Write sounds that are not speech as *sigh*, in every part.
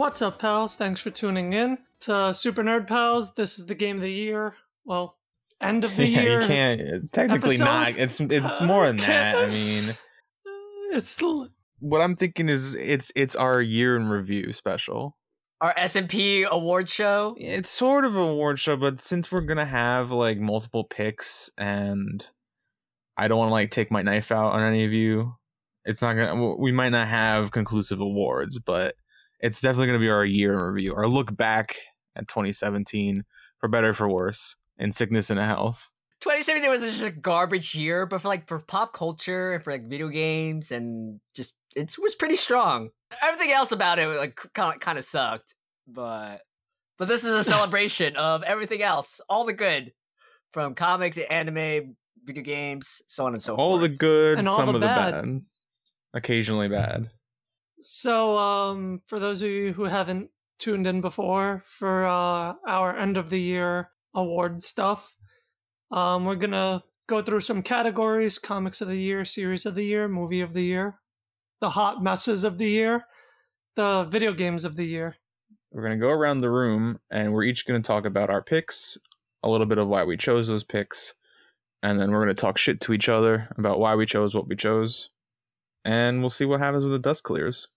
What's up, pals? Thanks for tuning in to Super Nerd Pals. This is the game of the year. Well, end of the *laughs* yeah, year. you can't. Technically episode? not. It's it's Uh, more than can't- that. I mean, *laughs* It's l- what I'm thinking is it's it's our year in review special. Our S&P award show. It's sort of an award show, but since we're gonna have like multiple picks, and I don't want to like take my knife out on any of you, it's not gonna. We might not have conclusive awards, but it's definitely gonna be our year in review, our look back at 2017, for better or for worse, in sickness and health. 2017 was just a garbage year, but for like for pop culture and for like video games and just it was pretty strong. Everything else about it like kind of kind of sucked, but but this is a *laughs* celebration of everything else, all the good from comics, anime, video games, so on and so all forth. All the good, And all some the of the bad. bad, occasionally bad. So. Um, for those of you who haven't tuned in before for uh, our end of the year award stuff, um, we're gonna go through some categories: comics of the year, series of the year, movie of the year, the hot messes of the year, the video games of the year. We're gonna go around the room, and we're each gonna talk about our picks, a little bit of why we chose those picks, and then we're gonna talk shit to each other about why we chose what we chose, and we'll see what happens when the dust clears.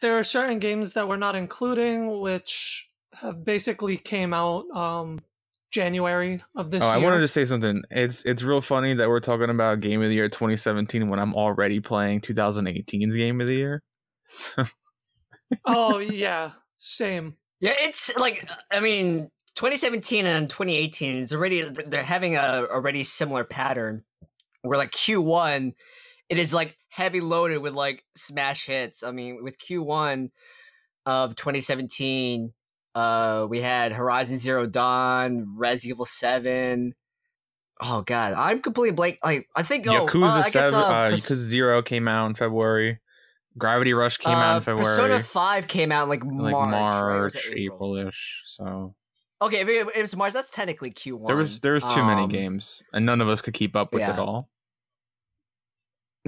there are certain games that we're not including which have basically came out um january of this oh, I year wanted to say something. It's it's real funny that we're talking about Game of the Year 2017 when I'm already playing 2018's Game of the Year. *laughs* oh yeah same Yeah, it's like I mean, 2017 and 2018 is already they're having a already similar pattern where like Q1 it is like heavy loaded with like smash hits. I mean, with Q1 of 2017, uh we had Horizon Zero Dawn, Res Evil 7. Oh god, I'm completely blank. Like I think oh, Yakuza uh, I guess, uh, uh, Pers- Yakuza Zero came out in February. Gravity Rush came out uh, in February. Persona 5 came out in, like like March, March, right? Or was it April? April-ish. So Okay, if it, was March, that's technically Q1. there was there was too many Um, games, and none of us could keep up with it all.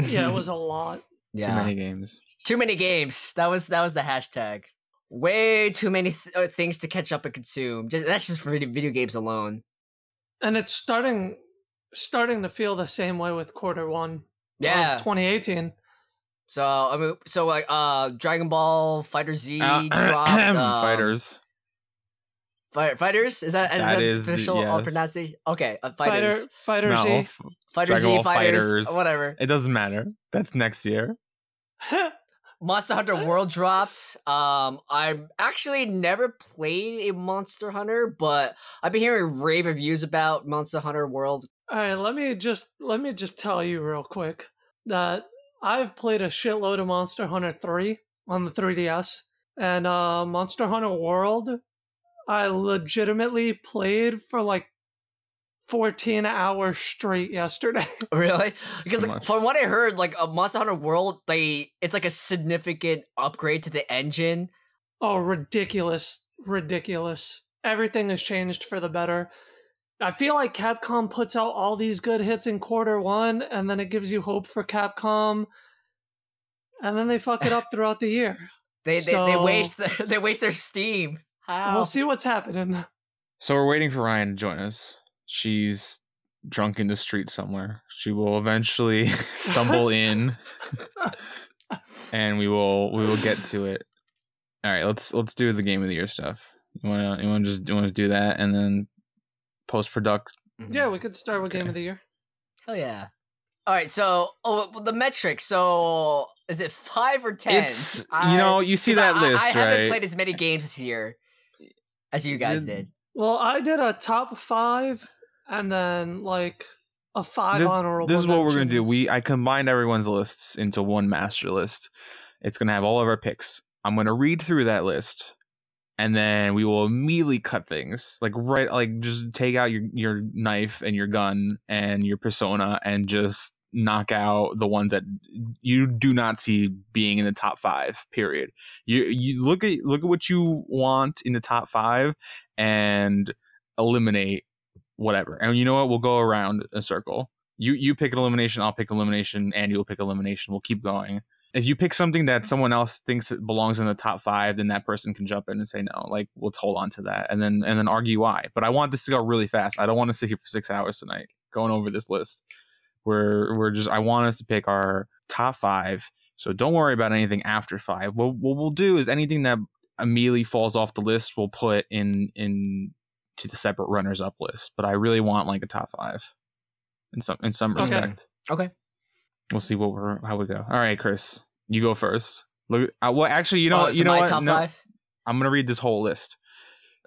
Yeah it *laughs* was a lot yeah. Too many games. Too many games. That was that was the hashtag. Way too many th- uh, things to catch up and consume. Just, that's just for video, video games alone. and it's starting starting to feel the same way with quarter one Yeah. of 2018 So I mean, so like uh, Dragon Ball FighterZ Uh, *clears throat* dropped. *clears throat* um, Fighters. Fi- fighters is that is That that is the- official uh, yes. pronunciation? Okay, uh, fighter fighters, fighter No, z f- Fighter Dragon Z, Ball fighters, Fighters. whatever. it doesn't matter. That's next year. *laughs* Monster Hunter World dropped. Um, I've actually never played a Monster Hunter, but I've been hearing rave reviews about Monster Hunter World. all right let me just let me just tell you real quick that i've played a shitload of monster hunter 3 on the 3ds and uh monster hunter world i legitimately played for like 14 hours straight yesterday *laughs* Really? Because like, from what I heard, like a Monster Hunter World, they it's like a significant upgrade to the engine. oh ridiculous ridiculous everything has changed for the better i feel like capcom puts out all these good hits in quarter one and then it gives you hope for capcom and then they fuck it up throughout the year They they, they waste their, *laughs* they waste their steam. How? We'll see what's happening. So we're waiting for Ryan to join us. She's drunk in the street somewhere. She will eventually *laughs* stumble in, *laughs* and we will we will get to it. All right, let's let's do the game of the year stuff. You wanna you wanna just you wanna do that and then post product. Yeah, we could start with game of the year. Hell yeah. All right, so oh, the metrics. So is it five or ten? It's I- you know you see that I, list I haven't played as many games this year as you guys Did- did. Well, I did a top five and then like a five This- honorable. this is what we're gonna do. We I combined everyone's lists into one master list. It's gonna have all of our picks. I'm gonna read through that list, and then we will immediately cut things. Like right, like just take out your your knife and your gun and your persona, and just knock out the ones that you do not see being in the top five. Period. You you look at look at what you want in the top five, and eliminate whatever. And you know what? We'll go around a circle. You you pick elimination, I'll pick elimination, and you'll pick elimination. We'll keep going. if you pick something that someone else thinks belongs in the top five, then that person can jump in and say no. Like let's hold on to that, and then and then argue why. But I want this to go really fast. I don't want to sit here for six hours tonight going over this list. We're we're just I want us to pick our top five. So don't worry about anything after five. What what we'll do is anything that immediately falls off the list, we'll put in in to the separate runners up list. But I really want like a top five in some in some Okay. respect. Okay. We'll see what we're how we go. All right, Chris, you go first. Look, uh, well, actually, you know, Oh, so you know my what? top No, five. I'm gonna read this whole list.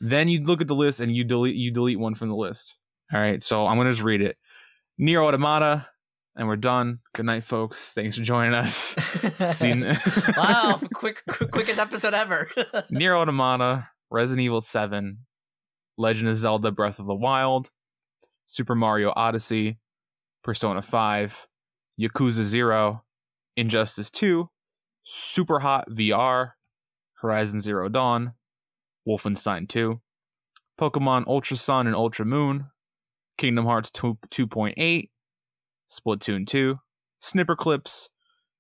Then you look at the list and you delete you delete one from the list. All right, so I'm gonna just read it. Nier Automata, and we're done. Good night, folks. Thanks for joining us. *laughs* *laughs* Wow, quick, quick, quickest episode ever. *laughs* Nier Automata, Resident Evil 7, Legend of Zelda Breath of the Wild, Super Mario Odyssey, Persona 5, Yakuza 0, Injustice 2, Superhot VR, Horizon Zero Dawn, Wolfenstein 2, Pokemon Ultra Sun and Ultra Moon, Kingdom Hearts 2, 2.8, Splatoon 2, Snipperclips,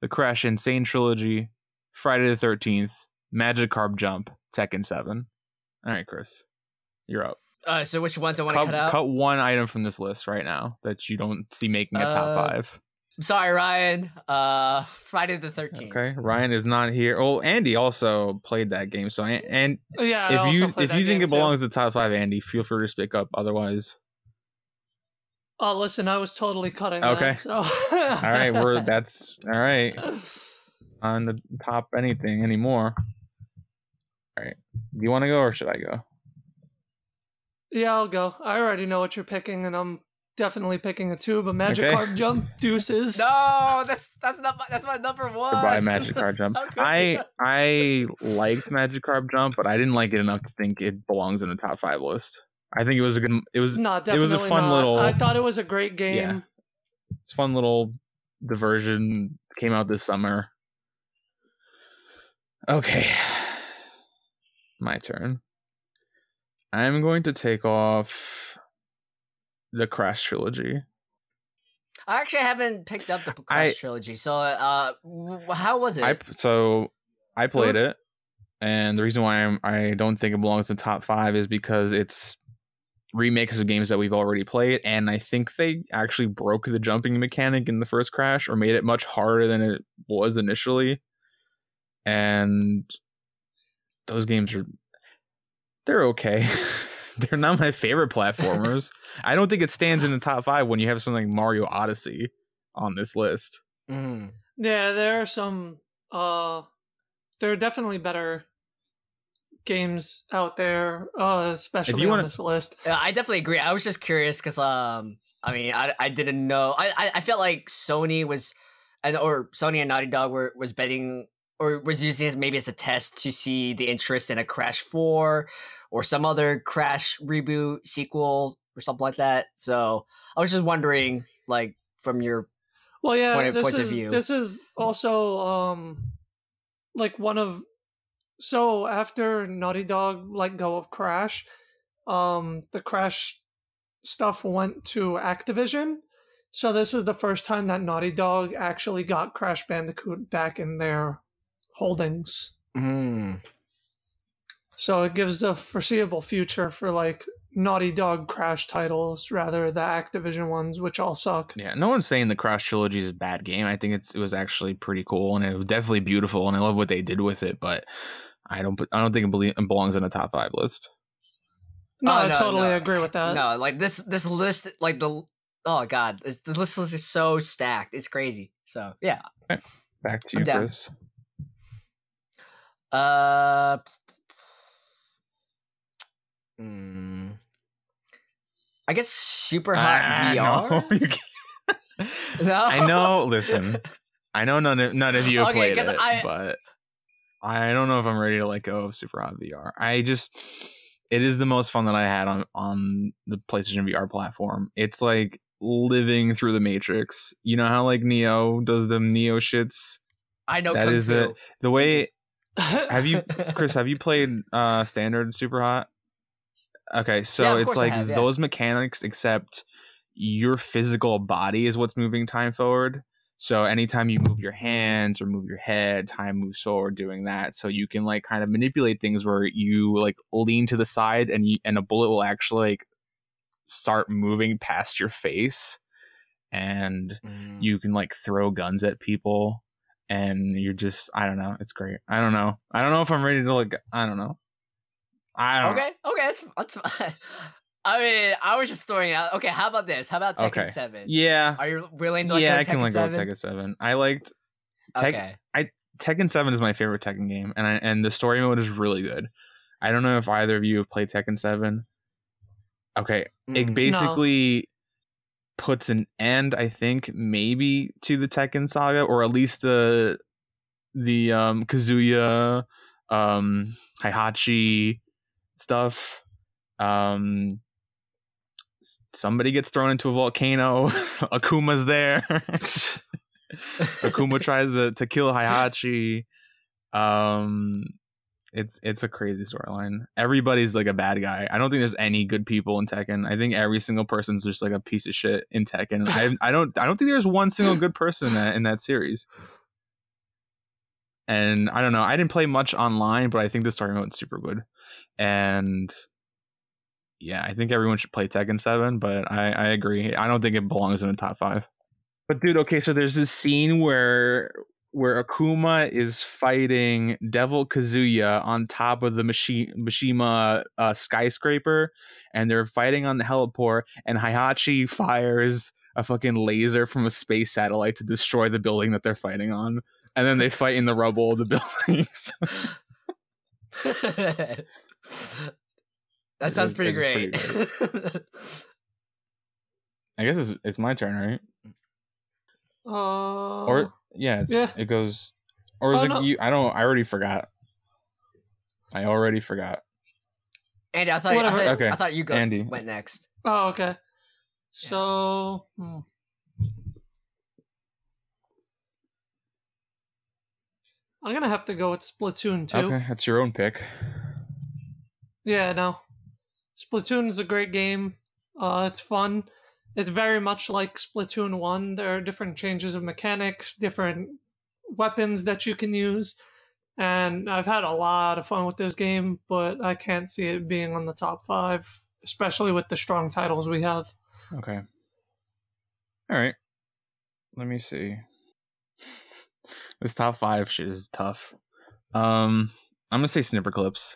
the Crash N. Sane Trilogy, Friday the 13th, Magic Magikarp Jump, Tekken 7. All right, Chris, you're up. uh, so which ones I want to Cut, cut out? cut one item from this list right now that you don't see making a top Uh, five. I'm sorry, Ryan. Uh, Friday the Thirteenth. Okay, Ryan is not here. Oh, Andy also played that game. So, and, Yeah, if you if you think it too. belongs to top five, Andy, feel free to speak up. Otherwise, Oh, listen, I was totally cutting Okay. that. So. all right, we're *laughs* that's all right on the top anything anymore. All right, do you want to go or should I go? Yeah, I'll go. I already know what you're picking, and I'm definitely picking a tube. two. But Magikarp Jump *laughs* Deuces. No, that's that's not my, that's my number one. Goodbye, Magikarp Jump. *laughs* How could I? I liked Magikarp Jump, but I didn't like it enough to think it belongs in the top five list. I think it was a good. It was No, it definitely was a fun not. little. I thought it was a great game. Yeah. it's a fun little diversion. Came out this summer. Okay, my turn. I'm going to take off the Crash trilogy. I actually haven't picked up the Crash I- trilogy. So, uh, how was it? I so I played it, and the reason why I'm, I don't think it belongs in the top five is because it's remakes of games that we've already played, and I think they actually broke the jumping mechanic in the first Crash, or made it much harder than it was initially. And those games are they're okay. *laughs* they're not my favorite platformers. *laughs* I don't think it stands in the top five when you have something like Mario Odyssey on this list. Mm. Yeah, there are some. Uh, there are definitely better games out there, uh, especially on wanna- this list. Yeah, I definitely agree. I was just curious because, um, I mean, I I didn't know. I I, I felt like Sony was, and or Sony and Naughty Dog were was betting or was using it maybe as a test to see the interest in a Crash Four or some other Crash reboot sequel or something like that. So I was just wondering, like, from your Well, yeah, point of- this points of is view. this is also um, like one of. So after Naughty Dog let go of Crash, um, the Crash stuff went to Activision. So this is the first time that Naughty Dog actually got Crash Bandicoot back in their holdings. Mm. So it gives a foreseeable future for like Naughty Dog Crash titles rather the Activision ones, which all suck. Yeah, no one's saying the Crash trilogy is a bad game. I think it's it was actually pretty cool and it was definitely beautiful, and I love what they did with it. But I don't I don't think it, belongs in the top five list. No, Oh, I totally no. agree with that. no, like this this list, like the oh god, this, the list is so stacked. It's crazy. So yeah, Back to you, I'm. Chris. Uh. Mm, I guess superhot Ah, VR. *laughs* no, *laughs* *laughs* No? I know. Listen, I know none of none of you have Okay, played 'cause it, I- but I don't know if I'm ready to let go of Superhot VR. I just, it is the most fun that I had on on the PlayStation VR platform. It's like living through the Matrix. You know how like Neo does the Neo shits. I know That Kung is Fu. it. The way have *laughs* have you, Chris? Have you played uh standard Superhot? Okay, so Yeah, it's like have, yeah. those mechanics, except your physical body is what's moving time forward. So anytime you move your hands or move your head, time moves forward doing that. So you can like kind of manipulate things where you like lean to the side and you and a bullet will actually like start moving past your face and Mm. you can like throw guns at people and you're just I don't know, it's great. I don't know. I don't know if I'm ready to like I don't know. I don't Okay, okay, that's that's *laughs* fine. I mean, I was just throwing out. Okay, how about this? How about Tekken Okay. Seven? Yeah. Are you willing to like yeah, go I can like go 7? with Tekken 7. I liked Tek- Okay. Tekken 7 is my favorite Tekken game, and I, and the story mode is really good. I don't know if either of you have played Tekken 7. Okay, it Mm. basically puts an end, I think, maybe to the Tekken saga, or at least the the um, Kazuya, um, Heihachi stuff. Um, somebody gets thrown into a volcano. *laughs* Akuma's there. *laughs* Akuma tries to, to kill Heihachi. Um, it's it's a crazy storyline. Everybody's like a bad guy. I don't think there's any good people in Tekken. I think every single person's just like a piece of shit in Tekken. I I don't I don't think there's one single good person in that in that series. And I don't know. I didn't play much online, but I think the story mode's super good. And yeah, I think everyone should play Tekken 7, but I, I agree. I don't think it belongs in the top five. But dude, okay, so there's this scene where where Akuma is fighting Devil Kazuya on top of the Mishi- Mishima uh, skyscraper, and they're fighting on the heliport, and Heihachi fires a fucking laser from a space satellite to destroy the building that they're fighting on, and then they fight in the rubble of the *laughs* buildings. *laughs* *laughs* that It sounds is- pretty it's pretty great. *laughs* I guess it's, it's my turn, right? Uh, Or yeah, it's, yeah. it goes. Or is Oh, it no. you? I don't. I already forgot. I already forgot. Andy, I thought, I thought, Okay, I thought you go, Andy. went next. oh, okay. So, hmm. I'm gonna have to go with Splatoon 2. Okay, that's your own pick. Yeah, no. Splatoon is a great game. Uh, it's fun. It's very much like Splatoon 1. There are different changes of mechanics, different weapons that you can use. And I've had a lot of fun with this game, but I can't see it being on the top five, especially with the strong titles we have. Okay. All right. Let me see. *laughs* This top five shit is tough. Um, I'm gonna say Snipperclips.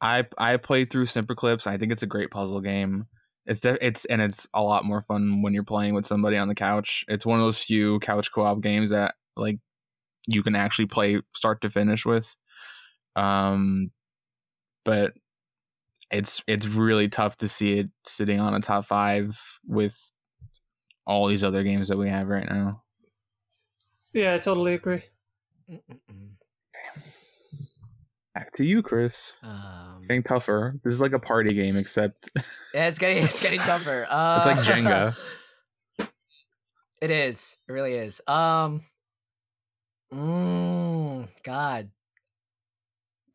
I I played through Snipperclips. I think it's a great puzzle game. It's de- it's and it's a lot more fun when you're playing with somebody on the couch. It's one of those few couch co-op games that like you can actually play start to finish with. Um, but it's it's really tough to see it sitting on a top five with all these other games that we have right now. Yeah, I totally agree. Mm-mm-mm. Back to you, Chris. Um, Getting tougher. This is like a party game, *laughs* except yeah, it's getting it's getting tougher. *laughs* Uh, like Jenga. *laughs* It is. It really is. Um. Mm, God.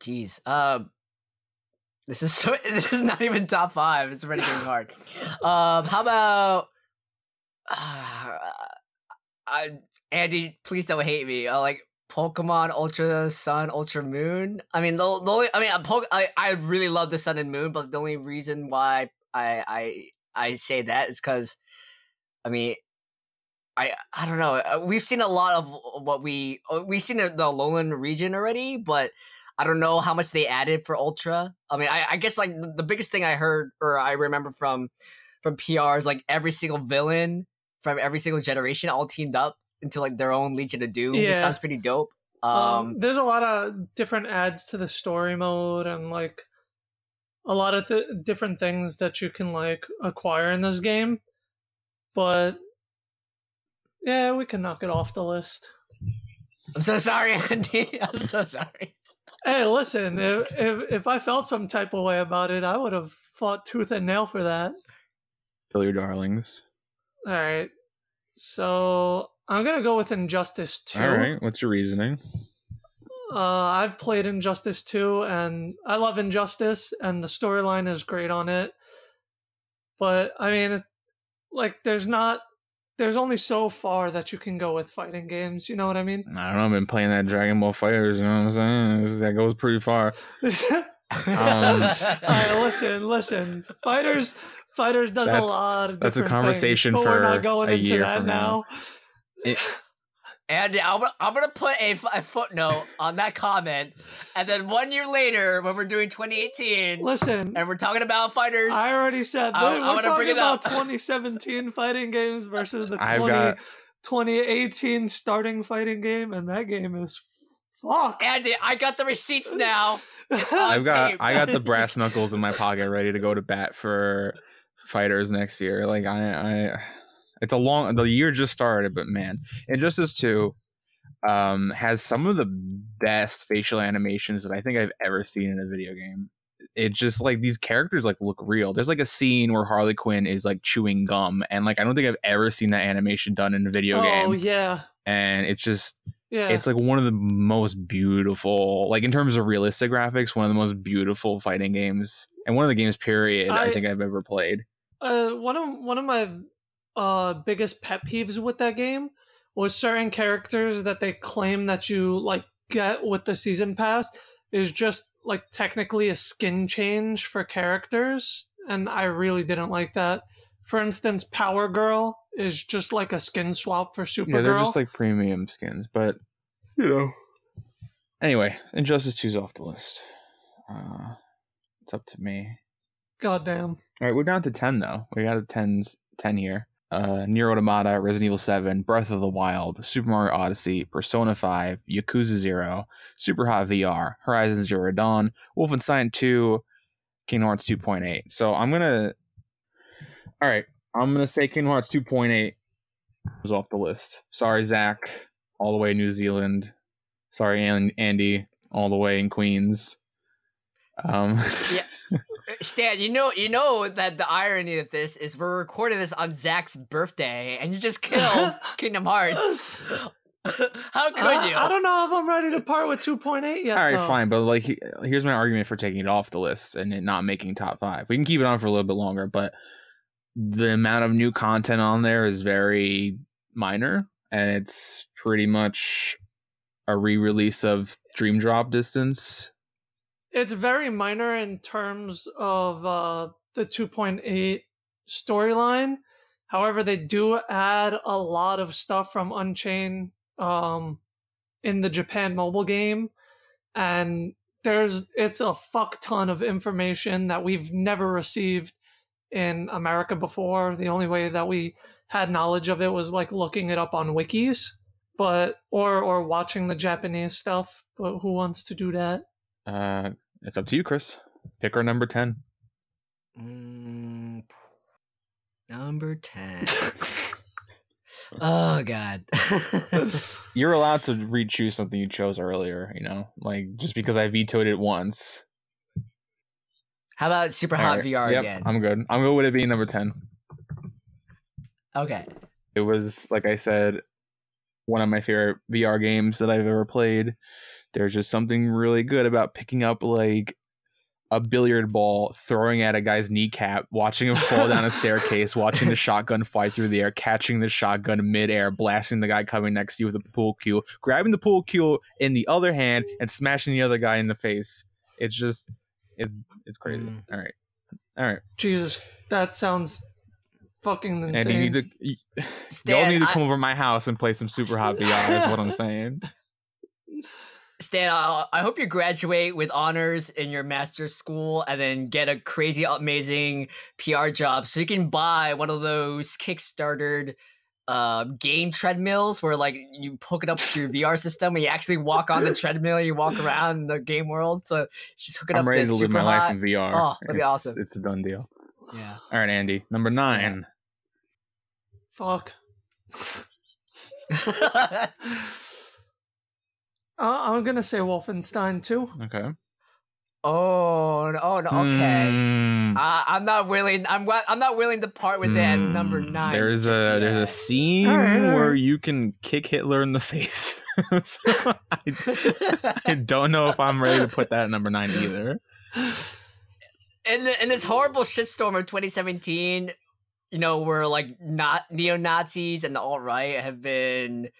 Jeez. Um. This is so. This is not even top five. It's already getting hard. Um. How about? Uh, *sighs* I Andy, please don't hate me. Uh, like Pokemon Ultra Sun, Ultra Moon. I mean, the, the only. I mean, I I really love the Sun and Moon, but the only reason why I I I say that is because, I mean, I I don't know. uh, We've seen a lot of what we uh, we've seen the Alola region already, but I don't know how much they added for Ultra. I mean, I, I guess like the biggest thing I heard or I remember from from PR is like every single villain from every single generation all teamed up into like their own Legion of Doom. Yeah. Which sounds pretty dope. Um, Um, there's a lot of different adds to the story mode and like a lot of th- different things that you can like acquire in this game. But yeah, we can knock it off the list. I'm so sorry, *laughs* Andy. I'm so sorry. Hey, listen, if, if if I felt some type of way about it, I would have fought tooth and nail for that. Kill your darlings. All right. So I'm gonna go with Injustice 2. All right. What's your reasoning? Uh, I've played Injustice 2, and I love Injustice, and the storyline is great on it. But I mean, it's, like, there's not there's only so far that you can go with fighting games. You know what I mean? I don't know. I've been playing that Dragon Ball Fighters. You know what I'm saying? That goes pretty far. *laughs* All right, listen, listen. Fighters, fighters does a lot of that's a conversation things, but we're for not going a into year that from now. Now. And I'm, gonna- I'm gonna put a footnote on that comment, and then one year later, when we're doing 2018, Listen, and we're talking about fighters, I already said I- that I we're wanna bring talking it about up. 2017 fighting games versus the 20, got 2018 starting fighting game, and that game is fuck. Andy, I got the receipts now. *laughs* I've got tape. I got the brass knuckles in my pocket ready to go to bat for fighters next year. Like I I it's a long the year just started, but man, Injustice 2 um has some of the best facial animations that I think I've ever seen in a video game. It just like these characters like look real. There's like a scene where Harley Quinn is like chewing gum and like I don't think I've ever seen that animation done in a video oh game. Oh yeah, And it's just yeah. it's like one of the most beautiful like in terms of realistic graphics one of the most beautiful fighting games and one of the games period i, I- think i've ever played uh, one of one of my uh biggest pet peeves with that game was certain characters that they claim that you like get with the season pass is just like technically a skin change for characters and I really didn't like that. For instance, Power Girl is just like a skin swap for Supergirl. yeah they're just like premium skins but you know anyway injustice 2's off the list uh it's up to me Goddamn. all right we're down to 10 though we got a 10s 10 here uh Nier Automata, Resident Evil 7, Breath of the Wild, Super Mario Odyssey, Persona 5, Yakuza 0, Superhot VR, Horizon Zero Dawn, Wolfenstein 2, Kingdom Hearts 2.8. So I'm gonna All right, I'm gonna say Kingdom Hearts 2.8 was off the list. Sorry, Zach, all the way in New Zealand. Sorry, An- Andy, all the way in Queens. Um, *laughs* Yeah. Stan, you know, you know that the irony of this is we're recording this on Zach's birthday, and you just killed *laughs* Kingdom Hearts. *laughs* How could I, you? I don't know if I'm ready to part with 2.8 yet. all right, though. fine, but like, here's my argument for taking it off the list and it not making top five. We can keep it on for a little bit longer, but the amount of new content on there is very minor, and it's pretty much a re-release of Dream Drop Distance. It's very minor in terms of uh, the 2.8 storyline. However, they do add a lot of stuff from Unchained um, in the Japan mobile game, and there's it's a fuck ton of information that we've never received in America before. The only way that we had knowledge of it was like looking it up on wikis, but or or watching the Japanese stuff. But who wants to do that? Uh, it's up to you, Chris. Pick our number ten. Mm, number ten. oh God. *laughs* You're allowed to re-choose something you chose earlier. You know, like just because I vetoed it once. How about Superhot Alright, VR yep, again? I'm good. I'm good with it being number ten. okay. It was like I said, one of my favorite VR games that I've ever played. There's just something really good about picking up like a billiard ball, throwing at a guy's kneecap, watching him fall down a staircase, watching the *laughs* shotgun fly through the air, catching the shotgun midair, blasting the guy coming next to you with a pool cue, grabbing the pool cue in the other hand and smashing the other guy in the face. It's just it's it's crazy. Mm. All right. All right. Jesus, that sounds fucking insane. And you need to y- y'all need to I- come over to my house and play some superhot VR is what I'm *laughs* saying. Stan, I, I hope you graduate with honors in your master's school and then get a crazy, amazing PR job so you can buy one of those Kickstartered uh, game treadmills where like you hook it up to your VR system and you actually walk on the *laughs* treadmill, you walk around the game world. So just hook it I'm up ready to to live my hot. life in VR. Oh, that'd be awesome. It's a done deal. Yeah. All right, Andy. Number nine. Fuck. *laughs* *laughs* Uh, I'm gonna say Wolfenstein too. Okay. oh, no- oh, no, okay. Hmm. Uh, I'm not willing. I'm I'm not willing to part with that Hmm. number nine. There's a there's a scene All right, all where you can kick Hitler in the face. *laughs* So I, *laughs* I don't know if I'm ready to put that at number nine either. in the, in this horrible shitstorm of 2017, you know, where like not neo Nazis and the alt right have been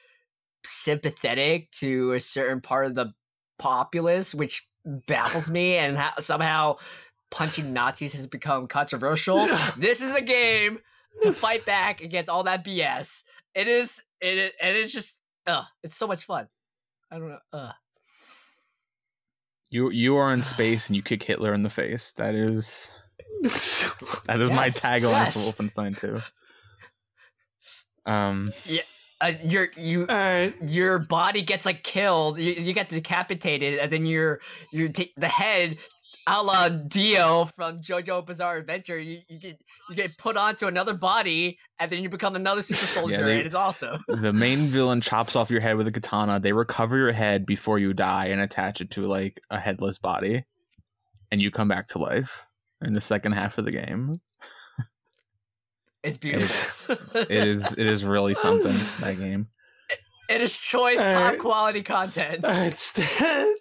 sympathetic to a certain part of the populace, which baffles *laughs* me, and ha- somehow punching Nazis has become controversial. *laughs* this is the game to fight *laughs* back against all that BS. It is, it is, and it's just, uh, it's so much fun. I don't know, uh. You you are in *sighs* space and you kick Hitler in the face. That is that is my tagline yes. for Wolfenstein 2. Um, Uh, your you right. your body gets like killed. You, you get decapitated, and then your your t- the head, a la Dio from JoJo Bizarre Adventure. You, you get you get put onto another body, and then you become another super *laughs* soldier. they- and it's awesome. *laughs* the main villain chops off your head with a katana. They recover your head before you die and attach it to like a headless body, and you come back to life in the second half of the game. It's beautiful. It is it is really something *laughs* that game. it is choice top Alright. quality content. All right, Stan.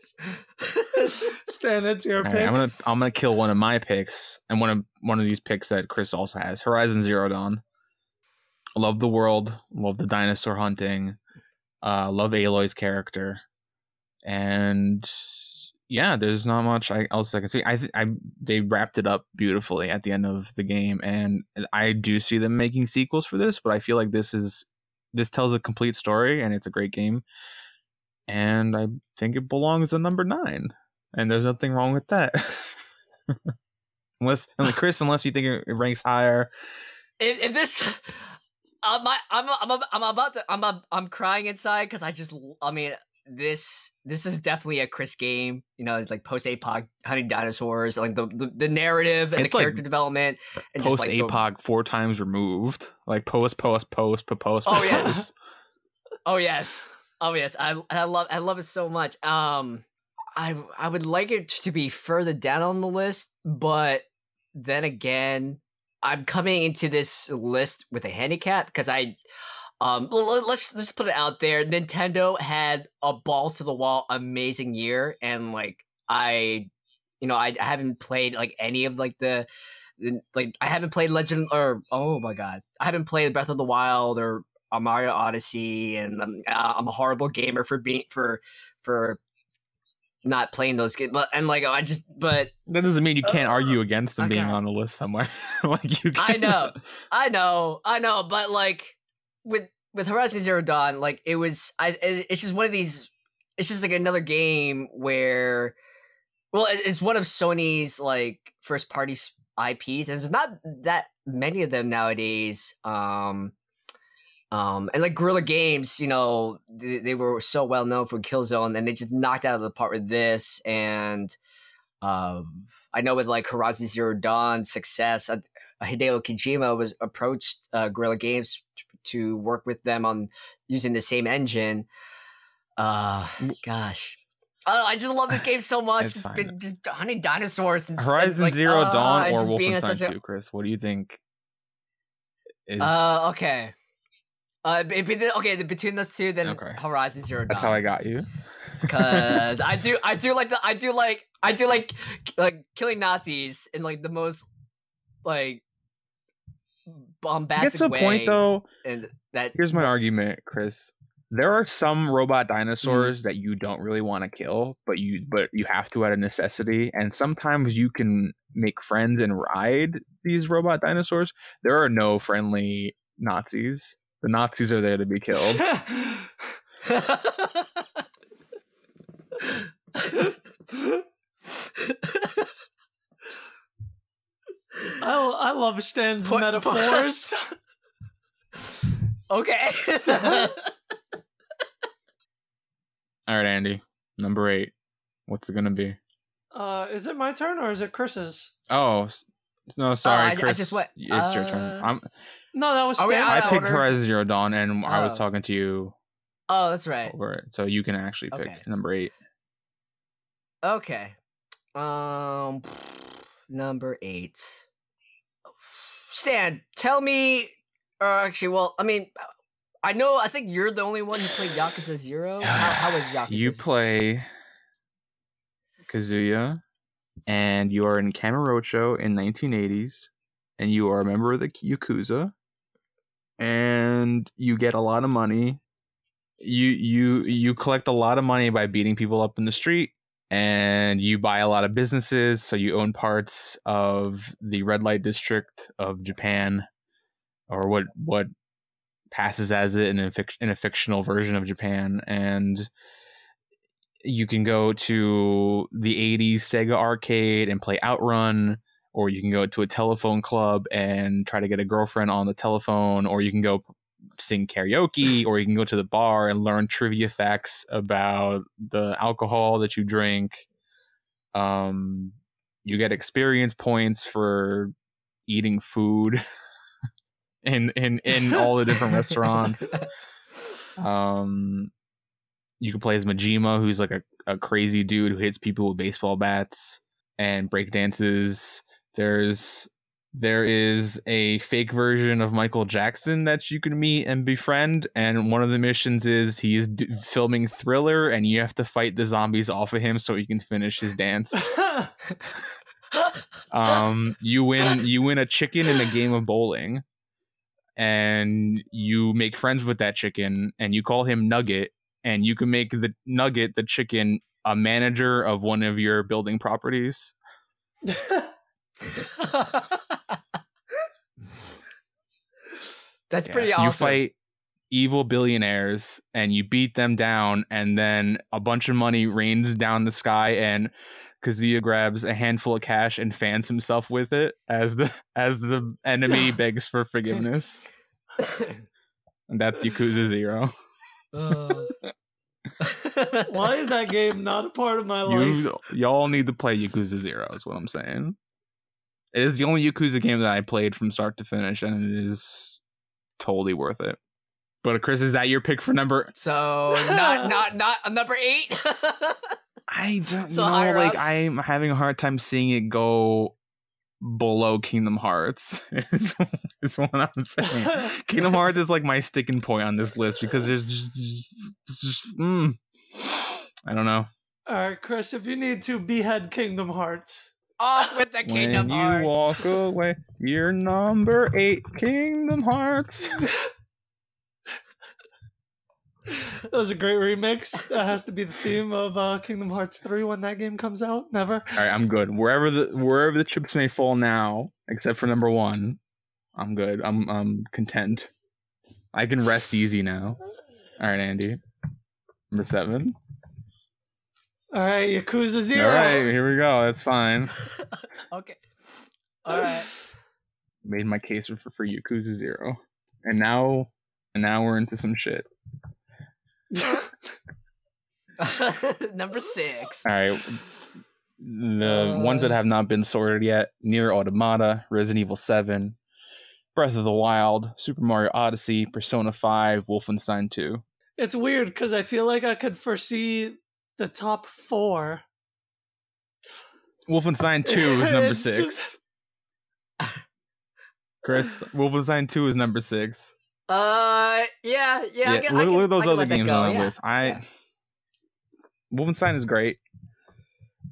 *laughs* Stan, it's your All right, pick. I'm gonna I'm gonna kill one of my picks and one of one of these picks that Chris also has. Horizon Zero Dawn. Love the world. Love the dinosaur hunting. Uh, love Aloy's character, and yeah, there's not much else I can see. I, th- I they wrapped it up beautifully at the end of the game, and I do see them making sequels for this, but I feel like this is this tells a complete story, and it's a great game, and I think it belongs at number nine and there's nothing wrong with that. *laughs* unless, Chris, unless you think it ranks higher, if, if this uh, I'm, I'm I'm I'm about to I'm I'm crying inside because I just I mean this this is definitely a Chris game. You know, it's like post APOC hunting dinosaurs, like the, the the narrative and It's the like character development and just post like the- APOC four times removed, like post, post, post, post, post. Oh, yes. *laughs* Oh yes. Oh yes. I I love I love it so much. Um I I would like it to be further down on the list, but then again, I'm coming into this list with a handicap because I um let's let's put it out there. Nintendo had a balls to the wall amazing year and like I you know, I, I haven't played like any of like the the- like I haven't played Legend or oh my god, I haven't played Breath of the Wild or a Mario Odyssey, and I'm, uh, I'm a horrible gamer for being for for not playing those games. But and like I just, but That doesn't mean you can't Uh, argue against them being on the list somewhere. *laughs* like you, I know, I know, I know. But like with with Horizon Zero Dawn, like it was, I it's just one of these. It's just like another game where, well, it's one of Sony's like first party IPs, and there's not that many of them nowadays. Um, um, and like Guerrilla Games, you know, they, they were so well known for Killzone, and they just knocked out of the park with this. And um, I know with like Horizon Zero Dawn success, uh, Hideo Kojima was approached uh, Guerrilla Games to work with them on using the same engine. Uh, gosh. Oh, I just love this game so much. It's It's been just hunting dinosaurs and Horizon like, Zero uh, Dawn or just being in Wolfenstein a- 2, Chris? What do you think? Is, Uh, okay. Uh, be- be- okay, the- between those two, then Okay. Horizon Zero Dawn. that's how I got you. because *laughs* I do I do like the I do like I do like like killing Nazis in like the most like bombastic Gets to a way. point though. and that Here's my argument, Chris. There are some robot Mm-hmm. dinosaurs that you don't really want to kill, but you but you have to out of necessity. And sometimes you can make friends and ride these robot dinosaurs. There are no friendly Nazis. The Nazis are there to be killed. *laughs* I, I love Stan's Put- metaphors. *laughs* okay. *laughs* All right, Andy. Number eight. What's it gonna be? uh, is it my turn or is it Chris's? Oh no, sorry, I- I Chris. just went- It's your turn. uh, I'm, No, that was Are we Stan's. I picked order? Horizon Zero Dawn, and I was Oh. talking to you oh, that's right. over it, so you can actually pick Okay. number eight. Okay. Um, number eight. Stan, tell me. Or actually, well, I mean, I know. I think you're the only one who played Yakuza Zero. How, how was *sighs* Yakuza? You Zero? play Kazuya, and you are in Kamurocho in 1980s, and you are a member of the Yakuza, and you get a lot of money. You you you collect a lot of money by beating people up in the street, and you buy a lot of businesses. So you own parts of the red light district of Japan, or what what passes as it in a, fic- in a fictional version of Japan, and you can go to the 80s Sega arcade and play Outrun, or you can go to a telephone club and try to get a girlfriend on the telephone, or you can go sing karaoke, or you can go to the bar and learn trivia facts about the alcohol that you drink. Um, you get experience points for eating food *laughs* in in in all the different restaurants. *laughs* Um, you can play as Majima, who's like a, a crazy dude who hits people with baseball bats and break dances. There's there is a fake version of Michael Jackson that you can meet and befriend, and one of the missions is he's d- filming Thriller, and you have to fight the zombies off of him so he can finish his dance. *laughs* Um, you win you win a chicken in a game of bowling, and you make friends with that chicken, and you call him Nugget, and you can make the Nugget the chicken a manager of one of your building properties. *laughs* *laughs* That's Yeah. pretty awesome. You fight evil billionaires and you beat them down, and then a bunch of money rains down the sky, and Kazuya grabs a handful of cash and fans himself with it as the *laughs* as the enemy *laughs* begs for forgiveness. And that's Yakuza Zero. Uh. Why is that game not a part of my life? You y'all need to play Yakuza Zero. Is what I'm saying. It is the only Yakuza game that I played from start to finish, and it is totally worth it. But Chris, is that your pick for number? So not *laughs* not not a number eight. *laughs* I don't So know. Like up? I'm having a hard time seeing it go below Kingdom Hearts. *laughs* is, is what I'm saying. Kingdom Hearts is like my sticking point on this list because there's just, it's just mm, I don't know. All right, Chris, if you need to behead Kingdom Hearts. Off with the Kingdom when you walk away, you're number eight, Kingdom Hearts. That was a great remix. That has to be the theme of uh, Kingdom Hearts 3 when that game comes out. Never. All right, I'm good. Wherever the wherever the chips may fall now, except for number one, I'm good. I'm I'm content. I can rest easy now. All right, Andy. Number seven. All right, Yakuza Zero. All right, here we go. That's fine. *laughs* okay. All right. Made my case for for Yakuza Zero, and now and now we're into some shit. *laughs* number six. All right. The Uh. ones that have not been sorted yet: Nier Automata, Resident Evil Seven, Breath of the Wild, Super Mario Odyssey, Persona Five, Wolfenstein Two. it's weird because I feel like I could foresee the top four. Wolfenstein 2 is *laughs* number six. just- Chris, Wolfenstein 2 is number six. Uh, yeah, yeah. I can, look, I can, look at those I other games go, on the yeah. list. I yeah. Wolfenstein is great.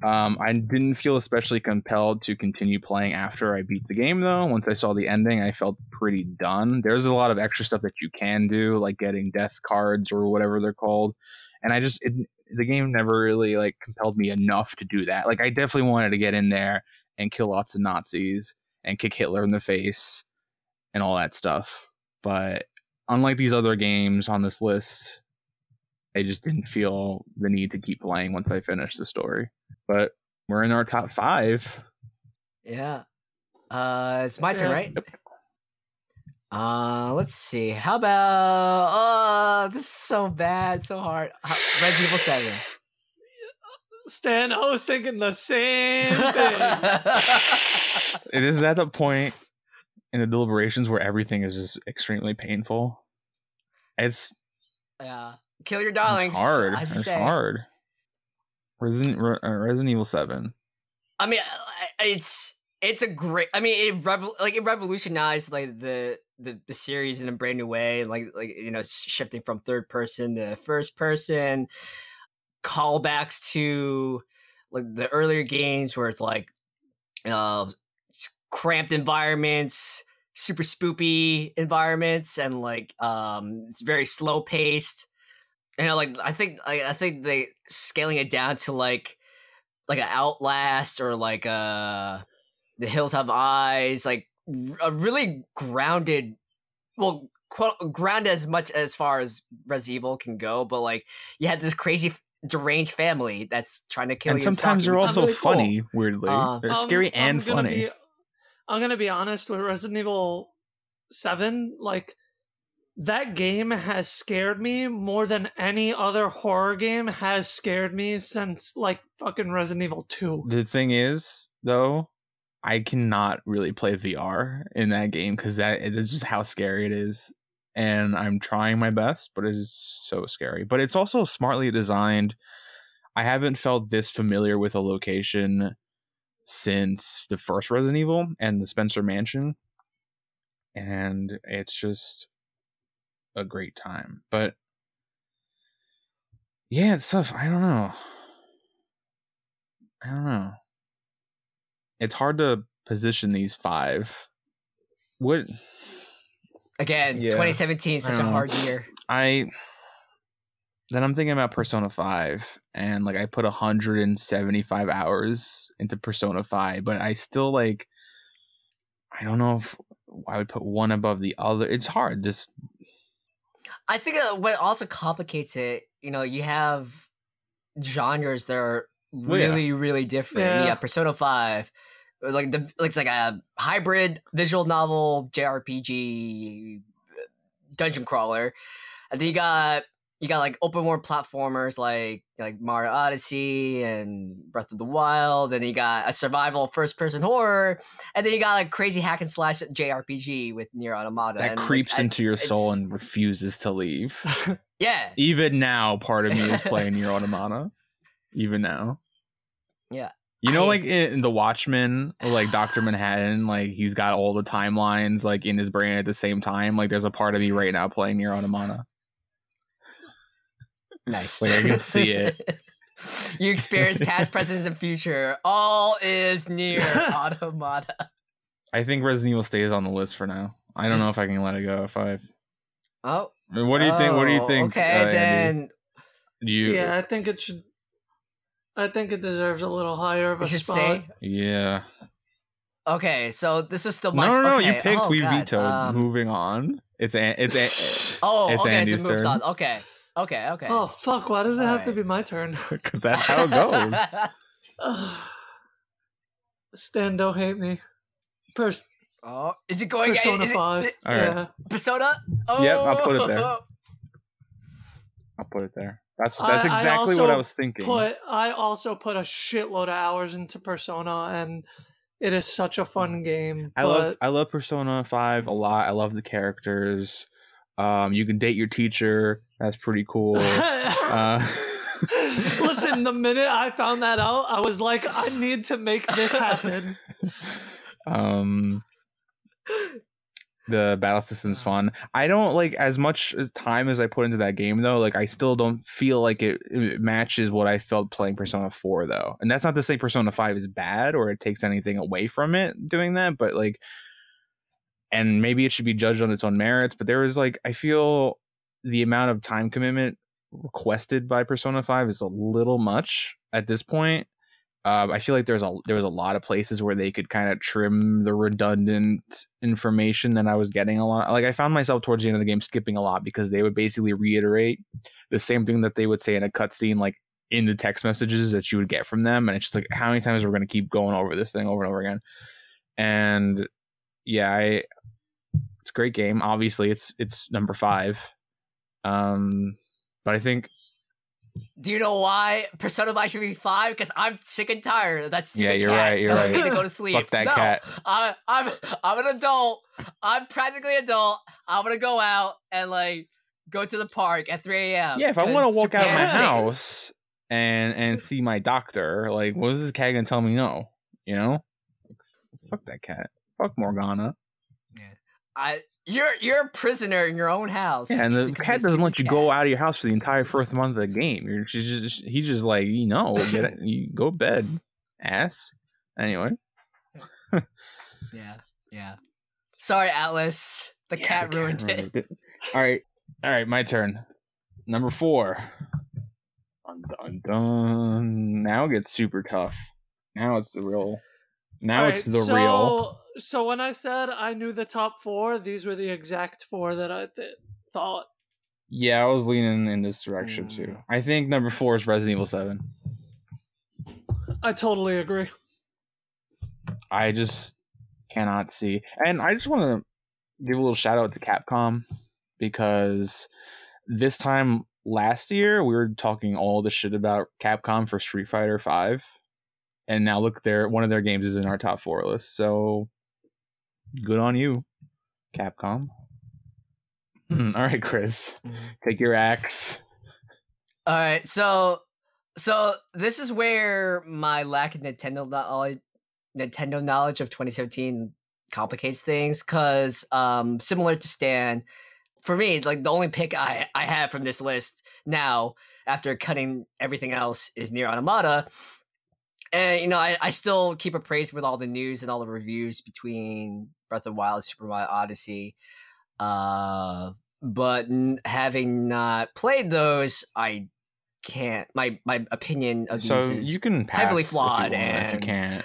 Um, I didn't feel especially compelled to continue playing after I beat the game, though. Once I saw the ending, I felt pretty done. There's a lot of extra stuff that you can do, like getting death cards or whatever they're called, and I just it, the game never really like compelled me enough to do that. Like I definitely wanted to get in there and kill lots of Nazis and kick Hitler in the face and all that stuff, but unlike these other games on this list, I just didn't feel the need to keep playing once I finished the story. But we're in our top five. Yeah. Uh, it's my turn, Yeah. right? Uh, let's see. How about? Uh, this is so bad, so hard. How- Resident Evil Seven. *laughs* Stan, I was thinking the same *laughs* thing. It is at the point in the deliberations where everything is just extremely painful. It's, yeah. Kill your it's darlings. hard. I should It's say. hard. Resident uh, Resident Evil Seven. I mean, I- I- it's it's a great. I mean, it revol- like it revolutionized like the, the the series in a brand new way. Like like you know, shifting from third person to first person, callbacks to like the earlier games where it's like, uh, cramped environments, super spoopy environments, and like um, it's very slow paced. You know, like I think I, I think they scaling it down to like like an Outlast or like uh the Hills Have Eyes, like a really grounded, well, quote, grounded as much as far as Resident Evil can go, but like you had this crazy deranged family that's trying to kill and you. and sometimes stalk they're also really cool. funny. Weirdly, Uh, they're Um, scary and I'm gonna funny. Be, I'm gonna be honest with Resident Evil Seven. Like that game has scared me more than any other horror game has scared me since like fucking Resident Evil Two. The thing is, though, I cannot really play VR in that game because that it is just how scary it is. And I'm trying my best, but it is so scary. But it's also smartly designed. I haven't felt this familiar with a location since the first Resident Evil and the Spencer Mansion. And it's just a great time. But yeah, it's tough. I don't know. I don't know. It's hard to position these five. What Again, Yeah. 2017 is such a hard year. I then I'm thinking about Persona 5 and like I put 175 hours into Persona 5, but I still like I don't know if I would put one above the other. It's hard. Just I think uh, what also complicates it, you know, you have genres that are Well, yeah. really, really different. Yeah. Yeah. Persona Five, uh, like the it's like a hybrid visual novel JRPG uh, dungeon crawler, and then you got you got like open world platformers like like Mario Odyssey and Breath of the Wild. Then you got a survival first person horror, and then you got like crazy hack and slash JRPG with Nier Automata. that and, like, creeps I- into your soul and refuses to leave. *laughs* yeah. Even now, part of me is playing *laughs* Nier Automata. Even now. Yeah. You know, I- like in The Watchmen, like Doctor Manhattan, like he's got all the timelines like in his brain at the same time. Like there's a part of me right now playing Nier Automata. Nice. Like, I can see it. *laughs* you experience past, *laughs* present, and future. All is Nier *laughs* automata. I think Resident Evil stays on the list for now. I don't know if I can let it go. If I, Oh, I mean, what do you think? What do you oh, think? Okay, uh, then Do you? yeah, I think it should. I think it deserves a little higher of a spot. stay. Yeah. Okay, so this is still my. No, no, no. okay, You picked. oh, we God, vetoed. um, Moving on. It's a, it's *sighs* oh, it's okay, Andy's so it moves turn. on. Okay, okay, okay. Oh fuck! Why does it have to be my turn? *laughs* because that's how it goes. *laughs* *sighs* Stan, don't hate me. Pers- oh, is it going? Persona is it- Five. is it- All right. Yeah. Persona. Oh, Yep, I'll put it there. I'll put it there. That's that's I- I exactly what I was thinking. Put I also put a shitload of hours into Persona, and it is such a fun game. I but love I love Persona Five a lot. I love the characters. Um, you can date your teacher. That's pretty cool. *laughs* Uh, *laughs* Listen, the minute I found that out, I was like, I need to make this happen. *laughs* um, the battle system's mm. fun. I don't like as much time as I put into that game though. Like I still don't feel like it, it matches what I felt playing Persona Four though. And that's not to say Persona Five is bad or it takes anything away from it doing that, but like, and maybe it should be judged on its own merits. But there is like I feel the amount of time commitment requested by Persona Five is a little much at this point. Um, I feel like there's a there was a lot of places where they could kind of trim the redundant information that I was getting a lot. Like I found myself towards the end of the game skipping a lot because they would basically reiterate the same thing that they would say in a cutscene, like in the text messages that you would get from them, and it's just like how many times we're we going to keep going over this thing over and over again. And yeah, I it's a great game. Obviously, it's it's number five. Um, but I think Do you know why Persona 5 should be five? Because I'm sick and tired That's Yeah, you're cat *laughs* right, you're telling me right. to go to sleep. fuck that no, cat. I, I'm I'm an adult. I'm practically an adult. I'm gonna go out and like go to the park at 3 a.m. Yeah, if I want to walk out of my house and and see my doctor, like, what is this cat gonna tell me no? You know, fuck that cat. Fuck Morgana. Yeah. I you're you're a prisoner in your own house. Yeah, and the cat doesn't let you go out of your house for the entire first month of the game. You're she's just he's just like, you know, get it, you go to bed, ass. Anyway, *laughs* Yeah, yeah. Sorry, Atlus. The Yeah, cat the ruined it. ruined it. All right, all right, my turn. Number four. Dun, dun, dun. Now it gets super tough. Now it's the real. Now it's the so, real. So when I said I knew the top four, these were the exact four that I th- thought. Yeah, I was leaning in this direction too. Mm. I think number four is Resident Evil Seven. I totally agree. I just cannot see. And I just want to give a little shout out to Capcom because this time last year we were talking all the shit about Capcom for Street Fighter 5 and now look their one of their games is in our top 4 list. So good on you, Capcom. all right, Chris. Mhm. Take your axe. All right, so so this is where my lack of Nintendo knowledge, Nintendo knowledge of 2017 complicates things. Cause um, similar to Stan, for me, like the only pick I I have from this list now, after cutting everything else, is Nier Automata. And you know, I, I still keep appraised with all the news and all the reviews between Breath of the Wild, Super Mario Odyssey. Uh, but n- having not played those, I can't. My my opinion of So these is you can heavily if you flawed and if you can't.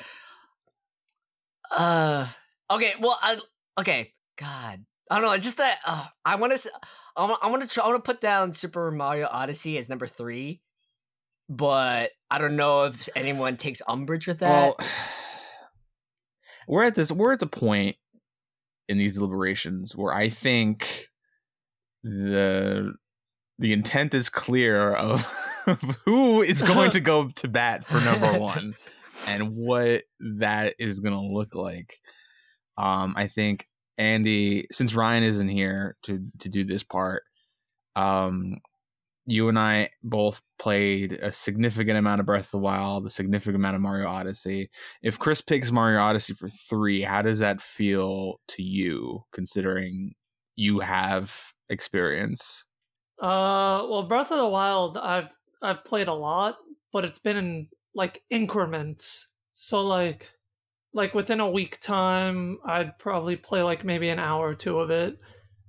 Uh, okay. Well, I okay. God, I don't know. Just that uh, I want to. I want. To. I want to put down Super Mario Odyssey as number three, but I don't know if anyone takes umbrage with that. Well, *sighs* we're at this. We're at the point in these deliberations where I think the the intent is clear of, of *laughs* who is going to go to bat for number *laughs* one and what that is going to look like. Um, I think Andy, since Ryan isn't here to to do this part, um, you and I both played a significant amount of Breath of the Wild, a significant amount of Mario Odyssey. If Chris picks Mario Odyssey for three, how does that feel to you, considering you have experience? Uh, well, Breath of the Wild, I've I've played a lot, but it's been in like increments. So like, like within a week time, I'd probably play like maybe an hour or two of it.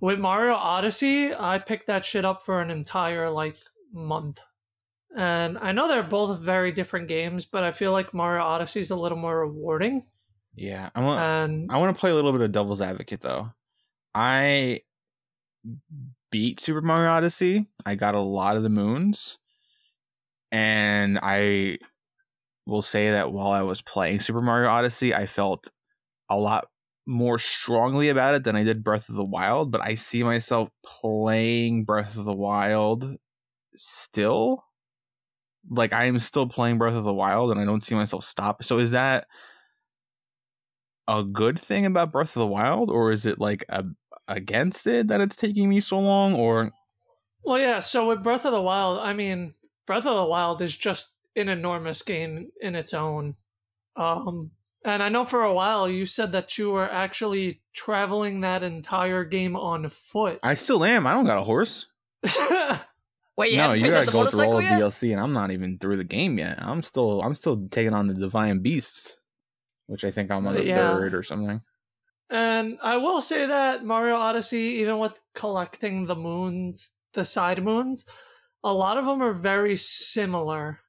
With Mario Odyssey, I picked that shit up for an entire like month. And I know they're both very different games, but I feel like Mario Odyssey is a little more rewarding. Yeah, I want. And I want to play a little bit of devil's advocate though. I beat Super Mario Odyssey. I got a lot of the moons. And I will say that while I was playing Super Mario Odyssey, I felt a lot more strongly about it than I did Breath of the Wild, but I see myself playing Breath of the Wild still. Like I am still playing Breath of the Wild and I don't see myself stop. So is that a good thing about Breath of the Wild, or is it like a against it that it's taking me so long? Or Well, yeah. So with Breath of the Wild, I mean, Breath of the Wild is just an enormous game in its own. Um, and I know for a while you said that you were actually traveling that entire game on foot. I still am. I don't got a horse. *laughs* Wait, you no, you gotta go through all motorcycle of yet? DLC, and I'm not even through the game yet. I'm still, I'm still taking on the divine beasts, which I think I'm on the Yeah. third or something. and I will say that Mario Odyssey, even with collecting the moons, the side moons, a lot of them are very similar.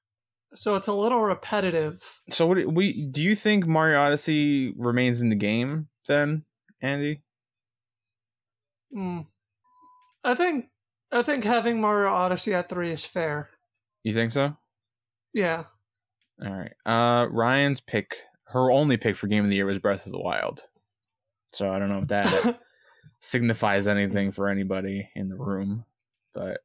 So it's a little repetitive. So, what do we do? You think Mario Odyssey remains in the game then, Andy? Hmm. I think I think having Mario Odyssey at three is fair. You think so? Yeah. All right. Uh, Ryan's pick, her only pick for game of the year was Breath of the Wild. So I don't know if that *laughs* signifies anything for anybody in the room, but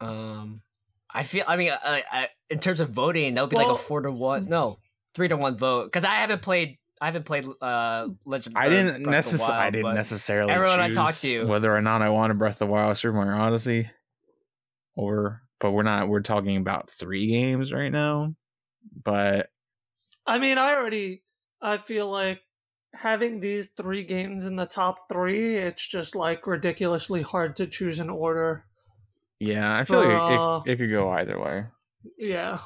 Um, I feel. I mean, I, I, in terms of voting, that would be like a four to one. No, three to one vote. Because I haven't played. I haven't played. Uh, Legend. I didn't Breath of necessarily. I didn't necessarily. everyone I choose talked to- whether or not I wanted Breath of the Wild, Super Mario Odyssey, or but we're not. We're talking about three games right now, but I mean, I already. I feel like having these three games in the top three, it's just like ridiculously hard to choose an order. Yeah, I feel like Uh, it, it, it could go either way. Yeah.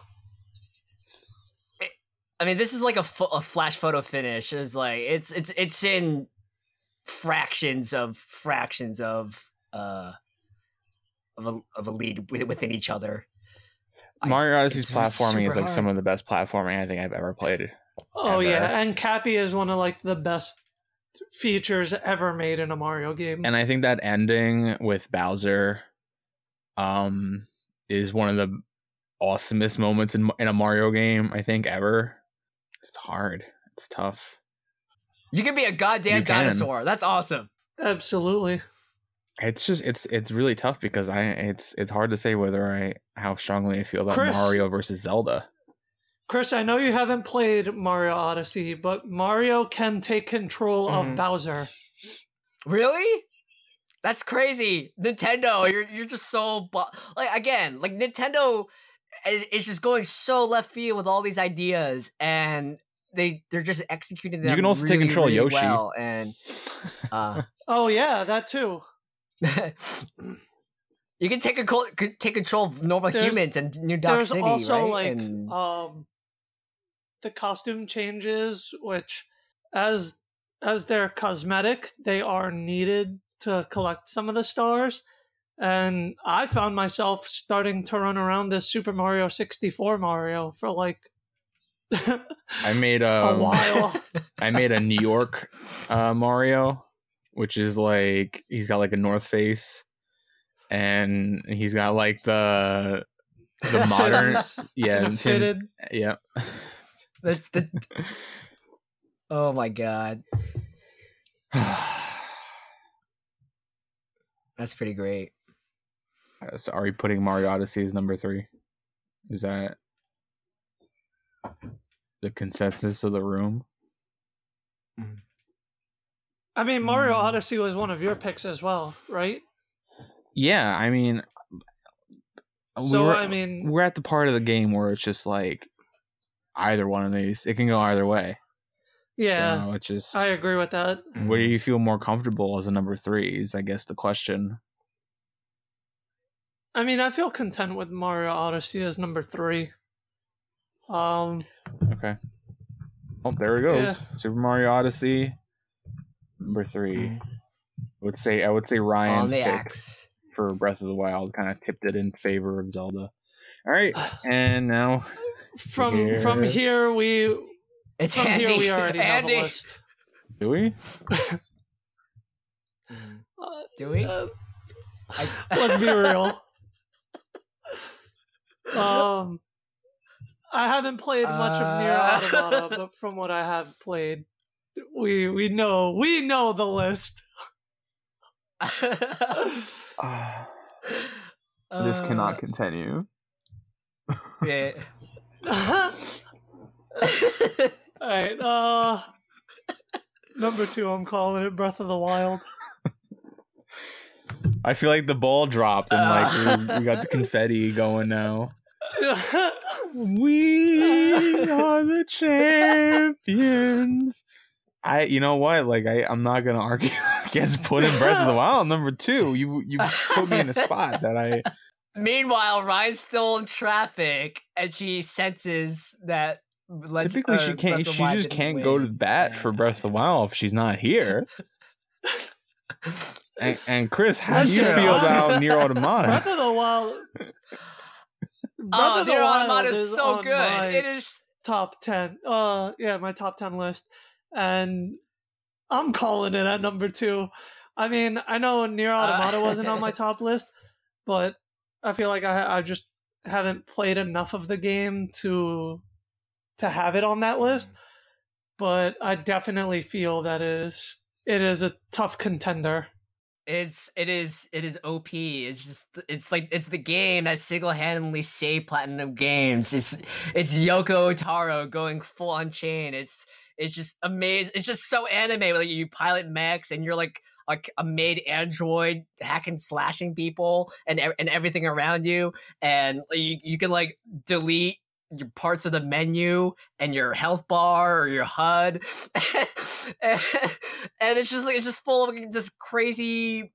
I mean, this is like a, fo- a flash photo finish. It's like it's it's it's in fractions of fractions of uh of a of a lead within each other. Mario Odyssey's it's platforming is super like some of the best platforming I think I've ever played. Oh ever. yeah, and Cappy is one of like the best features ever made in a Mario game. And I think that ending with Bowser um is one of the awesomest moments in in a Mario game I think ever. It's hard. It's tough. You can be a goddamn You can. dinosaur. That's awesome. Absolutely. It's just it's it's really tough because I it's it's hard to say whether I how strongly I feel about Chris. Mario versus Zelda. Chris, I know you haven't played Mario Odyssey, but Mario can take control Mhm. of Bowser. Really? That's crazy. Nintendo, you're you're just so bu- like again, like Nintendo is, is just going so left field with all these ideas and they they're just executing them. You can also take control of really Yoshi. well, and uh *laughs* Oh yeah, that too. *laughs* you can take control could take control of normal There's- humans and New Dark There's City, also right? like And- um the costume changes, which as as they're cosmetic, they are needed to collect some of the stars. And I found myself starting to run around this Super Mario 64 Mario for like I made *laughs* a um, while. *laughs* I made a New York uh, Mario, which is like he's got like a North Face, and he's got like the the *laughs* modern yeah and a Tim's- fitted. yeah. the, the, oh my god, *sighs* *sighs* *sighs* that's pretty great. so are you putting Mario Odyssey as number three? Is that the consensus of the room? I mean, Mario Mm. Odyssey was one of your picks as well, right? Yeah, I mean, So we're, I mean, we're at the part of the game where it's just like either one of these. It can go either way. Yeah, so it's just I agree with that. where do you feel more comfortable as a number three? Is I guess the question. I mean, I feel content with Mario Odyssey as number three. Um, Okay. Oh, there it goes. Yeah. Super Mario Odyssey, number three. I would say I would say Ryan on the pick axe. for Breath of the Wild kind of tipped it in favor of Zelda. All right, *sighs* and now from from Here. here we It's from Andy. here we already Andy. have a list. do we? Uh, Do we? uh, I- let's be real. *laughs* Um, I haven't played much of Nier Uh. Automata, but *laughs* from what I have played, we we know we know the list. Ah, *sighs* Uh, this cannot continue. Yeah. *laughs* All right, uh, number two, I'm calling it Breath of the Wild. *laughs* I feel like the ball dropped and like Uh. we, we got the *laughs* confetti going now. *laughs* We are the champions. I, you know what? Like, I, I'm not gonna argue against putting Breath of the Wild number two. You, you put me in a spot that I. Meanwhile, Ryan's still in traffic, and she senses that. Leg- Typically, uh, she can't. of She just didn't can't go to win. bat for Breath of the Wild if she's not here. *laughs* And, and Chris, how That's do you true. feel about Nier *laughs* Breath Automata? of the Wild. Breath Oh, of the Nier Wild Automata is so on good. my It is. top ten. Uh, yeah, my top ten list, and I'm calling it at number two. I mean, I know Nier Automata wasn't on my *laughs* top list, but I feel like I I just haven't played enough of the game to to have it on that mm-hmm. list. But I definitely feel that it is it is a tough contender. It's it is it is OP. It's just it's like it's the game that single handedly saved Platinum Games. It's it's Yoko Taro going full on chain. It's it's just amazing. It's just so anime. Like you pilot mechs and you're like a, a made android hacking slashing people and and everything around you, and you you can like delete your parts of the menu and your health bar or your HUD, and, *laughs* and it's just like it's just full of just crazy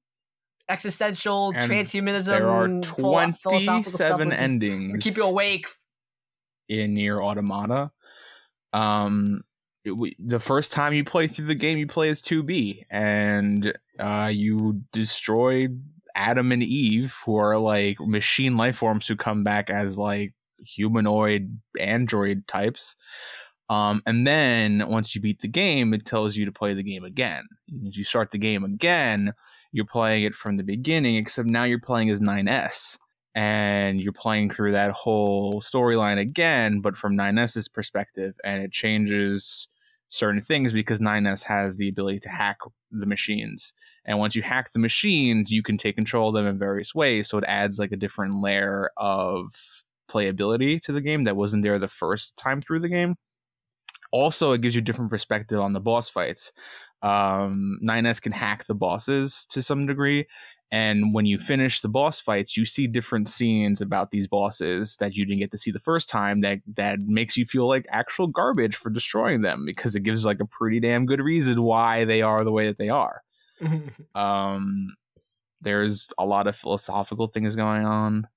existential And transhumanism. There are philo- philosophical stuff 27 just endings keep you awake. in Nier Automata. um, it, we, the first time you play through the game, you play as 2B, and uh, you destroy Adam and Eve, who are like machine life forms who come back as like humanoid android types. Um, and then once you beat the game, it tells you to play the game again. As you start the game again, you're playing it from the beginning, except now you're playing as 9S. And you're playing through that whole storyline again, but from 9S's perspective, and it changes certain things because 9S has the ability to hack the machines. And once you hack the machines, you can take control of them in various ways. So it adds like a different layer of playability to the game that wasn't there the first time through the game. Also, it gives you different perspective on the boss fights. Um, 9S can hack the bosses to some degree, and when you finish the boss fights, you see different scenes about these bosses that you didn't get to see the first time. That that makes you feel like actual garbage for destroying them because it gives like a pretty damn good reason why they are the way that they are. *laughs* um, there's a lot of philosophical things going on.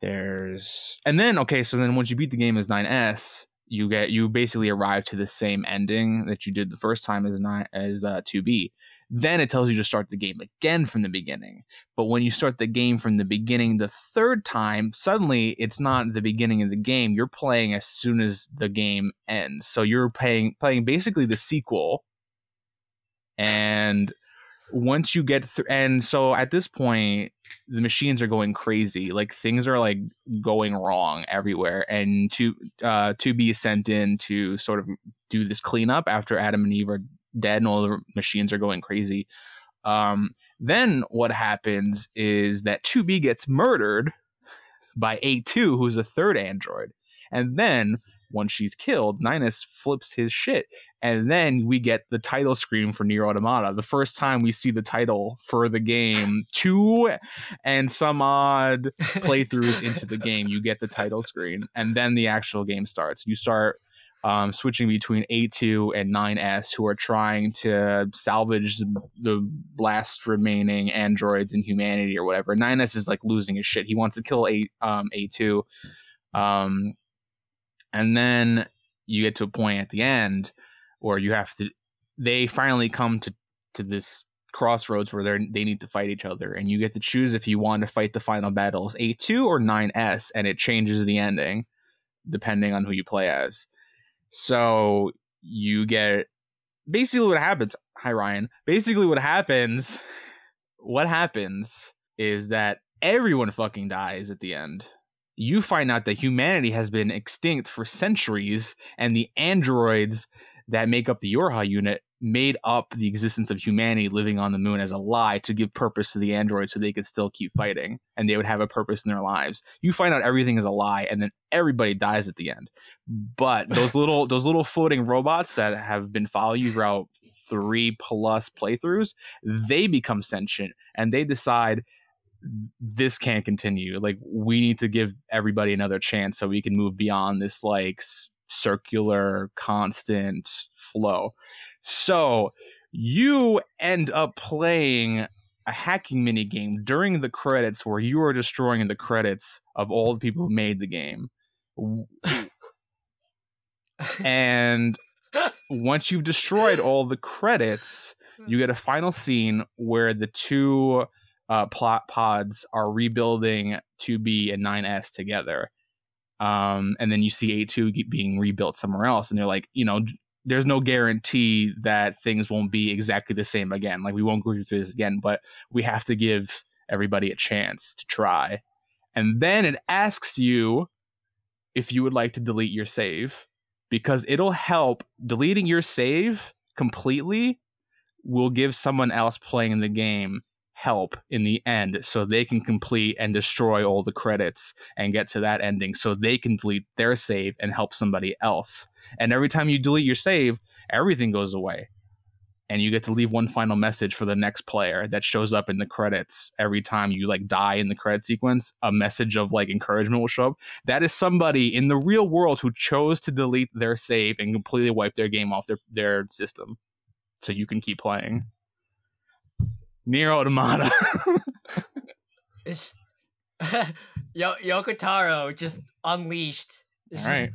There's and then okay, so then once you beat the game as 9S, you get you basically arrive to the same ending that you did the first time as nine as uh, 2B. Then it tells you to start the game again from the beginning. But when you start the game from the beginning the third time, suddenly it's not the beginning of the game. You're playing as soon as the game ends. So you're playing playing basically the sequel. And once you get through and so at this point the machines are going crazy. Like things are like going wrong everywhere. And to uh to be sent in to sort of do this cleanup after adam and eve are dead and all the machines are going crazy um then what happens is that 2b gets murdered by a2 who's a third android. And then once she's killed 9s flips his shit and then we get the title screen for Nier Automata. The first time we see the title for the game, two and some odd *laughs* playthroughs into the game, you get the title screen, and then the actual game starts. You start um, switching between A2 and 9S, who are trying to salvage the, last remaining androids in humanity or whatever. 9S is like losing his shit. He wants to kill A um, A2, um, and then you get to a point at the end or you have to they finally come to to this crossroads where they they need to fight each other and you get to choose if you want to fight the final battles a2 or 9s and it changes the ending depending on who you play as. So you get basically what happens hi ryan basically what happens what happens is that everyone fucking dies at the end. You find out that humanity has been extinct for centuries and the androids that make up the Yorha unit made up the existence of humanity living on the moon as a lie to give purpose to the androids so they could still keep fighting and they would have a purpose in their lives. You find out everything is a lie and then everybody dies at the end. But those little *laughs* those little floating robots that have been following you throughout three plus playthroughs, they become sentient and they decide this can't continue. Like we need to give everybody another chance so we can move beyond this like circular, constant flow. So you end up playing a hacking mini game during the credits where you are destroying the credits of all the people who made the game. *laughs* and once you've destroyed all the credits, you get a final scene where the two uh, plot pods are rebuilding 2B and 9S together um, and then you see A2 being rebuilt somewhere else, and they're like, you know, there's no guarantee that things won't be exactly the same again. Like we won't go through this again, but we have to give everybody a chance to try. And then it asks you if you would like to delete your save because it'll help deleting your save completely will give someone else playing the game help in the end so they can complete and destroy all the credits and get to that ending so they can delete their save and help somebody else. And every time you delete your save, everything goes away. And you get to leave one final message for the next player that shows up in the credits every time you like die in the credit sequence. A message of like encouragement will show up. That is somebody in the real world who chose to delete their save and completely wipe their game off their, their system so you can keep playing. Nier Automata. *laughs* it's *laughs* Yo- Yoko Taro just unleashed. It's All right.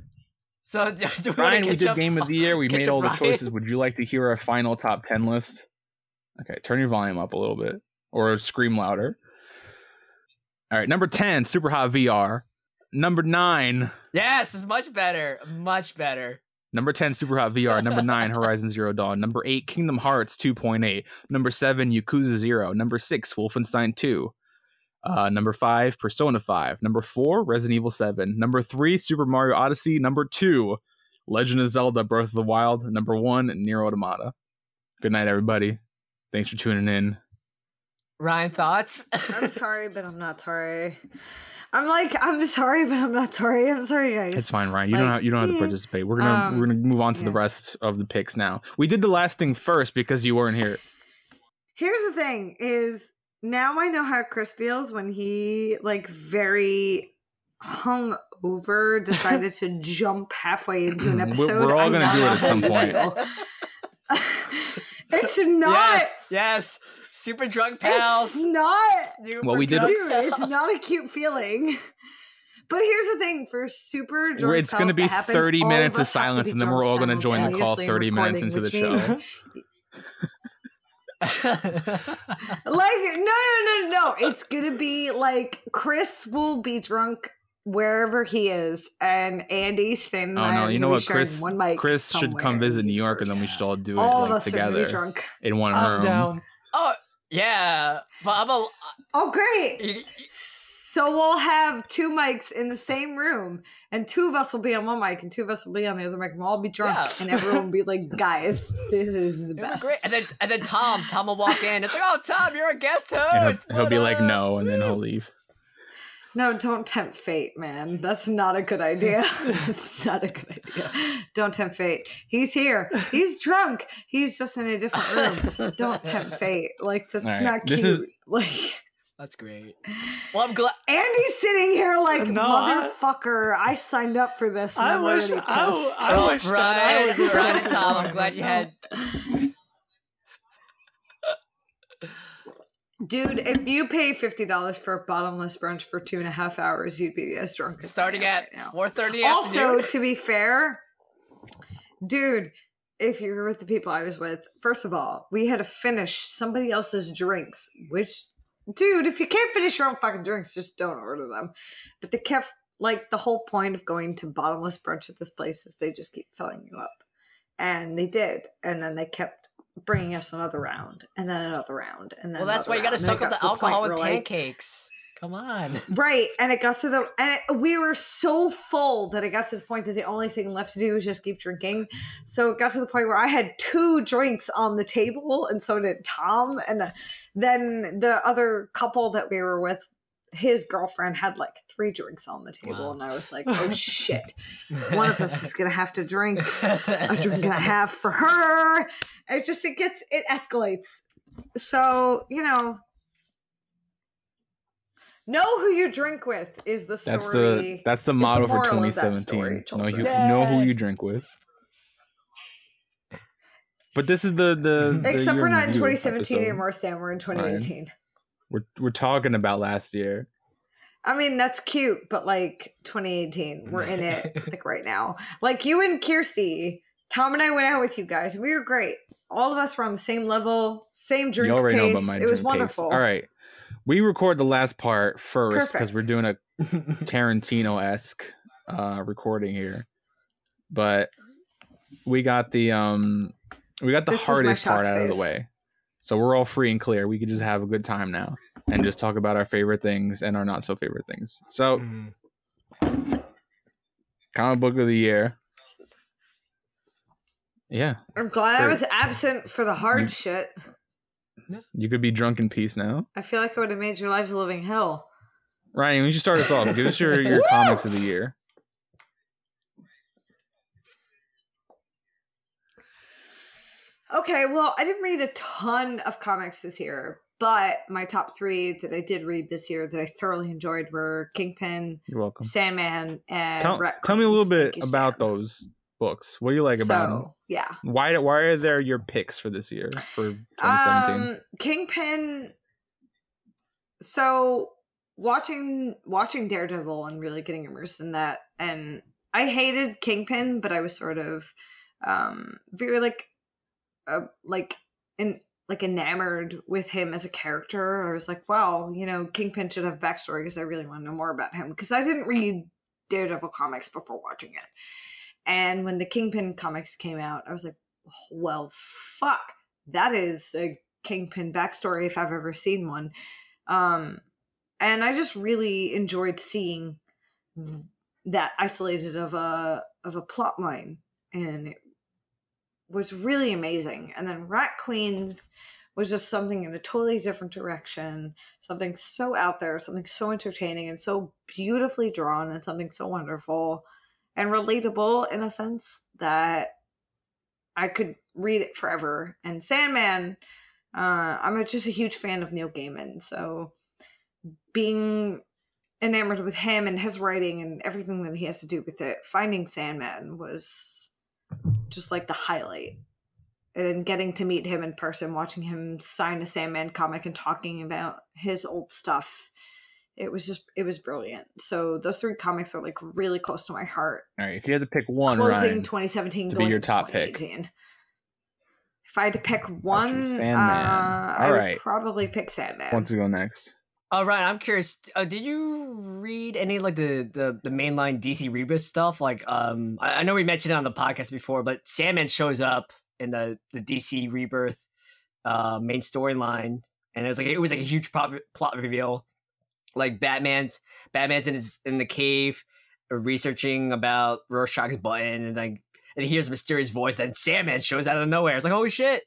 So *laughs* do, do we wanna Ryan, we did game of the year. We made all the choices. Would you like to hear our final top ten list? Okay, turn your volume up a little bit or scream louder. All right, number ten, Superhot VR. Number nine, Yes, it's much better. Much better. Number 10, Superhot VR. Number *laughs* 9, Horizon Zero Dawn. Number 8, Kingdom Hearts 2.8. Number 7, Yakuza 0. Number 6, Wolfenstein 2. Uh, number 5, Persona 5. Number 4, Resident Evil 7. Number 3, Super Mario Odyssey. Number 2, Legend of Zelda Breath of the Wild. Number 1, Nier Automata. Good night, everybody. Thanks for tuning in. Ryan, thoughts? I'm *laughs* sorry, but I'm not sorry. I'm like, I'm sorry, but I'm not sorry. I'm sorry, guys. It's fine, Ryan. You don't have, you don't have to participate. We're gonna um, we're gonna move on to the rest of the picks now. We did the last thing first because you weren't here. Here's the thing: is now I know how Chris feels when he like very hung over *laughs* decided to jump halfway into an We're- episode. we're all gonna now do it at some point. *laughs* it's not. Yes, yes. Super drunk pals. It's not. Super Well, we did- Dude, it's not a cute feeling. But here's the thing: for super Where drunk it's going to be happen, 30 all minutes of us have to silence, and then we're all going to join the call 30 minutes into the show. *laughs* Like, no, no, no, no. It's gonna be like Chris will be drunk wherever he is, and Andy standing Oh no, you know what, Chris? One mic Chris should come visit New York, and then we should all do it All like of us are be together drunk. in one I'm room. down. oh, yeah. But I'm a. Oh, great! you- you- So we'll have two mics in the same room, and two of us will be on one mic, and two of us will be on the other mic, and we'll all be drunk, Yeah. and everyone will be like, *laughs* "Guys, this is the best." great. And then, and then Tom, Tom will walk in. It's like, oh, Tom, you're a guest host. And he'll, he'll What be like, no, and then he'll leave. No, don't tempt fate, man. That's not a good idea. *laughs* That's not a good idea. Don't tempt fate. He's here. He's drunk. He's just in a different room. Don't tempt *laughs* fate. Like that's All right, not this cute. is- *laughs* Like That's great. Well, I'm glad. Andy's sitting here like No, motherfucker. I, signed up for this. I I'm wish already I. I Well, wish that I was Brian and Tom, I'm glad you had. Dude, if you pay fifty dollars for a bottomless brunch for two and a half hours, you'd be as drunk as Starting at right 4:30 also afternoon. to be fair dude if you were with the people i was with first of all we had to finish somebody else's drinks which dude if you can't finish your own fucking drinks just don't order them. But they kept like the whole point of going to bottomless brunch at this place is they just keep filling you up. And they did. And then they kept bringing us another round and then another round and then Well, that's why you got to round. And it soak up the alcohol with where, like, pancakes. Come on. *laughs* Right, and it got to the and it, we were so full that it got to the point that the only thing left to do was just keep drinking. So it got to the point where I had two drinks on the table, and so did Tom. And then the other couple that we were with, his girlfriend had like three drinks on the table, Wow. and I was like, "Oh shit, *laughs* one of us is gonna have to drink a drink and a half for her." It just it gets it escalates. So you know. Know who you drink with is the story. That's the that's the the motto for moral of that 2017. Know children. you know who you drink with. But this is the the, the Except year we're not in 2017 episode. anymore, Stan. We're in 2018. We're we're talking about last year. I mean, that's cute, but like 2018, we're in it *laughs* like right now. Like you and Kirsty, Tom and I went out with you guys. We were great. All of us were on the same level, same drink you already pace. know about my it was drink pace. wonderful. All right, we record the last part first because we're doing a Tarantino esque uh, recording here, but we got the um we got the This hardest part out of the way, so we're all free and clear. We can just have a good time now and just talk about our favorite things and our not so favorite things. So Mhm. comic book of the year. Yeah, I'm glad I was absent for the hard You- shit. you could be drunk in peace now. I feel like I would have made your lives a living hell. Ryan, you should start us off. Give us your, your *laughs* comics of the year. Okay, well, I didn't read a ton of comics this year, but my top three that I did read this year that I thoroughly enjoyed were Kingpin, You're welcome. Sandman, and Tell, tell me a little bit about those books. What do you like about them? Yeah. Why why are there your picks for this year for 2017? Um, Kingpin. So watching watching Daredevil and really getting immersed in that, and I hated Kingpin, but I was sort of um very like uh, like in like enamored with him as a character. I was like, wow, you know, Kingpin should have backstory because I really want to know more about him because I didn't read Daredevil comics before watching it. And when the Kingpin comics came out, I was like, well, fuck, that is a Kingpin backstory if I've ever seen one. Um, and I just really enjoyed seeing that isolated of a of a plot line, and it was really amazing. And then Rat Queens was just something in a totally different direction, something so out there, something so entertaining and so beautifully drawn, and something so wonderful and relatable in a sense that I could read it forever. And Sandman, uh, I'm just a huge fan of Neil Gaiman, so being enamored with him and his writing and everything that he has to do with it, finding Sandman was just like the highlight. And getting to meet him in person, watching him sign a Sandman comic and talking about his old stuff, it was just it was brilliant. So those three comics are like really close to my heart. All right, if you had to pick one, Closing Ryan, 2017 to be your top pick. If I had to pick one, uh, I All would right. probably pick Sandman. wants to go next. Oh, Ryan, I'm curious. Uh, did you read any like the the the mainline DC Rebirth stuff? Like, um, I, I know we mentioned it on the podcast before, but Sandman shows up in the the DC Rebirth uh main storyline, and it was like it was like a huge plot plot reveal. Like Batman's Batman's in his in the cave uh, researching about Rorschach's button, and like and he hears a mysterious voice. Then Sandman shows out of nowhere. It's like, oh shit!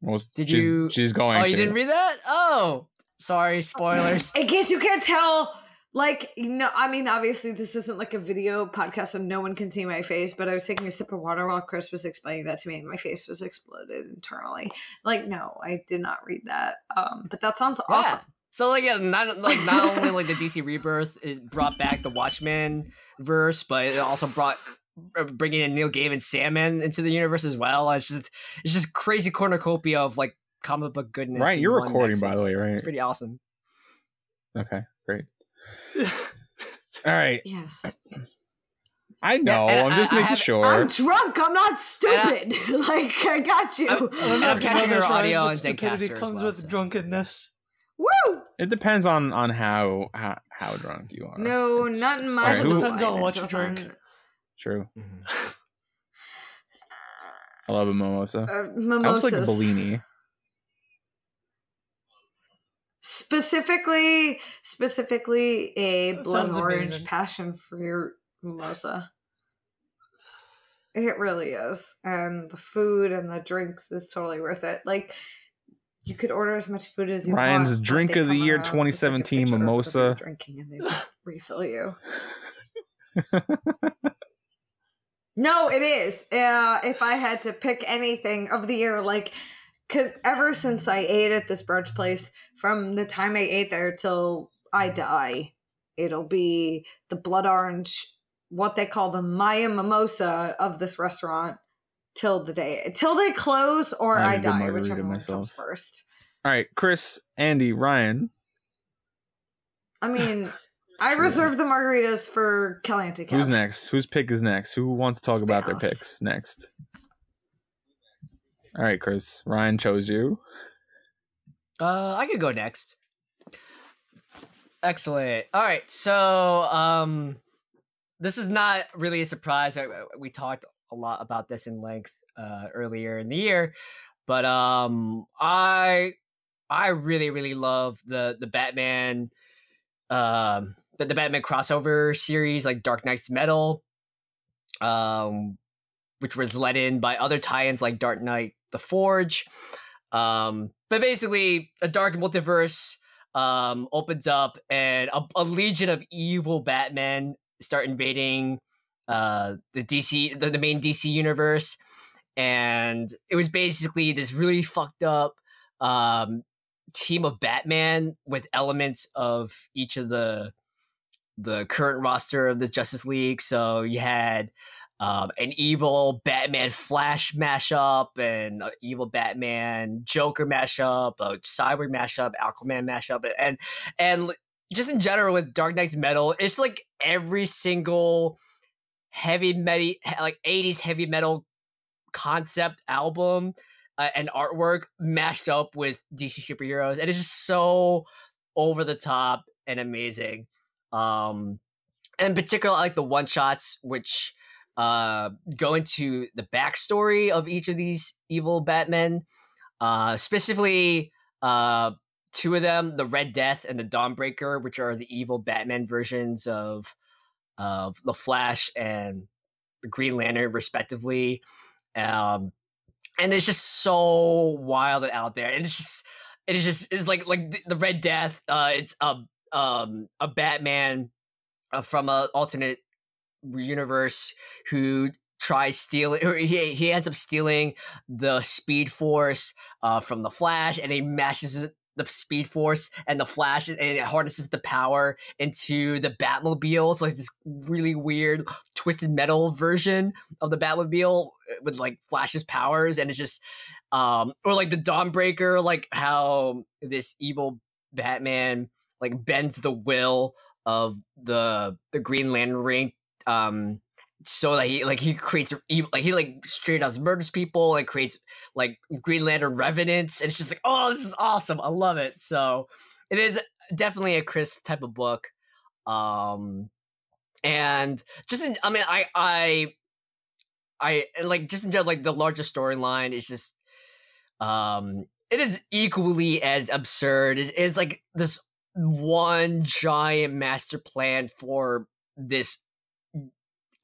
Well, Did she's, you- She's going. Oh, you to. didn't read that? Oh, sorry, spoilers. In case you can't tell, like, you know, I mean, obviously, this isn't like a video podcast, so no one can see my face, but I was taking a sip of water while Chris was explaining that to me, and my face was exploded internally. Like, no, I did not read that. Um, but that sounds Yeah. awesome. So like yeah, not like not only like the DC Rebirth it brought back the Watchmen verse, but it also brought uh, bringing in Neil Gaiman Sandman into the universe as well. It's just it's just crazy cornucopia of like comic book goodness. Right, you're one recording, by the way, right? It's pretty awesome. Okay, great. *laughs* All right, Yes. I know. and I'm just I making have- sure. I'm drunk. I'm not stupid. *laughs* like, I got you. I'm- I'm I'm not catching gonna her audio and on stupidity Zencastr as comes well, with so. drunkenness. Woo! It depends on on how how, how drunk you are. No, It's- not in it's- my Alright, who- Depends on what you drink. doesn't- True. Mm-hmm. *laughs* I love a mimosa. Uh, I was mimosas. like Bellini. Specifically specifically a That blood orange amazing. passion fruit mimosa it really is and the food and the drinks is totally worth it like you could order as much food as you Ryan's want but drink of the year around with, like, 2017 picture of whatever mimosa. drinking and they *laughs* refill you *laughs* no it is uh, if i had to pick anything of the year like Cause ever since I ate at this brunch place, from the time I ate there till I die, it'll be the blood orange, what they call the Maya mimosa of this restaurant, till the day till they close or I I, had a good die, whichever one comes first. All right, Chris, Andy, Ryan. I mean, *laughs* I reserve the margaritas for Caliente Who's next? Whose pick is next? Who wants to talk Let's about their picks next? All right, Chris. Ryan chose you. Uh, I could go next. Excellent. All right, so um, this is not really a surprise. We talked a lot about this in length uh, earlier in the year, but um, I I really really love the the Batman um the, the Batman crossover series like Dark Nights Metal, um, which was led in by other tie-ins like Dark Knight the Forge. Um, but basically, a dark multiverse um, opens up, and a, a legion of evil Batmen start invading uh, the DC, the, the main DC universe, and it was basically this really fucked up um, team of Batman with elements of each of the the current roster of the Justice League. So you had um, an evil Batman Flash mashup and an evil Batman Joker mashup, a Cyborg mashup, Aquaman mashup, and and just in general with Dark Nights Metal, it's like every single heavy metal, like '80s heavy metal concept album uh, and artwork mashed up with DC superheroes, and it's just so over the top and amazing. Um, and in particular, I like the one shots, which uh, go into the backstory of each of these evil Batmen. Uh, specifically, uh, two of them, the Red Death and the Dawnbreaker, which are the evil Batman versions of of the Flash and the Green Lantern, respectively. Um, and it's just so wild and out there, and it's just it is just it's like like the, Red Death. Uh, it's a um a Batman uh, from a alternate universe who tries stealing or he, he ends up stealing the speed force uh, from the flash and he mashes the speed force and the flash and it harnesses the power into the batmobiles like this really weird twisted metal version of the batmobile uh, with like flash's powers and it's just um or like the dawnbreaker like how this evil batman like bends the will of the the green lantern ring um so that he like he creates evil like he like straight up murders people like creates like green lantern revenants and it's just like oh this is awesome i love it. So it is definitely a chris type of book um and just in, i mean i i i like just in general like the larger storyline is just um it is equally as absurd. It is like this one giant master plan for this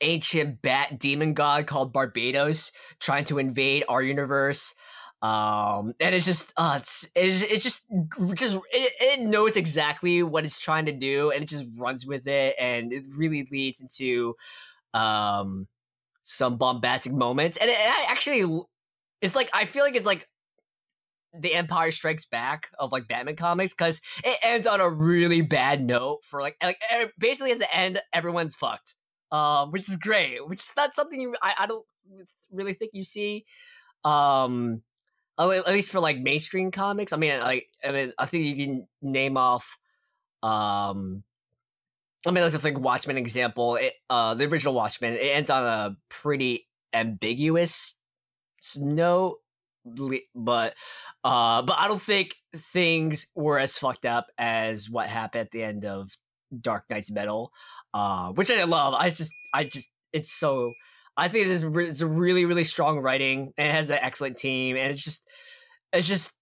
ancient bat demon god called Barbatos trying to invade our universe. Um, and it's just, uh, it's, it's, it's just, just, it, it knows exactly what it's trying to do and it just runs with it. And it really leads into, um, some bombastic moments. And it, it actually, it's like, I feel like it's like the Empire Strikes Back of like Batman comics because it ends on a really bad note for like like basically at the end everyone's fucked um, which is great. Which is not something you I, I don't really think you see, um, at least for like mainstream comics. I mean, like I mean, I think you can name off, um, I mean, like it's like Watchmen example. It, uh, the original Watchmen it ends on a pretty ambiguous note, but uh, but I don't think things were as fucked up as what happened at the end of Dark Nights Metal uh, which I love. I just, I just, it's so. I think it's, it's a really, really strong writing, and it has an excellent team, and it's just, it's just,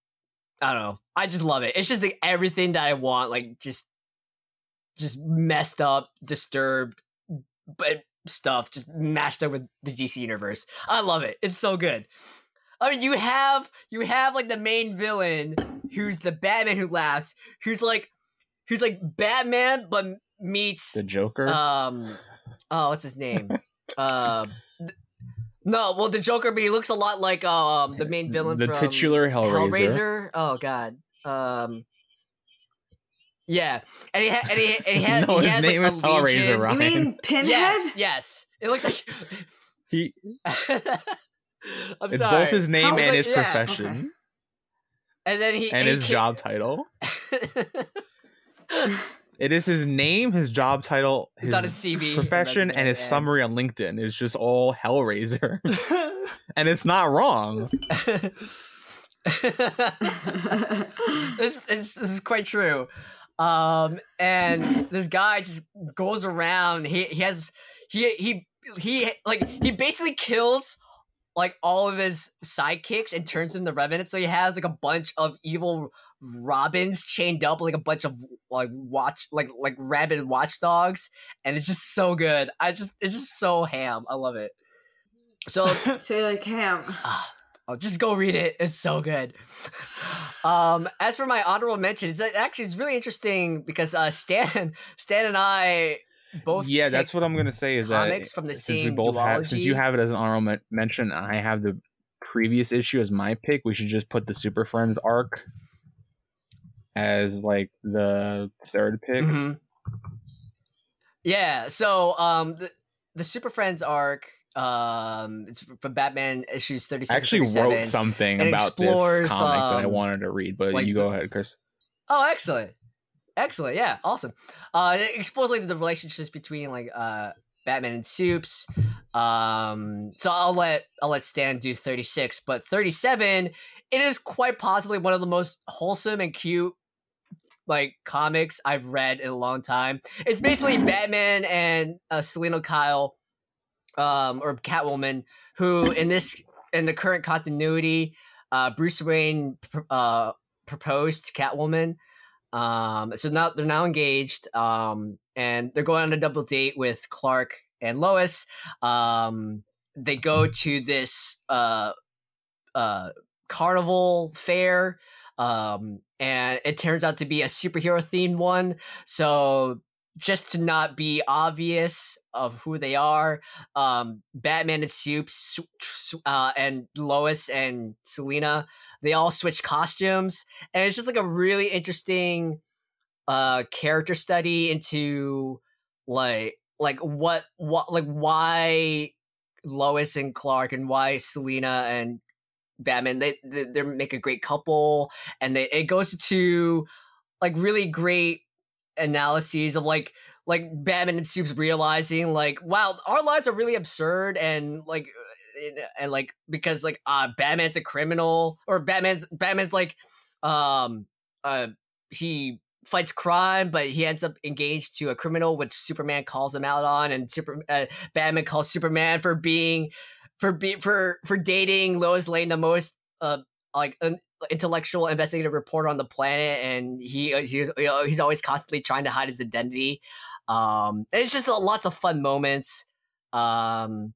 I don't know. I just love it. It's just like everything that I want, like just, just messed up, disturbed, but stuff just mashed up with the DC universe. I love it. It's so good. I mean, you have you have like the main villain, who's the Batman who laughs, who's like, who's like Batman, but meets the Joker. Um, oh, what's his name? *laughs* uh, th- no, well, the Joker, but he looks a lot like um the main villain, the from titular Hellraiser. Hellraiser. Oh God. Um. Yeah, and he ha- and he and he, had, *laughs* no, he his has name like is a Hellraiser, legion. Ryan. You mean Pinhead? Yes, yes. It looks like. *laughs* He I'm it's sorry. both his name and like, his yeah, profession And then he and he his ca- job title. It is his name, his job title, It's his on his CV profession, and his summary on LinkedIn is just all Hellraiser, *laughs* *laughs* and it's not wrong. *laughs* this, this, this is quite true. Um, and this guy just goes around. He he has he he he like he basically kills like all of his sidekicks and turns them to revenants. So he has like a bunch of evil robins chained up, like a bunch of like watch like like rabid watchdogs, and it's just so good. I just it's just so ham. I love it. So *laughs* so you're like ham. *sighs* Oh, just go read it. It's so good. *sighs* Um, as for my honorable mentions, it actually it's really interesting because uh, Stan, *laughs* Stan and I both yeah, that's what I'm gonna say. Is that comics from the since we same both have, since you have it as an honorable mention, I have the previous issue as my pick. We should just put the Super Friends arc as like the third pick. Mhm. Yeah, so um, the the Super Friends arc, um, it's from Batman issues 36 I actually wrote something about this explores, comic that I um, wanted to read, but like you go the- ahead, Chris. Oh, excellent. Excellent. Yeah, awesome. Uh it explores like the relationships between like uh Batman and Soups. Um, so I'll let I'll let Stan do 36, but 37, it is quite possibly one of the most wholesome and cute like comics I've read in a long time. It's basically *laughs* Batman and uh, Selina Kyle, um, or Catwoman, who in this in the current continuity, uh, Bruce Wayne pr- uh, proposed to Catwoman. Um, so now they're now engaged, um, and they're going on a double date with Clark and Lois. Um, they go to this uh, uh, carnival fair, um, and it turns out to be a superhero themed one. So just to not be obvious of who they are, um, Batman and Soups uh, and Lois and Selina, they all switch costumes, and it's just like a really interesting uh, character study into like like what what like why Lois and Clark and why Selina and Batman they they, they make a great couple, and they it goes to like really great analyses of like like Batman and Soups realizing like wow our lives are really absurd and like and, and like because like uh Batman's a criminal or Batman's Batman's like um uh he fights crime but he ends up engaged to a criminal which Superman calls him out on and super uh, Batman calls Superman for being for be for for dating Lois Lane the most uh like an intellectual investigative reporter on the planet and he uh, he's, he's always constantly trying to hide his identity. Um and it's just uh, lots of fun moments. Um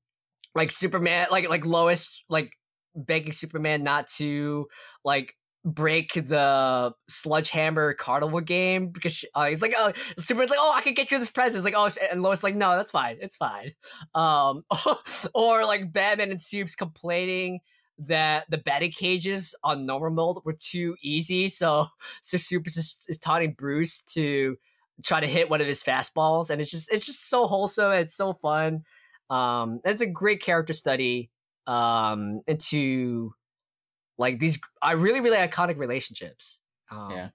like superman like like lois like begging superman not to like break the sledgehammer carnival game because she, uh, he's like oh superman's like oh i can get you this present it's like oh and lois like no that's fine it's fine um *laughs* or like batman and soups complaining that the batting cages on normal mode were too easy. So *laughs* so Super is, is taunting Bruce to try to hit one of his fastballs, and it's just it's just so wholesome. it's so fun. Um, it's a great character study um, into like these are really really iconic relationships. Um, Yeah.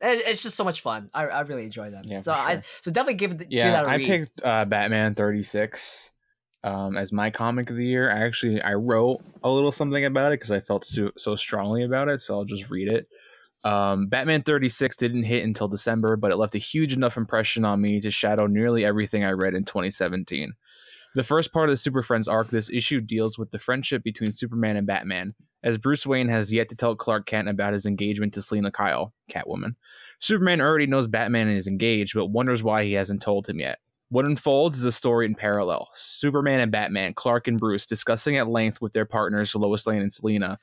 it- it's just so much fun. I, I really enjoy them. Yeah, so for I so definitely give, the, give Yeah, that a I picked uh, Batman 36 um, as my comic of the year. I actually I wrote a little something about it because I felt so, so strongly about it, so I'll just read it. Um, Batman 36 didn't hit until December, but it left a huge enough impression on me to shadow nearly everything I read in 2017. The first part of the Super Friends arc, this issue deals with the friendship between Superman and Batman, as Bruce Wayne has yet to tell Clark Kent about his engagement to Selina Kyle, Catwoman. Superman already knows Batman is engaged, but wonders why he hasn't told him yet. What unfolds is a story in parallel. Superman and Batman, Clark and Bruce, discussing at length with their partners Lois Lane and Selina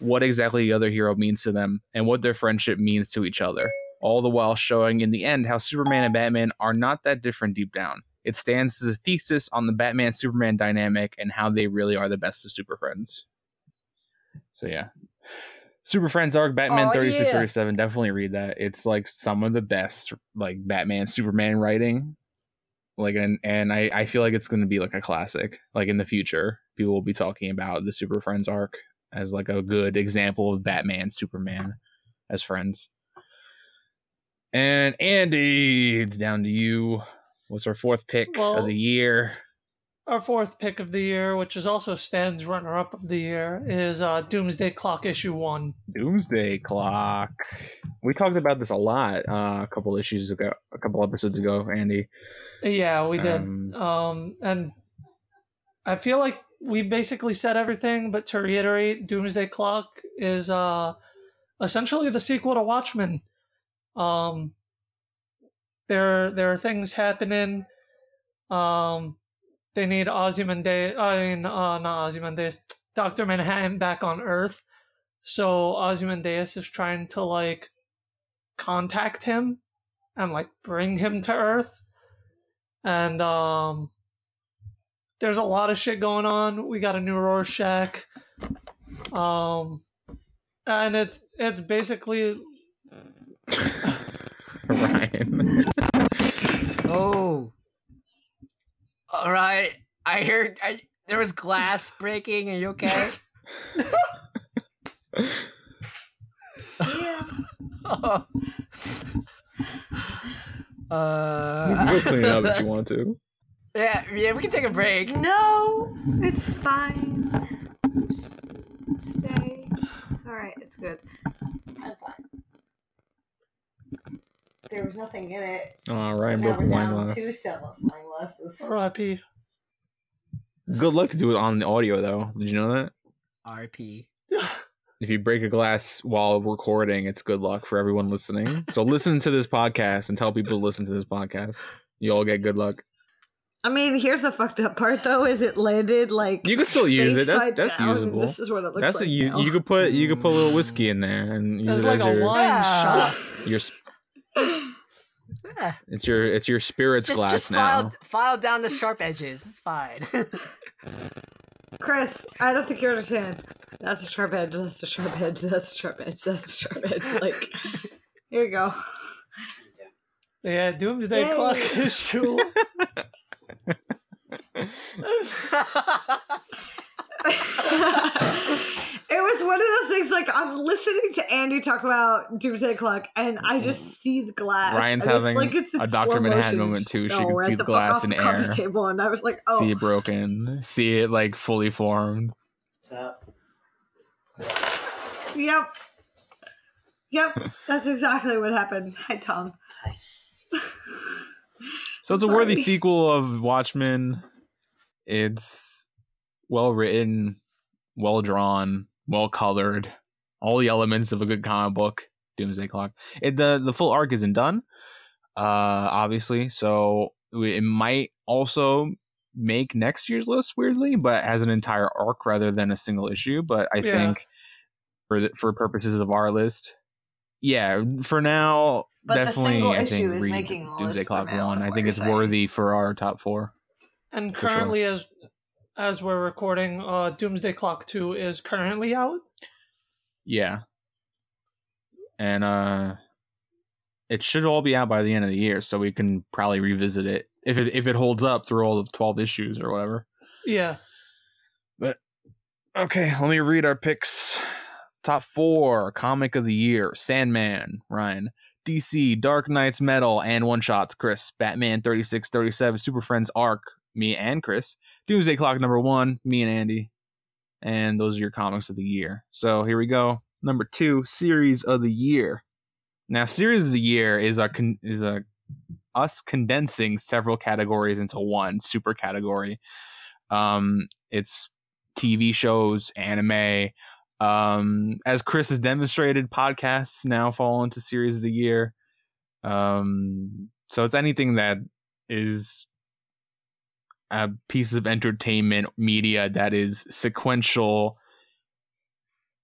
what exactly the other hero means to them and what their friendship means to each other. All the while showing in the end how Superman and Batman are not that different deep down. It stands as a thesis on the Batman Superman dynamic and how they really are the best of super friends. So yeah. Super Friends arc Batman Oh, 36 yeah. 37 definitely read that. It's like some of the best like Batman Superman writing. Like and and I I feel like it's going to be like a classic. Like in the future, people will be talking about the Super Friends arc as like a good example of Batman Superman as friends. And Andy, it's down to you. What's our fourth pick Well- of the year? Our fourth pick of the year, which is also Stan's runner up of the year, is uh, Doomsday Clock issue one. Doomsday Clock. We talked about this a lot uh, a couple issues ago, a couple episodes ago, Andy. Yeah, we did. Um, Um, and I feel like we basically said everything, but to reiterate, Doomsday Clock is uh, essentially the sequel to Watchmen. Um, there, there are things happening. Um, they need Ozymandias. I mean, uh, not Ozymandias. Doctor Manhattan back on Earth. So Ozymandias is trying to like contact him and like bring him to Earth. And um, there's a lot of shit going on. We got a new Rorschach. Um, and it's it's basically *coughs* Ryan. *laughs* Oh. All right. I heard I, there was glass breaking. Are you okay? Yeah. *laughs* uh, *laughs* you can go clean it up if you want to. Yeah, yeah, we can take a break. No, it's fine. Just Stay. It's all right. It's good. I'm fine. There was nothing in it. Oh, Ryan Now broke we're wine glass. two stainless wine glasses. R.I.P. Good luck to do it on the audio though. Did you know that? RP. If you break a glass while recording, it's good luck for everyone listening. *laughs* So listen to this podcast and tell people to listen to this podcast. You all get good luck. I mean, here's the fucked up part though: is it landed like You can still use it. That's- that's down, usable. This is what it looks That's like. a you. now. You could put you could put a little whiskey in there and use It's it like as a your wine Yeah. shot. your sp- Yeah, it's your it's your spirits just glass just now. file file down the sharp edges. It's fine. *laughs* Chris, I don't think you understand. That's a sharp edge. That's a sharp edge. That's a sharp edge. That's a sharp edge. Like, here you go. Yeah, Doomsday Yay. Clock *laughs* issue. *laughs* it was one of those things like I'm listening to Andy talk about Doomsday Clock, and I mm-hmm. just see the glass. Ryan's and it's having like it's in a Dr. Manhattan moment, too. She can see at the glass in the coffee air. Table, and I was like, oh, See it broken. See it like fully formed. yep, yep. *laughs* That's exactly what happened. Hi, Tom. So it's a worthy sequel of Watchmen. It's well written, well drawn, well colored. All the elements of a good comic book. Doomsday Clock. It the the full arc isn't done, uh, obviously. So it might also make next year's list weirdly, but as an entire arc rather than a single issue. But I Yeah. think for the, for purposes of our list, yeah, for now, But the definitely single I issue think is read making Doomsday Clock one. I think it's saying. worthy for our top four. And For sure. currently, as as we're recording, uh, Doomsday Clock Two is currently out. Yeah. And uh it should all be out by the end of the year, so we can probably revisit it if it if it holds up through all the twelve issues or whatever. Yeah, But Okay, let me read our picks. Top four comic of the year: Sandman, Ryan. DC, Dark Nights Metal, and one shots, Chris. Batman 3637, Super Friends Arc, me and Chris. Doomsday Clock number one, me and Andy. And those are your comics of the year. So here we go. Number two, series of the year. Now, series of the year is a con- is a us condensing several categories into one super category. Um, it's TV shows, anime. Um, as Chris has demonstrated, podcasts now fall into series of the year. Um, so it's anything that is a piece of entertainment media that is sequential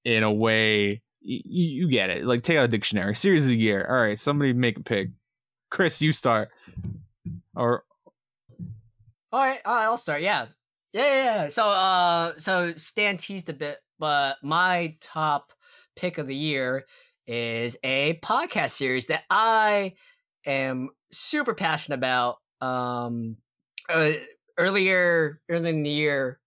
in a way. Y- you get it. Like take out a dictionary. Series of the year. All right, somebody make a pick. Chris, you start. Or All right, all right, I'll start. Yeah. yeah, yeah, yeah. So, uh, so Stan teased a bit, but my top pick of the year is a podcast series that I am super passionate about. Um, uh, earlier, earlier in the year,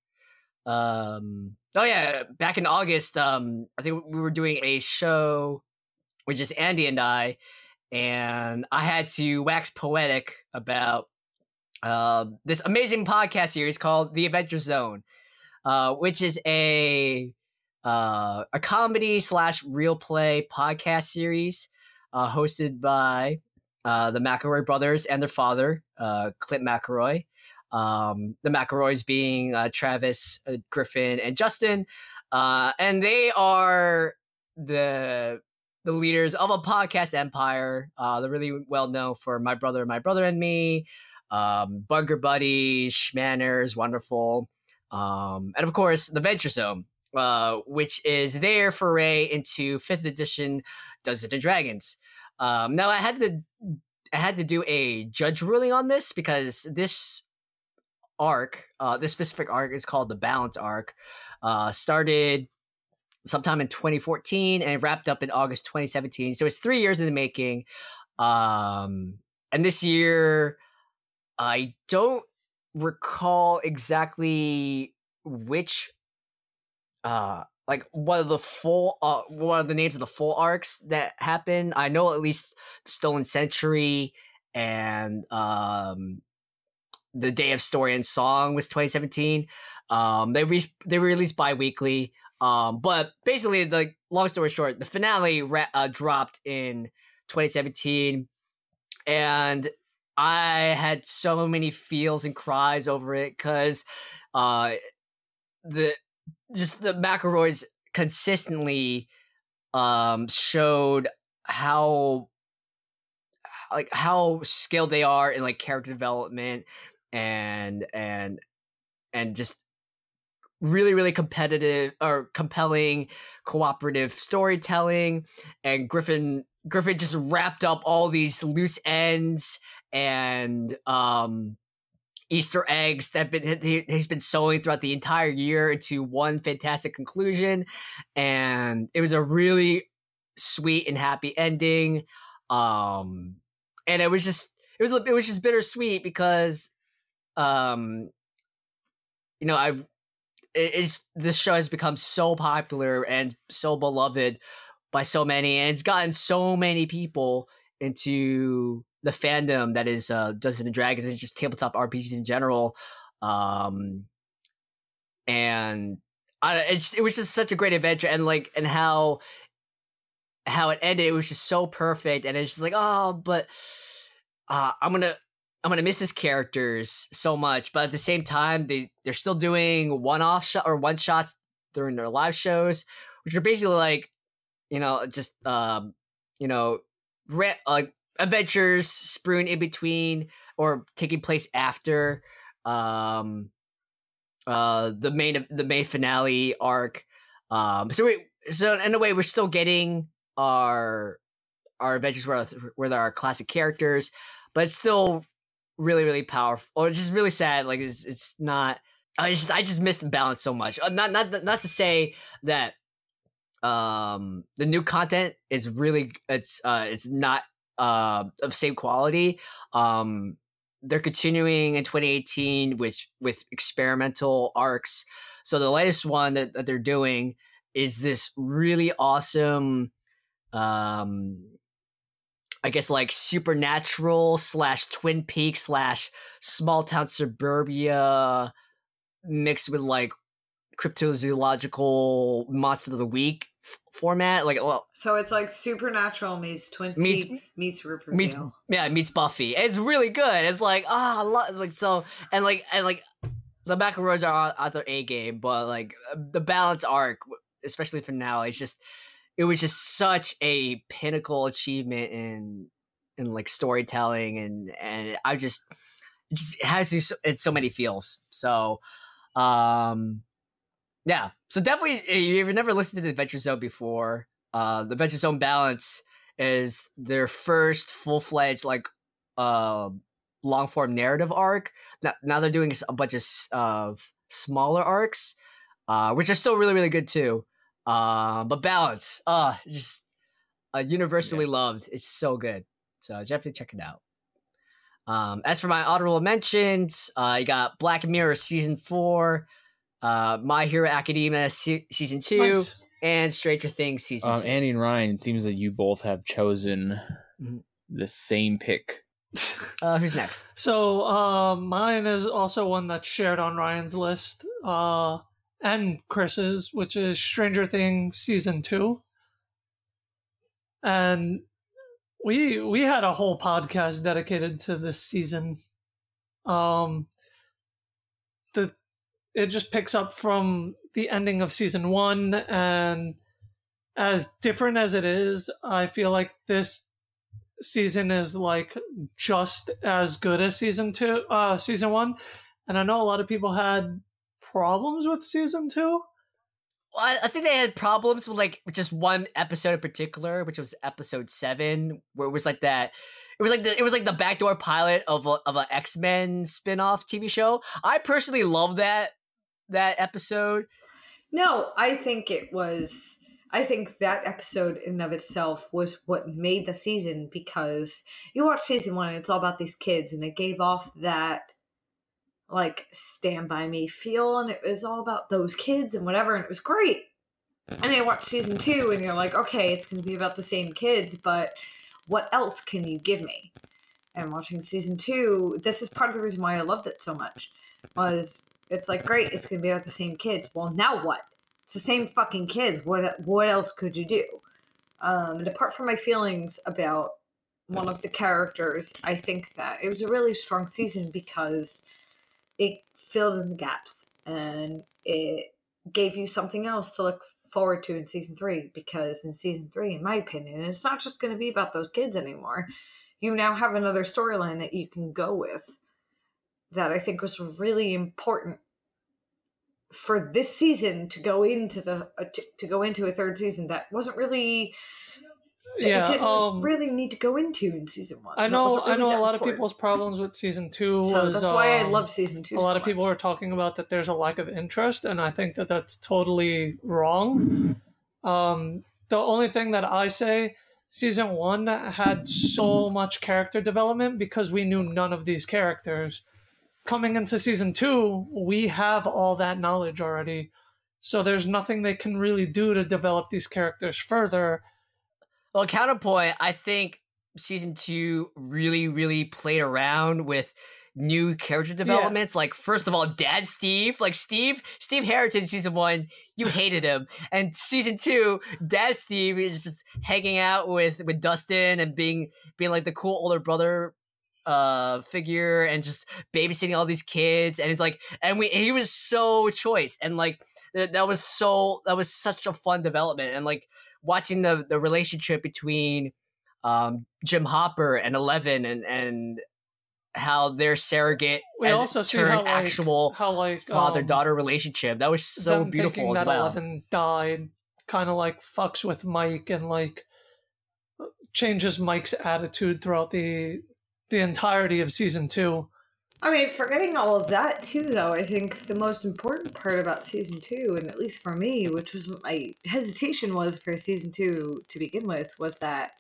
um, oh yeah, back in August, um, I think we were doing a show with just Andy and I, and I had to wax poetic about uh, this amazing podcast series called The Adventure Zone, uh, which is a uh, a comedy slash real play podcast series uh, hosted by uh, the McElroy brothers and their father, uh, Clint McElroy. Um, the McElroys being uh, Travis, uh, Griffin, and Justin, uh, and they are the the leaders of a podcast empire. Uh, they're really well known for My Brother, My Brother and Me, um, Bunker Buddies, Schmanners, Wonderful, um, and of course the Adventure Zone, uh, which is their foray into fifth edition Dungeons and Dragons. Um, now I had to I had to do a judge ruling on this because this arc, uh, this specific arc is called the Balance arc, uh, started sometime in 2014 and wrapped up in August 2017. So it's three years in the making. Um, and this year, I don't recall exactly which, uh, like one of the full, uh, what are the names of the full arcs that happened. I know at least the Stolen Century and um the day of story and song was 2017. Um, they re- they released bi-weekly. Um, but basically, the long story short, the finale uh, dropped in 2017, and I had so many feels and cries over it because uh, the just the McElroys consistently um showed how like how skilled they are in like character development and and and just really really competitive or compelling cooperative storytelling and griffin griffin just wrapped up all these loose ends and um easter eggs that been he, he's been sowing throughout the entire year into one fantastic conclusion and it was a really sweet and happy ending um and it was just it was it was just bittersweet because um you know i've it, it's this show has become so popular and so beloved by so many and it's gotten so many people into the fandom that is uh Dungeons and Dragons and just tabletop RPGs in general um and I, it's, it was just such a great adventure and like and how how it ended it was just so perfect and it's just like oh but uh, i'm gonna i'm gonna miss his characters so much but at the same time they they're still doing one-off shot or one shots during their live shows which are basically like you know just um you know like adventures strewn in between or taking place after um uh the main the main finale arc. Um so we so in a way we're still getting our our adventures with with our classic characters but it's still really really powerful or just really sad like it's it's not i just i just missed the balance so much. Uh, not not not to say that um the new content is really it's uh it's not uh of same quality. Um they're continuing in 2018 with with experimental arcs. So the latest one that, that they're doing is this really awesome um i guess like supernatural slash twin peaks slash small town suburbia mixed with like cryptozoological monster of the week f- format like well So it's like Supernatural meets Twin Meets- Peaks meets Riverdale. meets yeah it meets buffy it's really good it's like ah lo- like so and like and like the McElroys are at their a game but like the balance arc especially for now it's just it was just such a pinnacle achievement in in like storytelling and and i just it just has these- it's so many feels. So um yeah. So definitely if you've never listened to the adventure zone before uh the adventure zone balance is their first full-fledged like uh long form narrative arc. Now, now they're doing a bunch of, of smaller arcs uh which are still really really good too um but balance uh just uh, universally loved. It's so good. So definitely check it out. Um as for my honorable mentions uh you got black mirror season four uh my hero academia se- season two Nice. and stranger things season Um, two. Andy and Ryan, it seems that you both have chosen Mhm. the same pick. *laughs* uh who's next? So uh, mine is also one that's shared on Ryan's list, uh, and Chris's, which is Stranger Things season two. And we we had a whole podcast dedicated to this season. Um, the it just picks up from the ending of season one, and as different as it is, I feel like this season is like just as good as season two uh season one and i know a lot of people had problems with season two Well, I, I think they had problems with like just one episode in particular, which was episode seven, where it was like that. It was like the it was like the backdoor pilot of a, of an X Men spin off TV show. I personally love that that episode. No, I think it was. I think that episode in and of itself was what made the season because you watch season one and it's all about these kids and it gave off that like stand by me feel and it was all about those kids and whatever and it was great. And then you watch season two and you're like, okay, it's going to be about the same kids, but what else can you give me? and watching season two, this is part of the reason why I loved it so much. Was it's like great, it's gonna be about the same kids. Well, now what? It's the same fucking kids. What what else could you do? Um, and apart from my feelings about one of the characters, I think that it was a really strong season because it filled in the gaps and it gave you something else to look forward to in season three. Because in season three, in my opinion, it's not just going to be about those kids anymore. You now have another storyline that you can go with that I think was really important for this season to go into the uh, to, to go into a third season that wasn't really that it Yeah, didn't um, really need to go into in season one. I know. wasn't I know a lot of people's problems with season two So was that's why I um, love season two. a lot so of people are talking about that there's a lack of interest, and I think that that's totally wrong. Um, the only thing that I say, season one had so much character development because we knew none of these characters. Coming into season two, we have all that knowledge already, so there's nothing they can really do to develop these characters further. Well, counterpoint, I think season two really, really played around with new character developments. Like, first of all, Dad Steve, like Steve, Steve Harrington, season one, you hated him, and season two, Dad Steve is just hanging out with with Dustin and being being like the cool older brother uh figure and just babysitting all these kids. And it's like and we he was so choice. And like that was so that was such a fun development. And like watching the the relationship between um Jim Hopper and Eleven and and how their surrogate We also see how like, actual how like father um, daughter relationship that was so beautiful as that well. Eleven died kind of like fucks with Mike and like changes Mike's attitude throughout the the entirety of season two. I mean, forgetting all of that too, though, I think the most important part about season two, and at least for me, which was what my hesitation was for season two to begin with, was that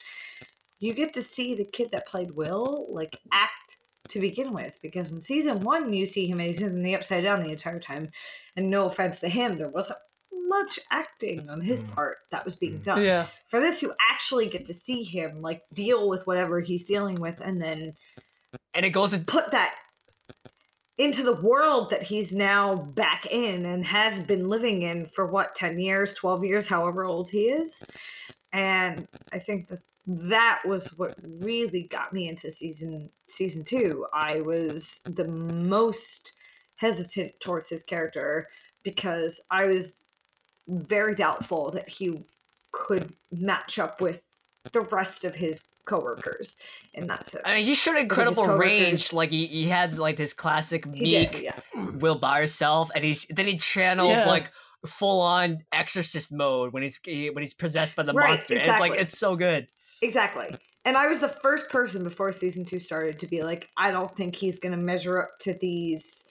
you get to see the kid that played Will like act to begin with. Because in season one, you see him and he's in the upside down the entire time, and no offense to him, there wasn't much acting on his Mm. part that was being done. Yeah, For this, you actually get to see him like deal with whatever he's dealing with, and then and it goes in put that into the world that he's now back in and has been living in for what 10 years 12 years however old he is. And i think that that was what really got me into season season two. I was the most hesitant towards his character because i was very doubtful that he could match up with the rest of his coworkers in that sense I mean, he showed incredible range. Like he, he had like this classic meek did, yeah. will by herself, and he's then he channeled Yeah. like full on exorcist mode when he's he, when he's possessed by the Right, monster. And it's like it's so good. Exactly. And I was the first person before season two started to be like, I don't think he's going to measure up to these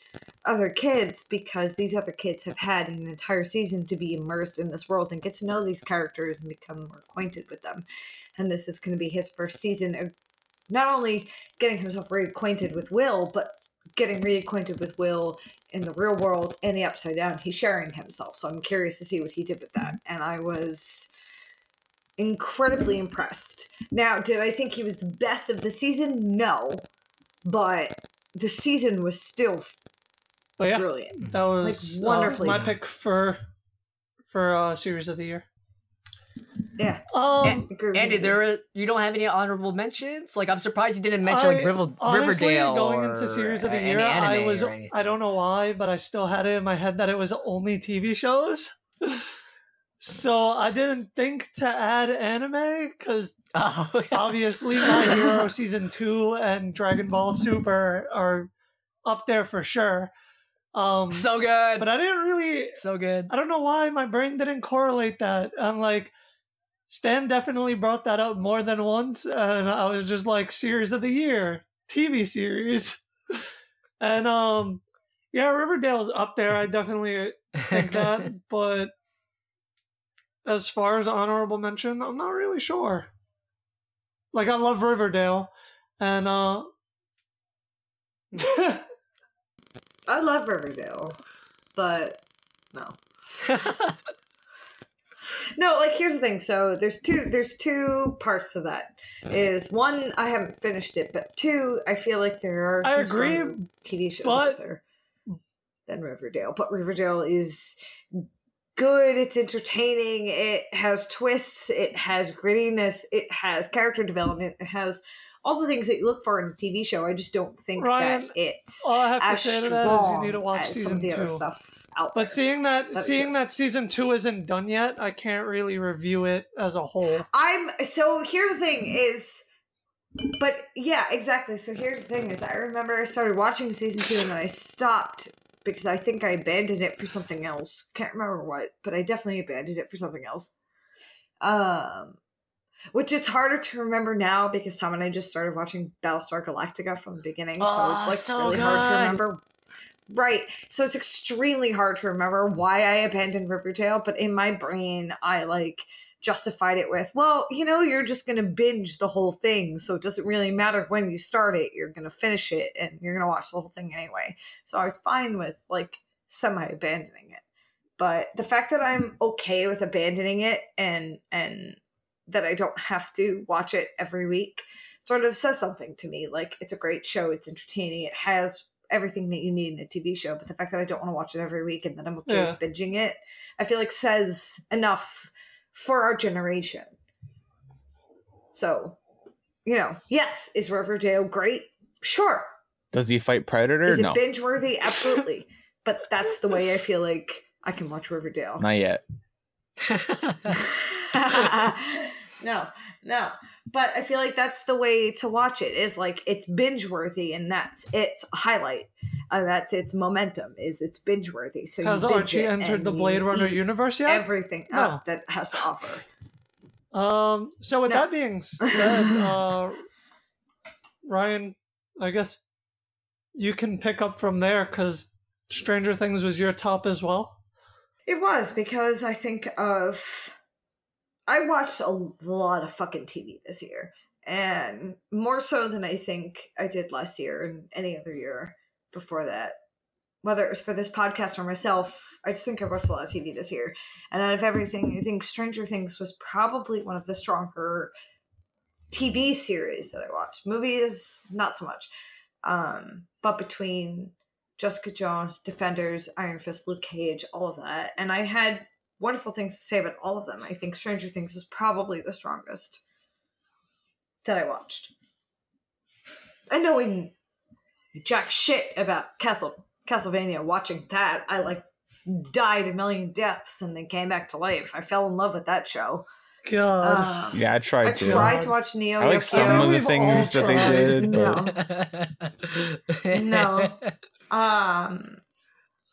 other kids because these other kids have had an entire season to be immersed in this world and get to know these characters and become more acquainted with them. And this is going to be his first season of not only getting himself reacquainted with Will, but getting reacquainted with Will in the real world and the upside down. He's sharing himself. So I'm curious to see what he did with that. And I was incredibly impressed. Now, did I think he was the best of the season? No. But the season was still but yeah, brilliant. that was uh, wonderfully my done. pick for for uh, series of the year. Yeah. Um, Agree Andy, there are, you don't have any honorable mentions. Like I'm surprised you didn't mention like I- River, honestly, Riverdale. going or into series of the any year, I anime was. I don't know why, but I still had it in my head that it was only TV shows. *laughs* so I didn't think to add anime because *laughs* Oh, okay. obviously My Hero season two and Dragon Ball Super are up there for sure. Um, so good, but I didn't really. so good. I don't know why my brain didn't correlate that. I'm like, Stan definitely brought that up more than once, and I was just like, series of the year, TV series, *laughs* and um, yeah, Riverdale's up there. I definitely think *laughs* that, but as far as honorable mention, I'm not really sure. Like, I love Riverdale, and uh. *laughs* I love Riverdale, but no. No, like here's the thing. So there's two there's two parts to that. Is one I haven't finished it, but two I feel like there are I agree, TV shows but- out there than Riverdale. But Riverdale is good. It's entertaining. It has twists. It has grittiness. It has character development. It has all the things that you look for in a TV show. I just don't think Ryan, that it's All I have to say to that is you need to watch season of the other two. Stuff out there. But seeing that That seeing that season two isn't done yet, I can't really review it as a whole. I'm so here's the thing is but yeah, exactly. So here's the thing is I remember I started watching season two and then I stopped because I think I abandoned it for something else. Can't remember what, but I definitely abandoned it for something else. Um which it's harder to remember now because Tom and I just started watching Battlestar Galactica from the beginning. so Oh, it's like so really hard to remember Right. So it's extremely hard to remember why I abandoned Riverdale, but in my brain, I like justified it with, well, you know, you're just going to binge the whole thing. So it doesn't really matter when you start it. You're going to finish it and you're going to watch the whole thing anyway. So I was fine with like semi abandoning it. But the fact that I'm okay with abandoning it and, and, that I don't have to watch it every week sort of says something to me. Like it's a great show, it's entertaining, it has everything that you need in a TV show. But the fact that I don't want to watch it every week and that I'm okay Yeah. with binging it, I feel like says enough for our generation. So, you know, yes, is Riverdale great? Sure. Does he fight Predator? Is it No, binge worthy? *laughs* Absolutely. but that's the way I feel like I can watch Riverdale. not yet. *laughs* *laughs* no, no. But I feel like that's the way to watch it. Is like it's binge worthy, and that's its highlight. Uh, that's its momentum. Is it's binge worthy. So Has Archie entered the Blade Runner universe yet? Everything No. that has to offer. Um. So with No. that being said, *laughs* uh, Ryan, I guess you can pick up from there because Stranger Things was your top as well. It was because I think of I watched a lot of fucking TV this year, and more so than I think I did last year and any other year before that. Whether it was for this podcast or myself, I just think I watched a lot of TV this year. And out of everything, I think Stranger Things was probably one of the stronger TV series that I watched. Movies, not so much. Um, but between Jessica Jones, Defenders, Iron Fist, Luke Cage, all of that. And I had wonderful things to say about all of them. I think Stranger Things is probably the strongest that I watched. And knowing jack shit about Castle Castlevania, watching that, I like died a million deaths and then came back to life. I fell in love with that show. God. Um, Yeah, I tried I to. tried to watch Neo I like Yokio. some of the things that they did, but No. *laughs* No. *laughs* Um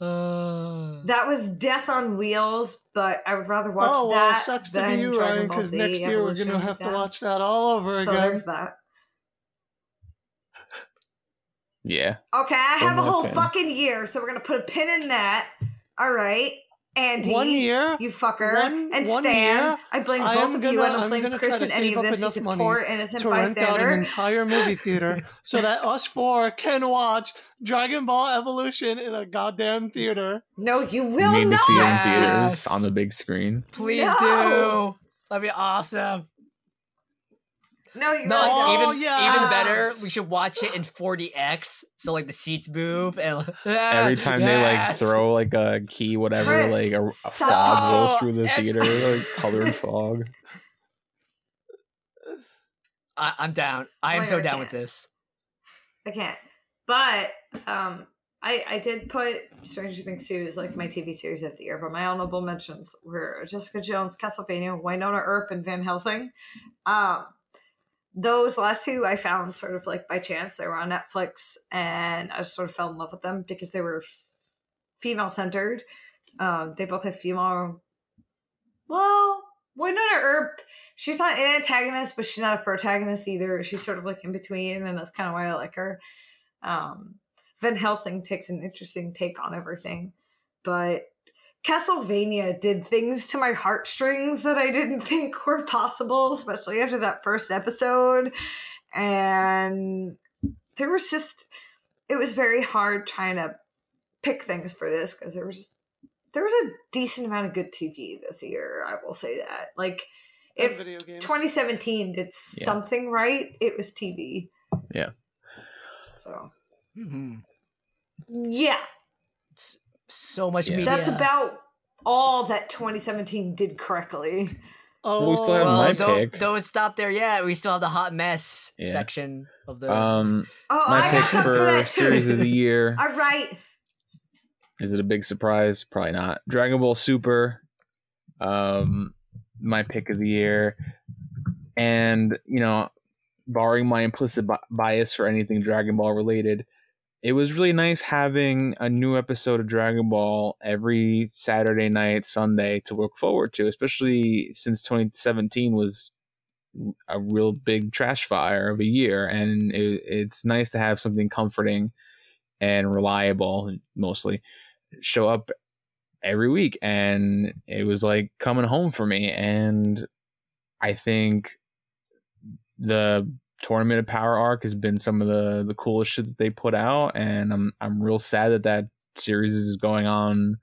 Uh, That was Death on Wheels, but I would rather watch that. oh well, sucks to be you, Ryan, because next year we're gonna Evolution. have to watch that all over So again. there's that. yeah. Okay, I have a One more whole pin. fucking year, so we're gonna put a pin in that. All right, Andy. One year. You fucker. One- and one Stan. year, I blame both am of you. gonna- I don't I'm blame Chris to in any of this. He's a poor innocent to rent out an entire movie theater *laughs* so that us four can watch Dragon Ball Evolution in a goddamn theater. No, you We will need not. to see it in Yes. theaters on the big screen. please No. do. That'd be awesome. No, you No, really Oh, even yes. even better, we should watch it in 4DX, so like the seats move and *laughs* Every time they like throw like a key, whatever, Chris, like a, a fog rolls through the Yes. theater, like colored fog. *laughs* I, I'm down. I am my so I down with can't. this. I can't. But um I I did put Stranger Things 2 as like my TV series of the year, but my honorable mentions were Jessica Jones, Castlevania, Wynonna Earp, and Van Helsing. Um those last two I found sort of like by chance. They were on Netflix and I sort of fell in love with them because they were female centered. Um, they both have female. Well, Wynonna Earp, she's not an antagonist, but she's not a protagonist either. She's sort of like in between, and that's kind of why I like her. Um, Van Helsing takes an interesting take on everything, but Castlevania did things to my heartstrings that I didn't *laughs* think were possible, especially after that first episode. And there was just, it was very hard trying to pick things for this because there was just there was a decent amount of good TV this year. I will say that. Like, And if video games. 2017 did Yeah. something right, it was TV. Yeah. So Mhm. yeah, So much Yeah. media. that's about all that 2017 did correctly. oh, we still have Well, my don't, pick. don't stop there yet. We still have the hot mess Yeah. section of the. Um, Oh, my I pick got for for that too. series of the year. *laughs* all right. Is it a big surprise? Probably not. Dragon Ball Super, um, my pick of the year, and you know, barring my implicit bi- bias for anything Dragon Ball related, it was really nice having a new episode of Dragon Ball every Saturday night, Sunday to look forward to, especially since 2017 was a real big trash fire of a year, and it, it's nice to have something comforting and reliable, mostly, show up every week, and it was like coming home for me, and I think the tournament of power arc has been some of the the coolest shit that they put out and i'm i'm real sad that that series is going on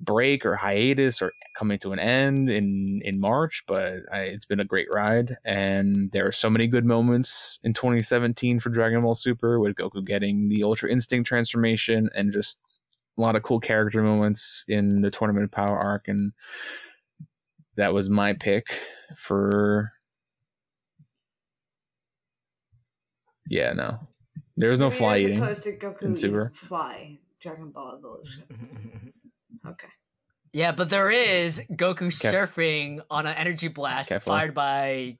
break or hiatus or coming to an end in in march but I, it's been a great ride and there are so many good moments in 2017 for dragon ball super with goku getting the ultra instinct transformation and just a lot of cool character moments in the tournament of power arc and that was my pick for Yeah, no. There was no Maybe fly eating. opposed to Goku in Super. Fly Dragon Ball Evolution. *laughs* Okay. yeah, but there is Goku surfing on an energy blast Kefla. fired by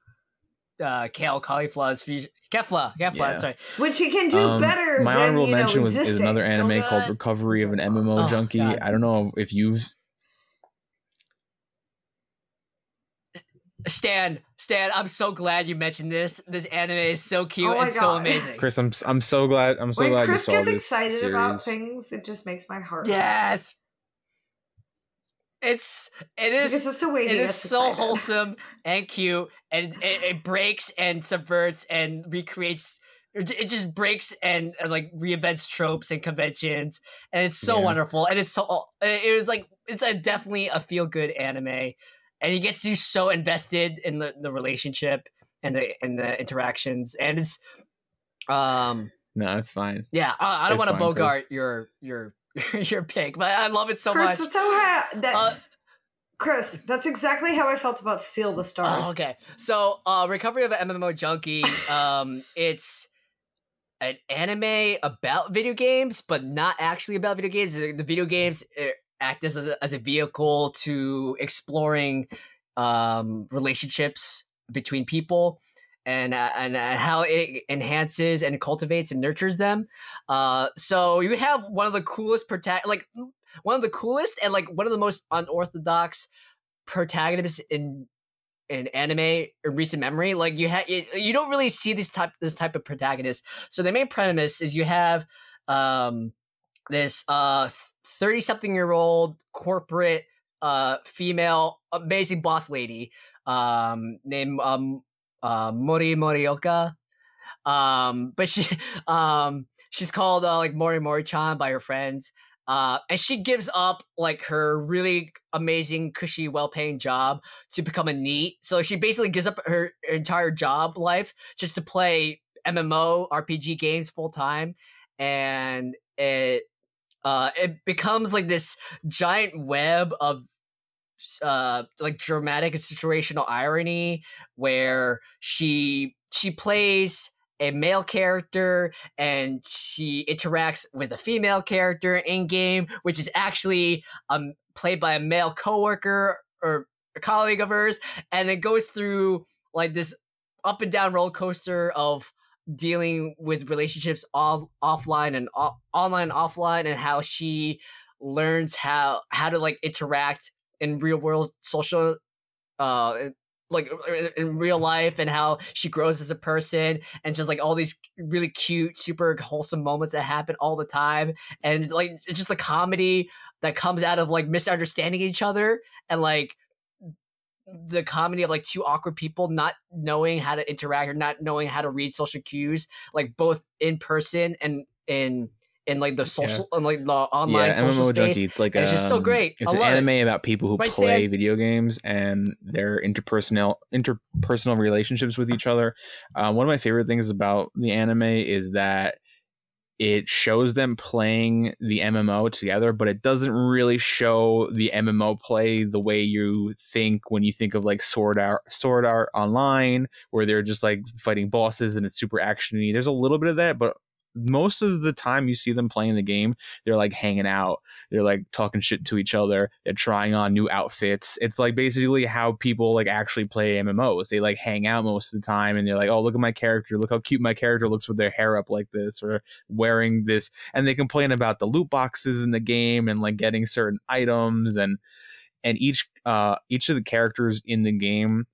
uh, Kale Caulifla's fusion. Kefla, Kefla, Yeah. that's right. Which he can do Um, better. My than, honorable you know, mention was is existing. another So anime called. Recovery of an MMO Oh, Junkie. God. I don't know if you've Stan, Stan, I'm so glad you mentioned this. This anime is so cute Oh my and so amazing. Chris. I'm I'm so glad. I'm so when glad Chris you saw gets this excited series. about things, it just makes my heart. Yes. It's it Because is it's the way it he is gets so excited. wholesome and cute and it, it breaks and subverts and recreates it it just breaks and, uh, like reinvents tropes and conventions and it's so Yeah. wonderful and it's so it it was like it's a definitely a feel good anime and he gets you so invested in the, the relationship and the and the interactions and it's um No, it's fine. yeah i, I don't want to bogart Chris. your your *laughs* your pick but i love it so Chris, much that's how I, that. uh, Chris, that's exactly how I felt about Steal the Stars. Oh, okay. So, uh, Recovery of an MMO Junkie. *laughs* Um, it's an anime about video games, but not actually about video games. The, the video games uh, act as a, as a vehicle to exploring um, relationships between people. And, uh, and uh, how it enhances and cultivates and nurtures them. Uh, so you have one of the coolest protect, like one of the coolest and like one of the most unorthodox protagonists in in anime in recent memory. Like you have, you don't really see this type this type of protagonist. So the main premise is you have um this uh thirty something year old corporate uh female amazing boss lady um named um uh Mori Morioka. Um, but she *laughs* um she's called uh, like Mori Mori Chan by her friends. Uh, and she gives up like her really amazing, cushy, well-paying job to become a NEET. So she basically gives up her entire job life just to play MMO RPG games full time, and it uh it becomes like this giant web of uh like dramatic and situational irony where she she plays a male character and she interacts with a female character in game which is actually um played by a male coworker or a colleague of hers and it goes through like this up and down roller coaster of dealing with relationships all offline and online and offline and how she learns how how to like interact in real world social uh like in- in real life and how she grows as a person and just like all these really cute super wholesome moments that happen all the time. And like it's just a comedy that comes out of like misunderstanding each other and like the comedy of like two awkward people not knowing how to interact or not knowing how to read social cues like both in person and in in like the social and like the online yeah, social MMO space. Junkie. It's like and it's just so um, great. It's I an love it. anime about people who Right, play Stan? video games and their interpersonal interpersonal relationships with each other. Uh, one of my favorite things about the anime is that it shows them playing the MMO together, but it doesn't really show the MMO play the way you think when you think of like Sword Art, Sword Art Online, where they're just like fighting bosses and it's super actiony. There's a little bit of that, but most of the time you see them playing the game, they're like hanging out. They're like talking shit to each other. They're trying on new outfits. It's like basically how people like actually play MMOs. They like hang out most of the time and they're like, oh, look at my character. Look how cute my character looks with their hair up like this or wearing this. And they complain about the loot boxes in the game and like getting certain items and and each uh each of the characters in the game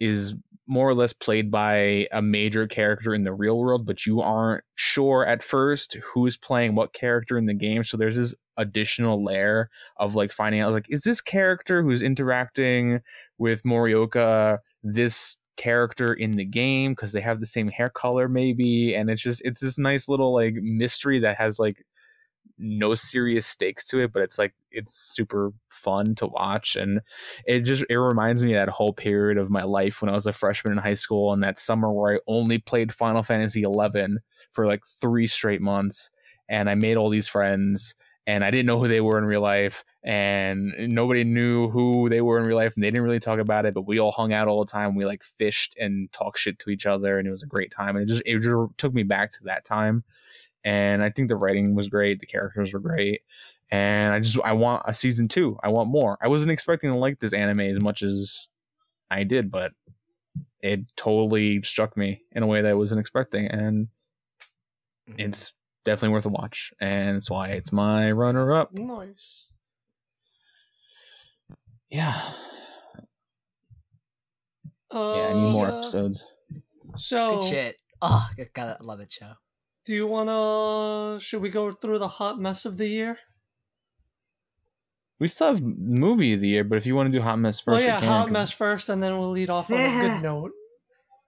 is more or less played by a major character in the real world, but you aren't sure at first who's playing what character in the game. So there's this additional layer of like finding out like, is this character who's interacting with Morioka this character in the game because they have the same hair color maybe and it's just it's this nice little like mystery that has like no serious stakes to it but it's like it's super fun to watch and it just it reminds me of that whole period of my life when I was a freshman in high school and that summer where I only played Final Fantasy 11 for like 3 straight months and I made all these friends and I didn't know who they were in real life and nobody knew who they were in real life and they didn't really talk about it but we all hung out all the time we like fished and talked shit to each other and it was a great time and it just it just took me back to that time and I think the writing was great the characters were great and I just I want a season 2 I want more I wasn't expecting to like this anime as much as I did but it totally struck me in a way that I wasn't expecting and it's definitely worth a watch and that's why it's my runner up Nice. yeah Uh, yeah i need more yeah. episodes So, Good shit. Oh, I gotta love that show. Do you wanna? Should we go through the hot mess of the year? we still have movie of the year but if you want to do hot mess first well, we yeah, can, hot 'cause- mess first, and then we'll lead off on a good note.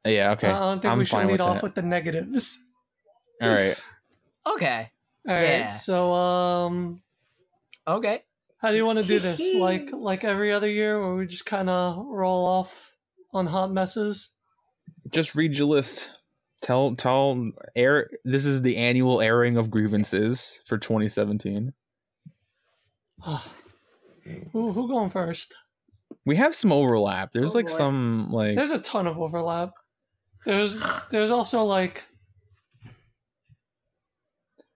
yeah okay Uh, I don't think I'm we should lead with off that. with the negatives. all right *laughs* Okay. All right. Yeah. So, um, Okay. how do you want to do this? Like, like every other year, where we just kind of roll off on hot messes? just read your list tell tell air this is the annual airing of grievances for 2017 who, who going first? we have some overlap there's Oh, like boy. some like There's a ton of overlap. There's, there's also like,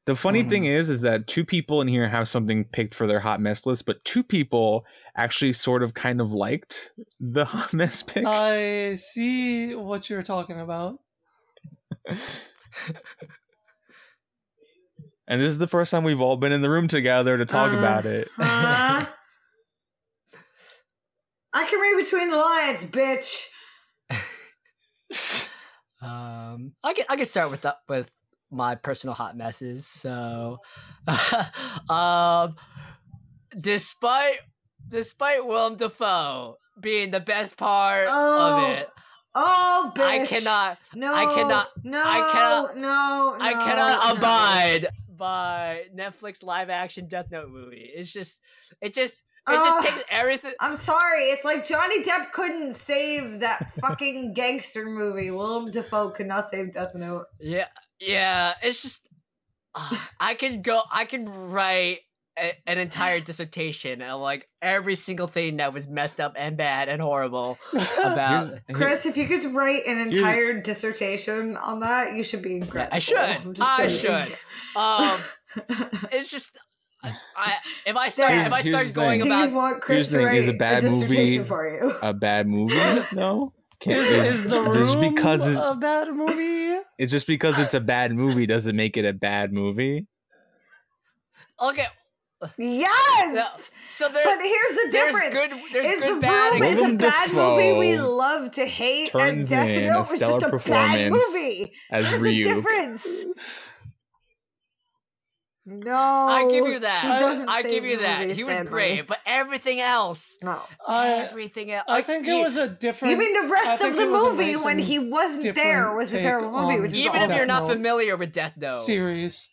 The funny Hmm. thing is, is that two people in here have something picked for their hot mess list, but two people actually sort of kind of liked the *laughs* hot mess pick. I see what you're talking about. And this is the first time we've all been in the room together to talk Uh, about it. Huh? *laughs* I can read between the lines, bitch. *laughs* Um, I can I can start with the, with my personal hot messes. So, *laughs* um, despite despite Willem Dafoe being the best part Oh, of it, Oh, bitch. I cannot No. I cannot- No. I cannot- No. I cannot no. abide by Netflix live action Death Note movie. It's just it just it just takes everything. I'm sorry. It's like Johnny Depp couldn't save that *laughs* fucking gangster movie. Willem Dafoe could not save Death Note. Yeah, yeah. It's just uh, I could go. I could write a, an entire *gasps* dissertation on like every single thing that was messed up and bad and horrible *laughs* about. Here's- Chris, if you could write an Here's- entire dissertation on that, you should be incredible. I should. I'm just I saying. Um, *laughs* it's just I, I if I start if I start going thing. Do about you want Chris to write is a bad dissertation movie- for you? a bad movie? *laughs* No. Can't- Is, is the room because it's, a bad movie? it's just because it's a bad movie doesn't make it a bad movie. okay, Yes. no, so there but here's the there's difference. good there's is good the bad room and is a Willem bad movie we love to hate, and Death in a Note was just a bad performance movie. as There's Ryu. a difference. *laughs* No, I give you that. He doesn't I save give you that. He was Stanley. great, but everything else, No, I everything else. I think it was a different. you mean the rest of the it was a movie nice when he wasn't there was a terrible movie, which even all if you're not Note familiar with Death Note. series.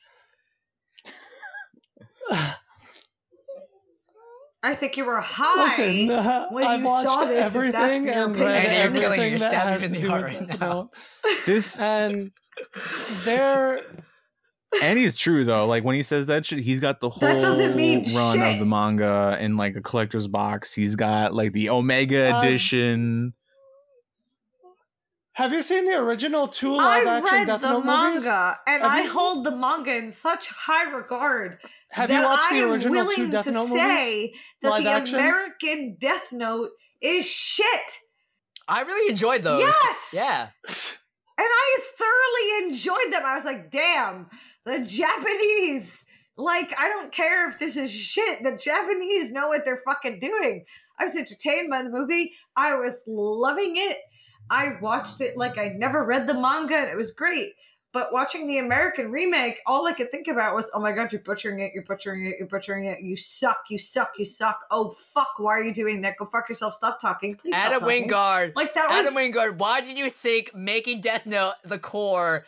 *laughs* I think you were high. Listen, uh, when I've you watched saw this, everything and read And you're killing everything her, that has him to in do the with right Death now. This *laughs* And there, *laughs* and he's true though. Like when he says that shit, he's got the whole That doesn't mean run shit. of the manga in like a collector's box. He's got like the Omega Um, edition. Have you seen the original two I live action read Death the Note manga, movies? and Have I you- hold the manga in such high regard Have that you watched I the am original two willing Death to Note movies? say that Live the action? American Death Note is shit. I really enjoyed those. Yes. Yeah. *laughs* And I thoroughly enjoyed them. I was like, damn, the Japanese. Like, I don't care if this is shit. The Japanese know what they're fucking doing. I was entertained by the movie. I was loving it. I watched it like I never read the manga, and it was great. But watching the American remake, all I could think about was, oh my god, you're butchering it, you're butchering it, you're butchering it. You suck, you suck, you suck. Oh fuck, why are you doing that? Go fuck yourself. Stop talking. Please Adam talking. Wingard. Like that was Adam Wingard, why did you think making Death Note the core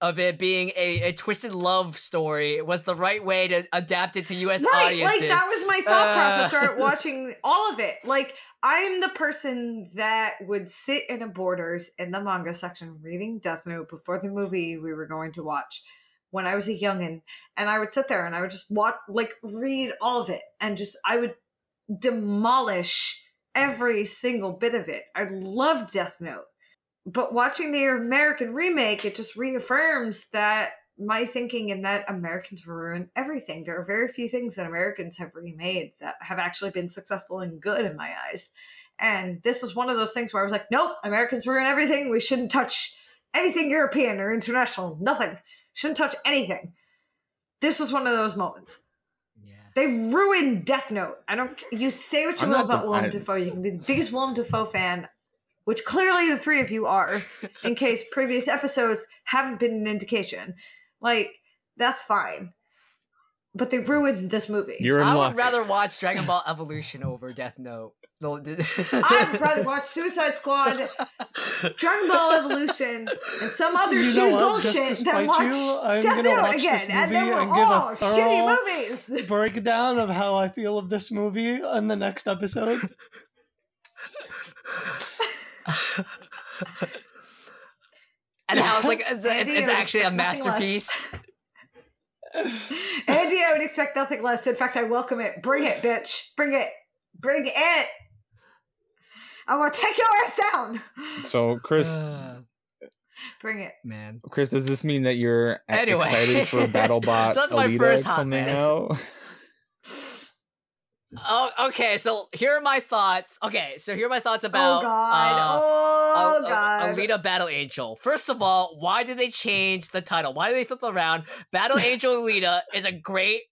of it being a, a twisted love story was the right way to adapt it to U.S. right audiences? like that was my thought process Uh. start watching all of it like i'm the person that would sit in a borders in the manga section reading death note before the movie we were going to watch when i was a youngin and i would sit there and i would just watch like read all of it and just i would demolish every single bit of it. I love death note but watching the american remake it just reaffirms that my thinking in that Americans ruin everything. There are very few things that Americans have remade that have actually been successful and good in my eyes. And this was one of those things where I was like, nope, Americans ruin everything. We shouldn't touch anything European or international. Nothing. Shouldn't touch anything. This was one of those moments. yeah. They ruined Death Note. I don't. You say what you I'm will about the- Willem I- Dafoe. You can be the biggest Willem Dafoe fan, which clearly the three of you are. in *laughs* case previous episodes haven't been an indication, like that's fine. But they ruined this movie. You're in I luck. would rather watch Dragon Ball Evolution over Death Note. *laughs* I'd *laughs* rather watch Suicide Squad, Dragon Ball Evolution, and some other you shitty know? Just to bullshit spite than watch you, I'm Death Note watch again. this and movie they were and give a all thorough shitty movies. *laughs* breakdown of how I feel of this movie in the next episode. And I was like it's, it's, Andy, it's I actually a expect nothing less. masterpiece. *laughs* Andy, I would expect nothing less. In fact, I welcome it. Bring it, bitch. Bring it. Bring it. I want to take your ass down. So Chris, Uh, Bring it. man. Chris, does this mean that you're Anyway. excited for *laughs* BattleBot So that's my Alita first hot coming mess. Oh, okay. So here are my thoughts. Okay, so here are my thoughts about oh God. uh, oh Al- God. Alita Battle Angel. First of all, why did they change the title? Why did they flip around? Battle *laughs* Angel Alita is a great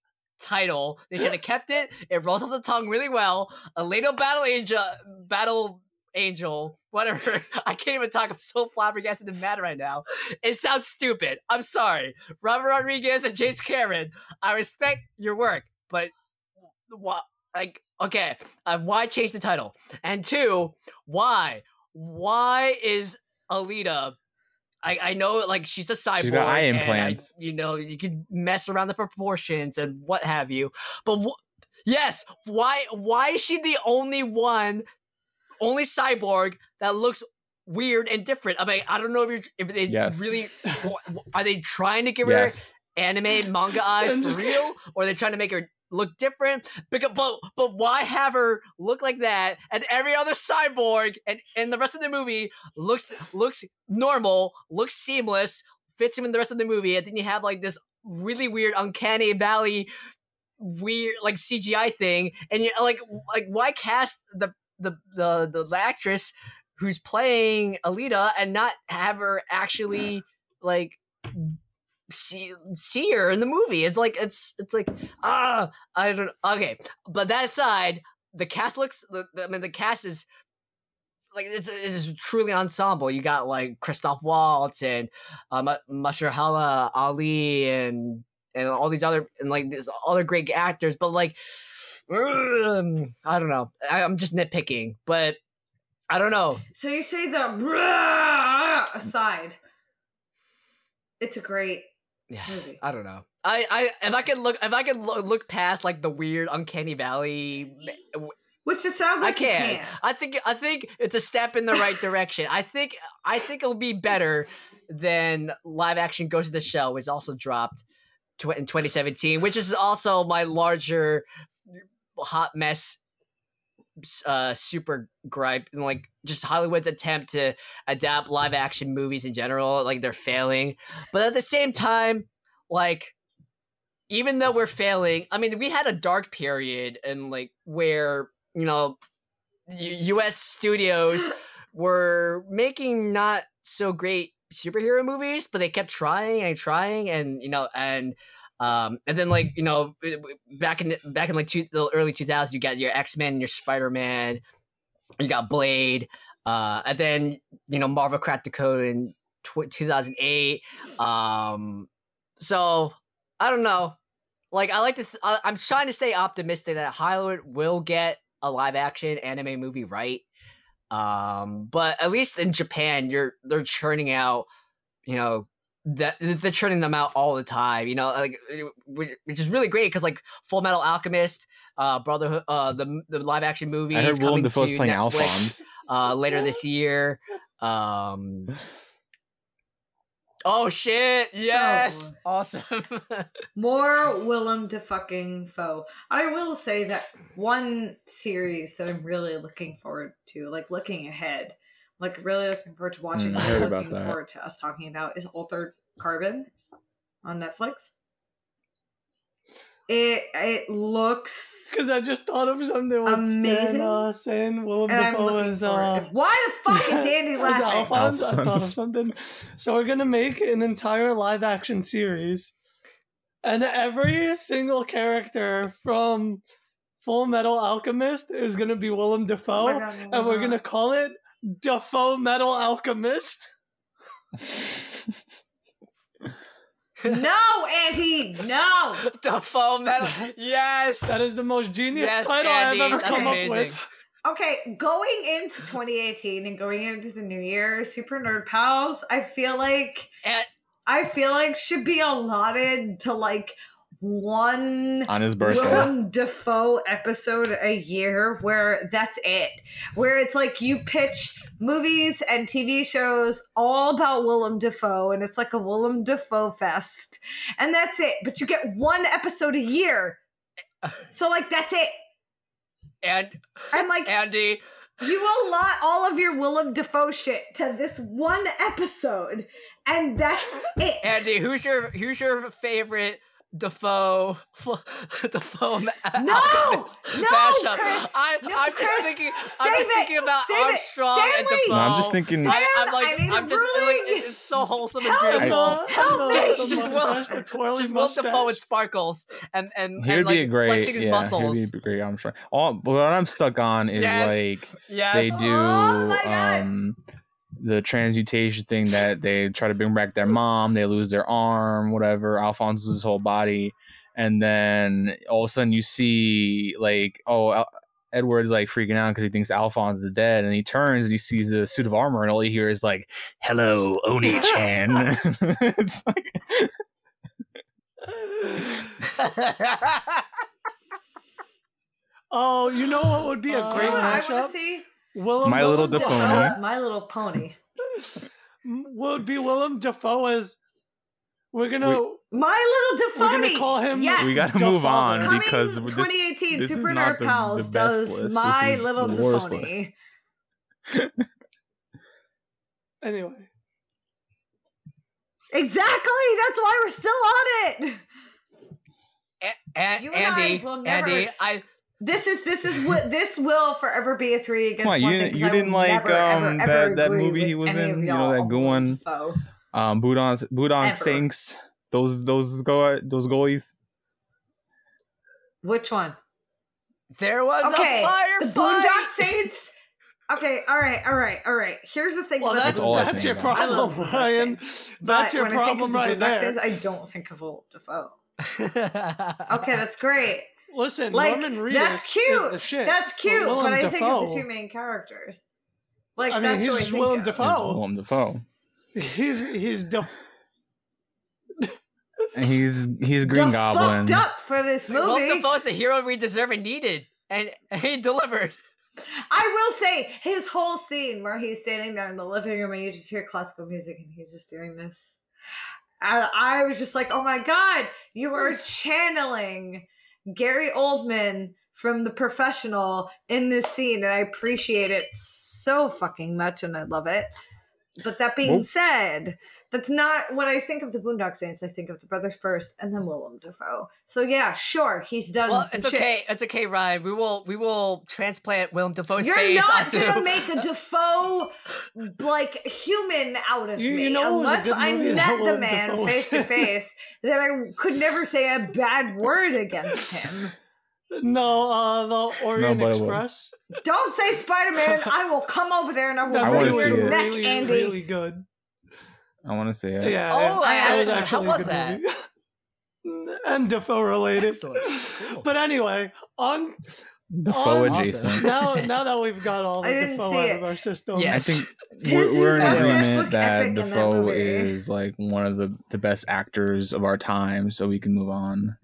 title. They should have kept it. It rolls off the tongue really well. Alita Battle Angel, Battle Angel, whatever. *laughs* I can't even talk. I'm so flabbergasted and mad right now. It sounds stupid. I'm sorry, Robert Rodriguez and James Cameron. I respect your work, but why? Like, okay, uh, why change the title? And two, why? Why is Alita? I, I know like she's a cyborg. She's got eye and I- implants. you know, you can mess around the proportions and what have you. But wh- yes, why why is she the only one, only cyborg that looks weird and different? I mean, I don't know if you're, if they Yes. really are they trying to give her Yes. anime manga *laughs* eyes for real, or are they trying to make her look different? But but why have her look like that, and every other cyborg and and the rest of the movie looks looks normal, looks seamless, fits him in the rest of the movie, and then you have like this really weird uncanny valley weird like CGI thing, and you like like why cast the the the the actress who's playing Alita and not have her actually like see see her in the movie. It's like it's it's like ah I don't okay. But that aside, the cast looks. The, the- I mean, the cast is like it's it's truly ensemble. You got like Christoph Waltz and uh, Ma- Mahershala Ali and and all these other and like these other great actors. But like um, I don't know. I, I'm just nitpicking, but. I don't know. So you say the *laughs* aside. It's a great Yeah, movie. I don't know. I, I if I could look if I could look, look past like the weird uncanny valley Which it sounds I like you can. can. I think I think it's a step in the right direction. I think I think it'll be better than live action Ghost of the Shell, which also dropped tw- in 2017, which is also my larger hot mess uh super gripe and like just Hollywood's attempt to adapt live action movies in general like they're failing. But at the same time like even though we're failing I mean we had a dark period and like where you know U- US studios were making not so great superhero movies but they kept trying and trying and you know and um, and then like you know back in back in like two, the early 2000s you got your x-men your spider-man you got blade uh, and then you know marvel cracked the code in tw- 2008 um, so i don't know. Like i like to th- I- i'm trying to stay optimistic that hollywood will get a live action anime movie right. Um, but at least in japan you're they're churning out you know that they're churning them out all the time. You know, like uh, which which is really great because like Full Metal Alchemist, uh, Brotherhood, uh, the the live action movie I is heard Willem coming Dafoe's to playing Netflix Alphonse. uh, later this year. Um, oh shit! *laughs* Yes, *laughs* awesome. *laughs* More Willem to fucking foe. I will say that one series that I'm really looking forward to, like looking ahead, like really looking forward to watching, Mm, I heard about looking that. forward to us talking about is Altered Carbon on Netflix. It it looks Because I just thought of something with Amazing. Stan, uh, saying Willem and I'm Dafoe looking is forward. uh, Why the fuck is *laughs* Andy as laughing? Alphonse. I thought of something. So we're gonna make an entire live action series, and every single character from Full Metal Alchemist is gonna be Willem Oh Dafoe, my God, and we're gonna call it Dafoe Metal Alchemist. no, Andy, no. *laughs* Dafoe metal. Yes, That is the most genius Yes, title Andy, I've ever come amazing. up with. Okay, going into 2018 and going into the new year, Super Nerd Pals, I feel like And- I feel like should be allotted to like one on his birthday. Willem Dafoe episode a year where that's it. Where it's like you pitch movies and TV shows all about Willem Dafoe and it's like a Willem Dafoe fest. And that's it. But you get one episode a year. So like that's it. and And like Andy. you allot all of your Willem Dafoe shit to this one episode, and that's it. Andy, who's your who's your favorite Dafoe *laughs* Dafoe No! Alchemist No, mashup? Chris! I'm, No, I'm just Chris! thinking I'm just it! thinking about Save it! Armstrong and Dafoe. No, I'm just thinking- I, am Stan, like I need I'm a just like it's so wholesome and Help! And beautiful. the, Help and me! the, the Just Will- the twirly Just Will Dafoe with sparkles and and, He and would like be a great, flexing his yeah, muscles. he'd be great. I'm. All what I'm stuck on is Yes. like yes. they do Oh my God. Um, the transmutation thing that they try to bring back their mom, they lose their arm, whatever. Alphonse loses his whole body, and then all of a sudden you see like oh. Al- Edward's like freaking out because he thinks Alphonse is dead, and he turns and he sees a suit of armor, and all he hears is like, "Hello, Oni-chan." *laughs* it's like, *laughs* Oh, you know what would be a Uh, great You know I want mashup? To see? Willem, My Little Willem Dafoe. Dafoe eh? My Little Pony. would be Willem Dafoe as we're gonna My Little Dafoe. we're gonna call him. Yes. we gotta Dafoe. move on Coming because Coming this- 2018, this is Super Nerd Pals the best does list. My Little the. *laughs* Anyway, Exactly. That's why we're still on it. A- A- You and I Andy, will never- Andy, I This is this is what *laughs* this will forever be a three against Come one. you thing, you I didn't like, never, um, ever that- that movie he was in, you know, that on good one? Foe. um Budon Budon Sinks those those go those goalies. Which one? there was Okay, a fire the Boondock Saints. Okay, all right, all right, all right. Here's the thing. well, about that's the all I Boondock that's your about. I love problem, Ryan. Saints. That's your when I think problem right there. Saints, I don't think of Will Dafoe. *laughs* Okay, that's great. Listen, Like Norman Reedus that's cute. is the shit. That's cute, but, Willem I think of the two main characters. Like I mean, that's he's who I just think Willem of. Dafoe. Willem Dafoe. He's he's def- He's he's Green the Goblin. fucked up for this Willem movie. Dafoe's the hero we deserve and needed, and he delivered. I will say his whole scene where he's standing there in the living room and you just hear classical music and he's just doing this. And I was just like, oh my god, you are channeling Gary Oldman from The Professional in this scene, and I appreciate it so fucking much and I love it. But that being Well- said, that's not when I think of the Boondock Saints. I think of the brothers first, and then Willem Dafoe. So yeah, sure, he's done. Well, some it's shit. okay. It's okay, Ryan. We will we will transplant Willem Dafoe's You're face not onto. gonna make a *laughs* Dafoe like human out of You- me you know it a unless good I movie that met the man Dafoe was face to face. That I could never say a bad word against him. *laughs* No, uh, the Orient but I will. Express. Don't say Spider Man. *laughs* I will come over there and I will That I break wanna movie was see your neck, really, Andy. really good. I want to say it. Yeah. Oh, yeah. I That was haven't- how actually a was good that? movie. *laughs* and Dafoe related. Cool. But anyway, on Dafoe Awesome. adjacent. now *laughs* now that we've got all the Dafoe out it. of our system, yes. I think *laughs* we're, we're in agreement that epic in that Dafoe movie. is like one of the, the best actors of our time, so we can move on.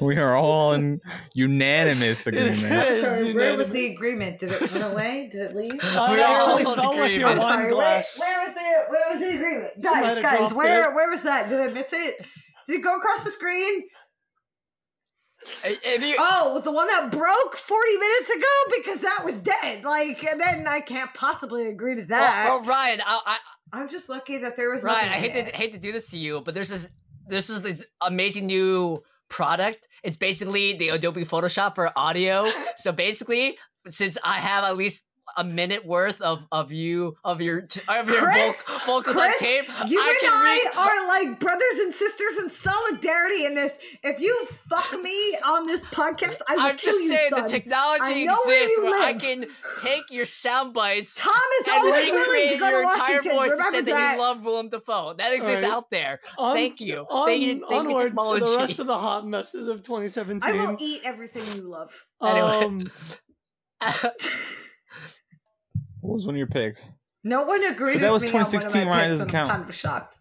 We are all in unanimous agreement. is Sorry, where was the agreement? Did it run away? Did it leave? I *laughs* We actually almost fell with your I'm wine sorry, glass. Where, where was the where was the agreement? Guys, guys, where it. where was that? Did I miss it? Did it go across the screen? If you, Oh, the one that broke 40 minutes ago because that was dead. Like, and then I can't possibly agree to that. well, well, Ryan, I, I, I'm just lucky that there was Ryan, I hate it. to hate to do this to you, but there's this this is this amazing new product. It's basically the Adobe Photoshop for audio. so basically, since I have at least a minute worth of of you of your t- of your Chris, voc- vocals on tape, You I and can I read. are like brothers and sisters in solidarity in this. If you fuck me on this podcast, I will I'm kill just you, saying son. the technology I know where exists where I can take your sound bites Tom is and always willing to recreate go to your entire Washington. voice to say that, that. you love Willem Dafoe. That exists Alright. out there. On- Thank you. On, Thank you- thank you, to the rest of the *laughs* hot messes of 2017. I 2017. will eat everything you love. Um, *laughs* What was one of your picks? No one agreed But that with was me on one of 2016, my Ryan, doesn't and I'm count. kind of shocked.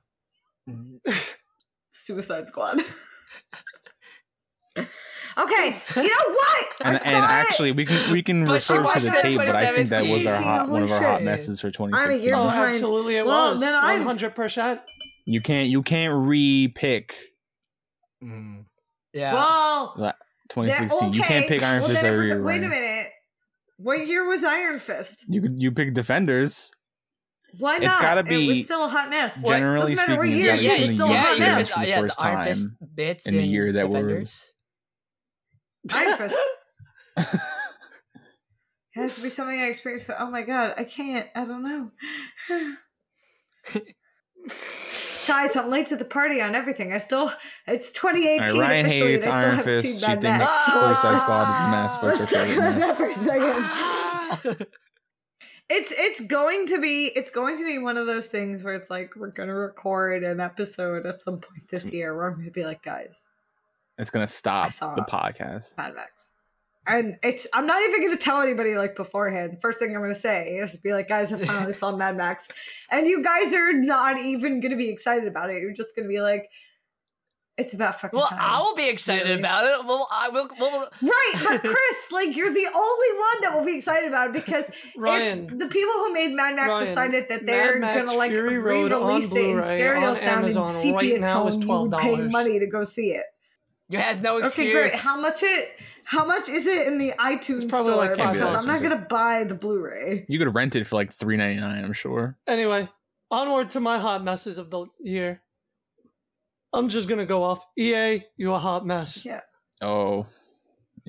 *laughs* Suicide Squad. *laughs* okay, you know what? And, I saw and it. actually, we can we can But refer to the it tape, but I think that was our hot one of our hot Holy messes for I mean, 2016. you're oh, absolutely, it Well, was then I'm- 100%. you can't you can't re-pick Mm. Yeah. well, that- 2016. You can't pick Iron well, Fist then every if year. Wait a minute. What year was Iron Fist? You you pick Defenders. Why It's not? gotta be. It was still a hot mess. Generally Doesn't matter what speaking, year, it's yeah, gotta yeah, be it's something yeah, yeah, hot mess. for the yeah, first the Iron. Fist bits in the year that we're- Iron Fist. It *laughs* has to be something I experienced. Oh my god, I can't. I don't know. *laughs* *laughs* Guys, I'm late to the party on everything. I still, it's 2018 Alright, Ryan officially, hates and I still Iron haven't Fist. seen She Mad thinks Max. Suicide Squad is a mess, but it's her favorite mess. that for a second. It's it's going to be it's going to be one of those things where it's like we're gonna record an episode at some point this year where I'm gonna be like, guys, It's gonna stop saw the it. podcast. Mad Max. And it's I'm not even gonna tell anybody like beforehand. First thing I'm gonna say is be like, guys, I finally saw Mad Max. And you guys are not even gonna be excited about it. You're just gonna be like, it's about fucking Well, time. I will be excited Really? about it. Well, I will. Well, Right, but *laughs* Chris, like you're the only one that will be excited about it because Ryan, if the people who made Mad Max Ryan, decided that they're Max gonna like Fury re-release it in stereo on sound Amazon and sepia right now is tone, you would pay $12. money to go see it. You has no excuse. Okay, great. How much it? How much is it in the iTunes probably store? like five because I'm not gonna buy the Blu-ray. You could rent it for like three ninety nine. I'm sure. Anyway, onward to my hot messes of the year. I'm just gonna go off. EA, you a hot mess. Yeah. Oh,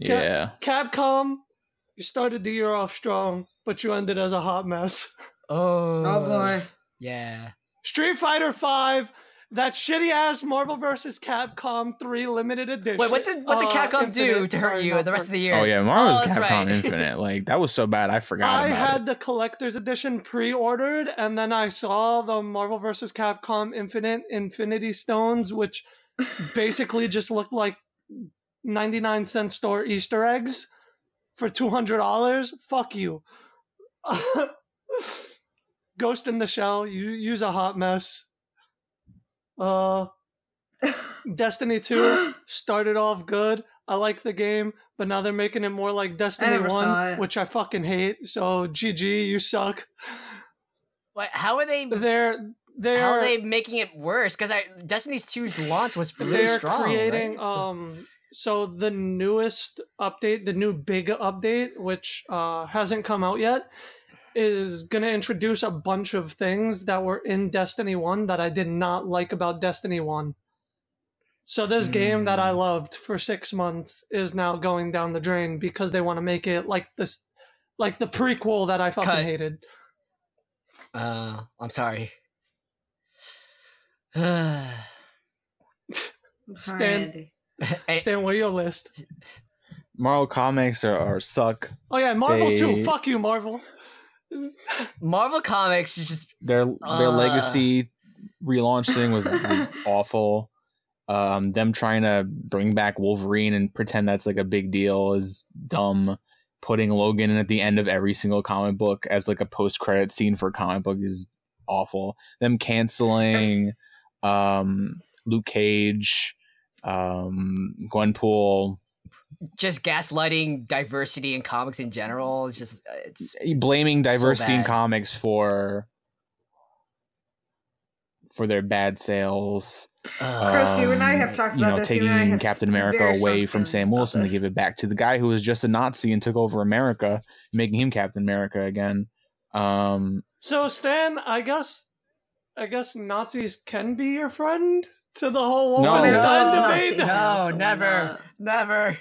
Ca- yeah. Capcom, you started the year off strong, but you ended as a hot mess. *laughs* Oh, Oh boy. Yeah. Street Fighter Five, that shitty ass Marvel vs. Capcom 3 limited edition. Wait, what did what did Uh, Capcom do to hurt you the rest of the year? Oh yeah, Marvel's that's Capcom right. *laughs* Infinite. Like that was so bad, I forgot I about had it. the collector's edition pre-ordered, and then I saw the Marvel vs. Capcom Infinite Infinity Stones, which basically *laughs* just looked like 99 cent store Easter eggs for $200. Fuck you. *laughs* Ghost in the Shell, you use a hot mess. Uh, Destiny *laughs* 2 started off good. I like the game, but now they're making it more like Destiny 1, which I fucking hate. So GG, you suck. What, how are they? They're they're How are they making it worse? Because Destiny's 2's launch was really they're strong. creating right? So- um so the newest update, the new big update, which uh hasn't come out yet, is gonna introduce a bunch of things that were in Destiny 1 that I did not like about Destiny 1. So this game that I Hmm. loved for six months is now going down the drain because they want to make it like this like the prequel that I fucking Cut. hated. Uh, I'm sorry. *sighs* Stan- *laughs* Hey, Stan, what are your list? Marvel comics are, are suck. Oh yeah, Marvel They- too. Fuck you, Marvel. Marvel Comics is just Their their Uh. legacy relaunch thing was, was *laughs* awful. Um, them trying to bring back Wolverine and pretend that's like a big deal is dumb. Putting Logan in at the end of every single comic book as like a post credit scene for a comic book is awful. Them canceling um, Luke Cage, um, Gwenpool, just gaslighting diversity in comics in general. It's just uh, it's blaming So diversity in comics for for their bad sales. Chris, you and I have talked you about know, this. You taking and I have Captain America away from Sam about Wilson to give it back to the guy who was just a Nazi and took over America, making him Captain America again. Um, So Stan, I guess I guess Nazis can be your friend to the whole No. Wolfenstein No, debate. No, so why never. never.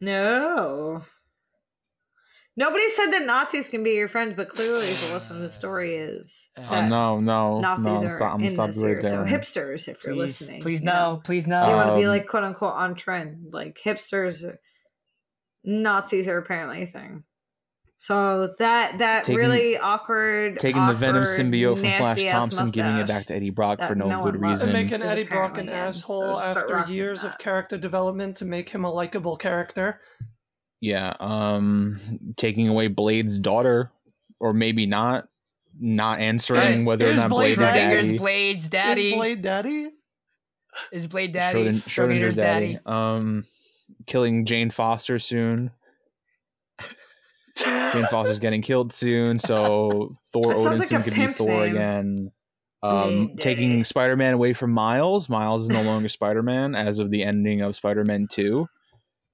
No. Nobody said that Nazis can be your friends, but clearly, if you listen to the story, is Uh, oh, that no, no, Nazis no, I'm are stop, I'm in stop this you right year. So hipsters, if you're listening, please you know, no, please You no. want to be Um, like quote unquote on trend. Like hipsters, Nazis are apparently a thing. So that that Taking- really awkward, Taking the Venom symbiote from Flash nasty-ass Thompson, giving it back to Eddie Brock that for no, no good loves. reason. And making Eddie Brock an apparently in, so asshole after years of character development to make him a likable character. Yeah, um, taking away Blade's daughter, or maybe not, not answering Is- whether or not Blade Blade's daddy? Daddy. Blade's daddy. Is Blade Daddy? Is Blade daddy. Schrodin- Schrodinger's Schrodinger's daddy. Um, killing Jane Foster soon. Jane Foster's getting killed soon, so *laughs* Thor That sounds like Odinson could be Thor name. again. Um, taking Spider-Man away from Miles. Miles is no longer Spider-Man as of the ending of Spider-Man Two.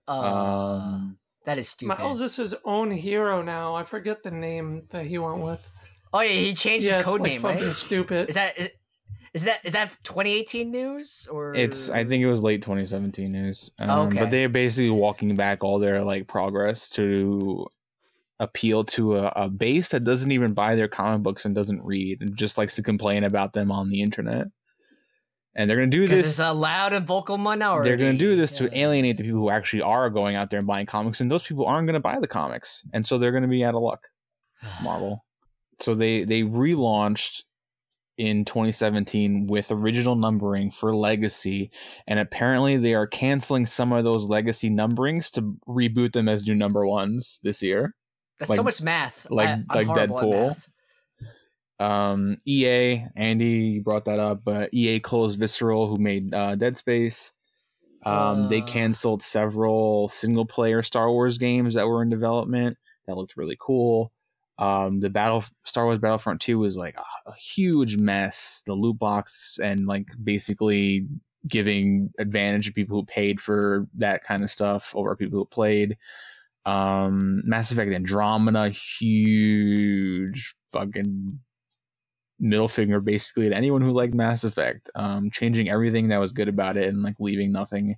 Uh, Um, that is stupid. Miles is his own hero now. I forget the name that he went with. oh yeah, he changed yeah, his it's code like name, fucking right? stupid. Is that is, is that is that 2018 news or it's I think it was late 2017 news. Um, Okay. But they're basically walking back all their like progress to appeal to a, a base that doesn't even buy their comic books and doesn't read and just likes to complain about them on the internet. And they're gonna do because this. it's a loud and vocal minority. They're going to do this to alienate the people who actually are going out there and buying comics, and those people aren't going to buy the comics, and so they're going to be out of luck. *sighs* Marvel. So they they relaunched in 2017 with original numbering for Legacy, and apparently they are canceling some of those Legacy numberings to reboot them as new number ones this year. That's like- so much math. like- I, like Deadpool. Um, EA, Andy brought that up, but EA closed Visceral, who made uh, Dead Space. Um, they Uh. canceled several single player Star Wars games that were in development that looked really cool. Um, the Battle Star Wars Battlefront 2 was like a, a huge mess. The loot box and like basically giving advantage to people who paid for that kind of stuff over people who played. Um, Mass Effect Andromeda, huge fucking middle finger basically to anyone who liked Mass Effect. Um, changing everything that was good about it and like leaving nothing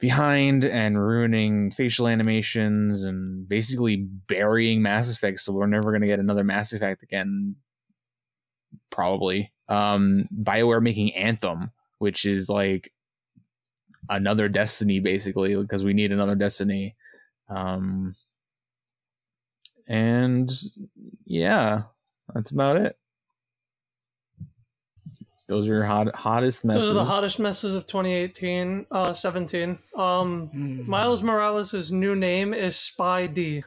behind and ruining facial animations and basically burying Mass Effect. So we're never gonna get another Mass Effect again. Probably. Um, Bioware making Anthem, which is like another Destiny basically because we need another Destiny. Um, and yeah, that's about it. Those are your hot, hottest messes. Those are the hottest messes of 2018, uh, 17. Um, Hmm. Miles Morales' new name is Spy D.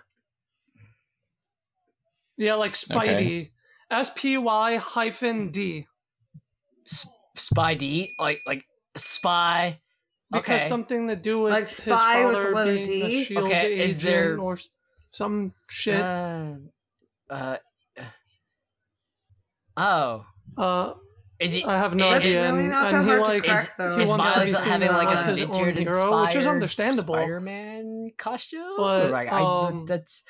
Yeah, like Spidey. S P Y hyphen D. S- Spy D, like like spy. Because Okay. something to do with Like his spy with the father letter being the shield Okay, is agent there- or some shit. Uh, uh, oh, Uh, is he? I have no idea, really and, not and that he like crack, though. he is wants to be seen having like like a his own injured hero, which is understandable. Spider-Man costume, But, Like, I- um, that's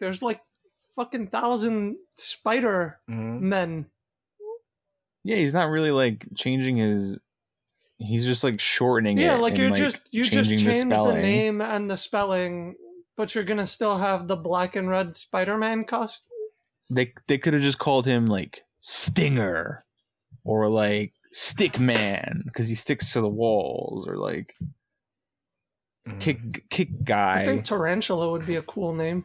There's like fucking thousand spider men. Yeah, he's not really like changing his. He's just like shortening it. Yeah, like you're just you just change the the, name and the spelling, but you're gonna still have the black and red Spider-Man costume. They they could have just called him like Stinger, or like Stick Man because he sticks to the walls, or like Kick Kick Guy. I think Tarantula would be a cool name.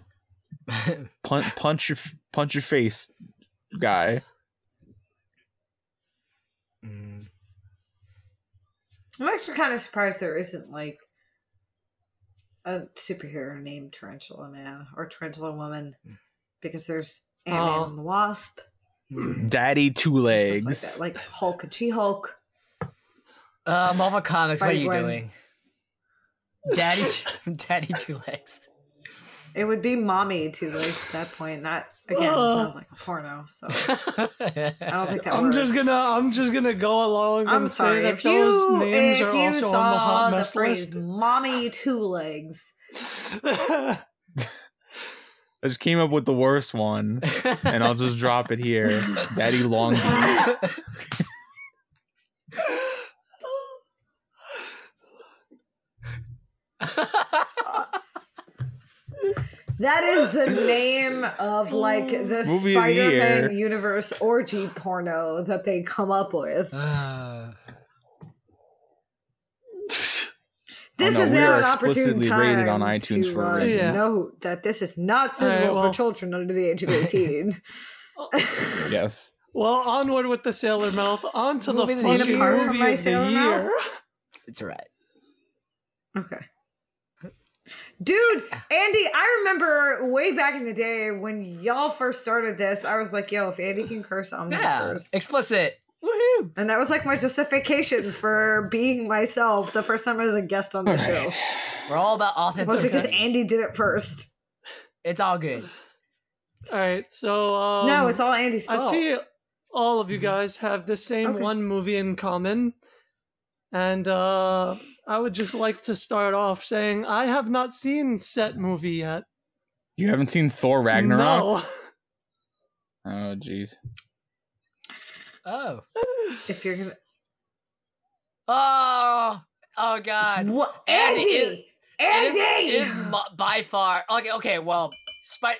*laughs* punch punch your punch your face guy. Mm. I'm actually kind of surprised there isn't like a superhero named Tarantula Man or Tarantula Woman because there's Ant Man Oh. and the Wasp, Mm. Daddy Two Legs. like like Hulk and She Hulk. Uh, Marvel Comics, what are you Spider-Gwen. doing? Daddy, *laughs* Daddy Two Legs. It would be Mommy Two Legs at that point. That again sounds like a porno. So I I don't think that I'm just gonna I'm just gonna go along I'm and sorry say that if those you names if are you also saw on the hot the mess phrase list. "Mommy Two Legs." *laughs* I just came up with the worst one, and I'll just drop it here. Daddy Long. *laughs* That is the name of like the Movie of the Spider-Man year. universe orgy porno that they come up with. *sighs* This no, is now an opportune explicitly time rated on iTunes to for a uh, reason. Yeah. note that this is not All right, suitable well- for children under the age of 18. *laughs* *laughs* yes. well, onward with the Sailor Mouth. On to the Movie of the fucking. Apart from movie my of the Sailor Mouth? *laughs* it's alright. okay. Dude, Andy, I remember way back in the day when y'all first started this, I was like, yo, if Andy can curse, I'm gonna Yeah, curse. explicit. Woohoo! And that was like my justification for being myself the first time I was a guest on the show. Alright. We're all about authenticity. Was because. Andy did it first. It's all good. All right, so um, no, it's all Andy's fault. I see all of you Mhm. guys have the same Okay. one movie in common. And uh, I would just like to start off saying I have not seen set movie yet. You haven't seen Thor Ragnarok? No. Oh, jeez. Oh. *sighs* If you're gonna Oh. Oh God. what Andy, Andy, it- Andy. It is, it is by far. Okay. Okay. Well, Spy-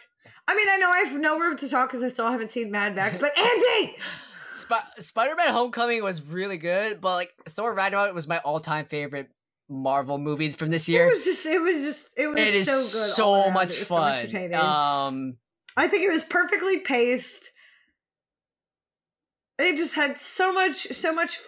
I mean, I know I have no room to talk because I still haven't seen Mad Max, but Andy, Sp- Spider-Man: Homecoming was really good, but like Thor Ragnarok was my all-time favorite Marvel movie from this year. it was just, it was just, it was It is so good, so, much It was so fun. entertaining. um, I think it was perfectly paced. It just had so much, so much.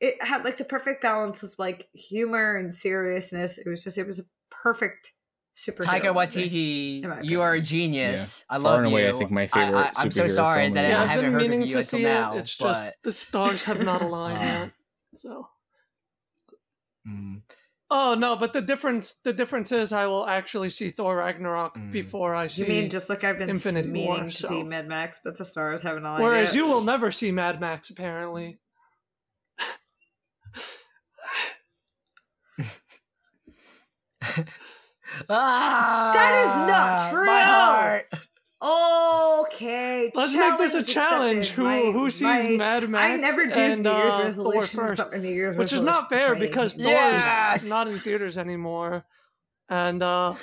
It had like the perfect balance of like humor and seriousness. It was just, it was a perfect super. Taika. Waititi, you are a genius. I love Far love and you. away, I think my favorite I, I, am so sorry that of the I yeah, year. I've haven't been heard meaning of you to until see now. it. It's just the stars have not *laughs* aligned yet. So. Mm. Oh no, but the difference the difference is I will actually see Thor Ragnarok Mm. before I see You mean just like I've been Infinity meaning War, to so- see Mad Max, but the stars haven't aligned. Whereas yet. you will never see Mad Max apparently. *laughs* Ah, That is not true. My heart. Okay, Let's make this a challenge challenge. Who. My- who sees my- Mad Max? I never did and, New Year's uh, resolutions, first, but New Year's which is not fair because training. Thor Yes! is not in theaters anymore, and uh,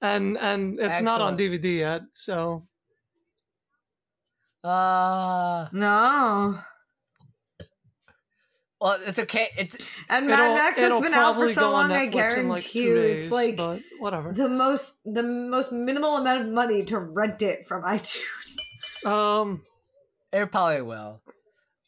and and it's not on DVD yet. So Uh, no. Well, it's okay. It's And Mad Max has been out for so long. I guarantee like you, days, it's like whatever. the most the most minimal amount of money to rent it from *laughs* iTunes. Um, it probably will.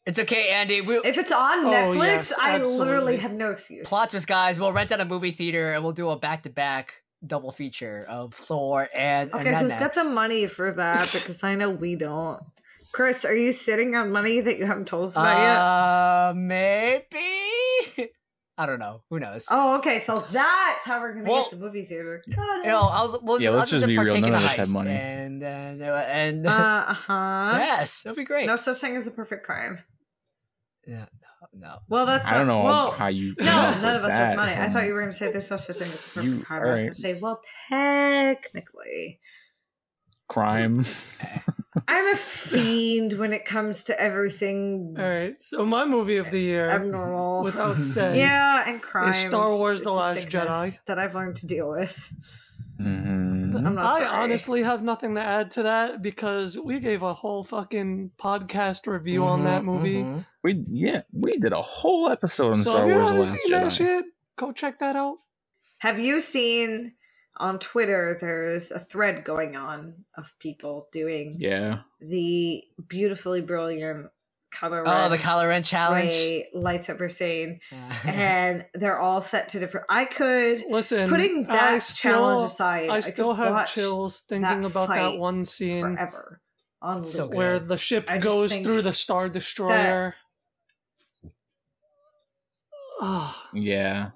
It's okay, Andy. We, If it's on Oh, Netflix, yes, I literally have no excuse. plot twist, guys. We'll rent out a movie theater and we'll do a back to back double feature of Thor and and Okay, Mad who's Max. got the money for that? Because I know we don't. Chris, are you sitting on money that you haven't told us about yet? Uh, maybe. *laughs* I don't know. Who knows? Oh, okay. So that's how we're gonna Well, get the movie theater. Got you know, I'll, we'll Yeah, just, I'll let's just, just be real, none of us have money. and and and Uh huh. *laughs* yes, that'll be great. No such thing as a perfect crime. Yeah, no, no. Well, that's I don't know Well, how you. no, none of us that. has money. I thought you were going to say there's no such thing as a perfect You- crime. I was going to say, well, technically, crime. *laughs* I'm a *laughs* fiend when it comes to everything All right, so my movie of the year, abnormal. without *laughs* saying, yeah, and crime. Star Wars: The Last Jedi. that I've learned to deal with. Mhm. I'm not I sorry. honestly have nothing to add to that because we gave a whole fucking podcast review on that Mhm, movie. mhm. We yeah, we did a whole episode on So Star if you Wars: The haven't Last seen that Jedi. shit, go check that out. Have you seen on Twitter? There's a thread going on of people doing Yeah, the beautifully brilliant color. Oh, the color red Kylo Ren challenge. Rey lightsaber scene, Yeah. *laughs* and they're all set to different. I could Listen, putting that still, challenge aside. I could still have chills thinking that about that one scene forever on So where the ship I goes through the Star Destroyer. *sighs* *sighs* Ah, with yeah.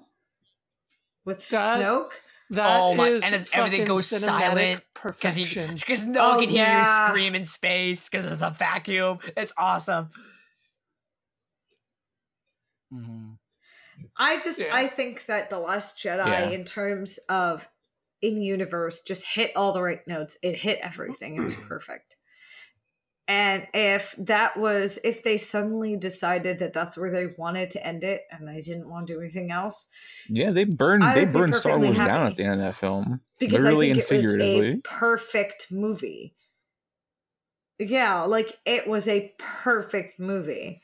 God. Snoke. That Oh my- is and as everything goes silent, Because perfection. *laughs* because no one Oh, can hear yeah. you scream in space because it's a vacuum. It's awesome. Mhm. I just Yeah. I think that the Last Jedi, Yeah. in terms of in universe, just hit all the right notes. It hit everything. It was *clears throat* perfect. And if that was if they suddenly decided that that's where they wanted to end it, and they didn't want to do anything else, Yeah, they burned I they burned Star perfectly Wars down at the end of that film. because Literally I and think it was a figuratively. perfect movie. Yeah, like it was a perfect movie.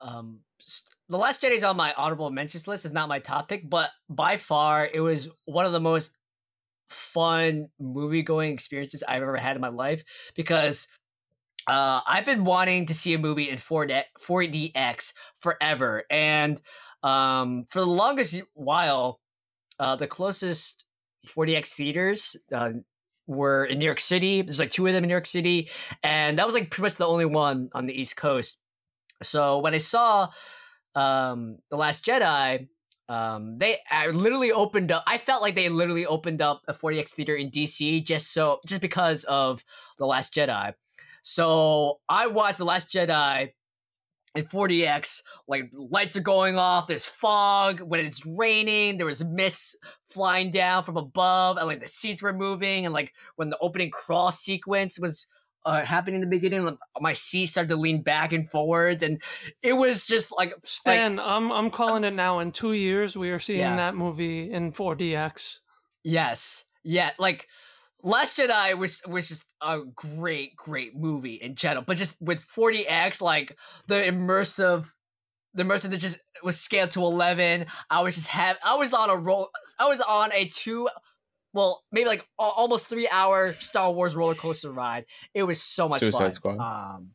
Um, st- the Last Jedi is on my honorable mentions list. Is not my top pick, but by far it was one of the most fun movie going experiences I've ever had in my life because uh, I've been wanting to see a movie in 4D, 4DX forever, and um, for the longest while, uh, the closest 4DX theaters uh, were in New York City. There's like two of them in New York City, and that was like pretty much the only one on the East Coast. So when I saw um, the Last Jedi, um, they I literally opened up. I felt like they literally opened up a 4DX theater in DC just so just because of the Last Jedi. So I watched the Last Jedi in 4DX. Like lights are going off. There's fog when it's raining. There was mist flying down from above, and like the seats were moving. And like when the opening crawl sequence was uh, happening in the beginning, like, my seat started to lean back and forwards, and it was just like Stan, I'm I'm calling it now. In two years, we are seeing Yeah. that movie in 4DX. Yes. Yeah, like Last Jedi was was just a great, great movie in general. But just with 4DX, like the immersive the immersive that just was scaled to 11. I was just have I was on a roll I was on a two well, maybe like a- almost three hour Star Wars roller coaster ride. It was so much Suicide fun. Squad. Um,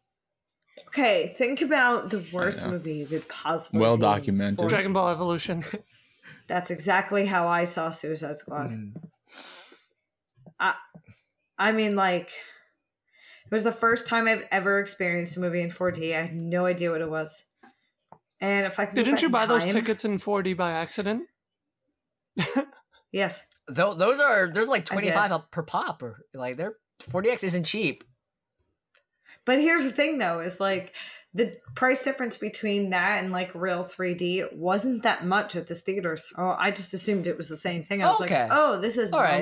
Okay, think about the worst movie you could possibly Well documented. Dragon Ball Evolution. *laughs* That's exactly how I saw Suicide Squad. mm. I I mean, like, it was the first time I've ever experienced a movie in 4D. I had no idea what it was. And if I can Didn't you in buy those tickets in 4D by accident? *laughs* Yes. Tho- those are there's like 25 per pop or like they're 4DX isn't cheap. But here's the thing, though, is like the price difference between that and like real 3D wasn't that much at this theaters. Oh, I just assumed it was the same thing. I was Okay. like, oh, this is All right.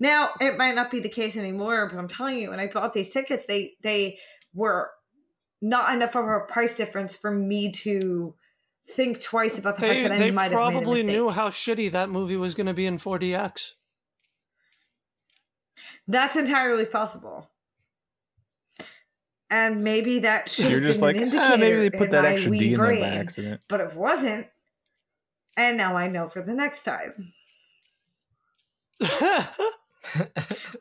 Normal. Now it might not be the case anymore, but I'm telling you, when I bought these tickets, they they were not enough of a price difference for me to think twice about the They fact that they I might have made a probably knew how shitty that movie was going to be in 4DX. That's entirely possible. And maybe that should You're have just been like, an indicator ah, maybe they put in that my extra D in there by accident. but it wasn't. And now I know for the next time. *laughs* *laughs*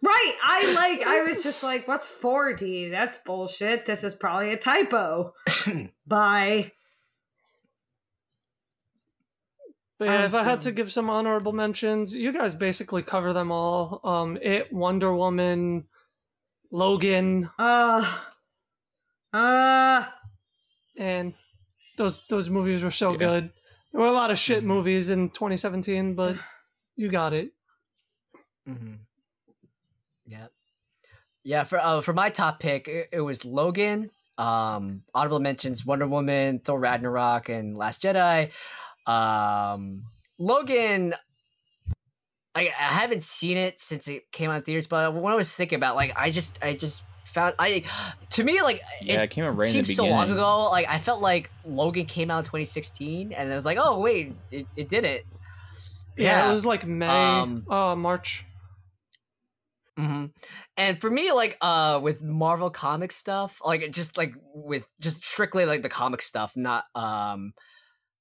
Right. I like I was just like, what's 4D? That's bullshit. This is probably a typo. *laughs* Bye. But yeah, if I had to give some honorable mentions, you guys basically cover them all. Um, it, Wonder Woman, Logan, Uh, uh, and those those movies were so Yeah. good. There were a lot of shit Mhm. movies in 2017, but *sighs* you got it. Mm-hmm. Yeah, yeah. For uh, for my top pick, it, it was Logan. Um, honorable mentions: Wonder Woman, Thor Ragnarok, and Last Jedi. Um, Logan. I, I haven't seen it since it came out in theaters, but when I was thinking about, like, I just, I just found, I, to me, like, Yeah, it came out right in the seems so long ago. Like, I felt like Logan came out in 2016, and I was like, oh wait, it, it did it. Yeah, it was like May, Um, uh, March. Hmm And for me, like uh with Marvel comic stuff, like just like with just strictly like the comic stuff, not um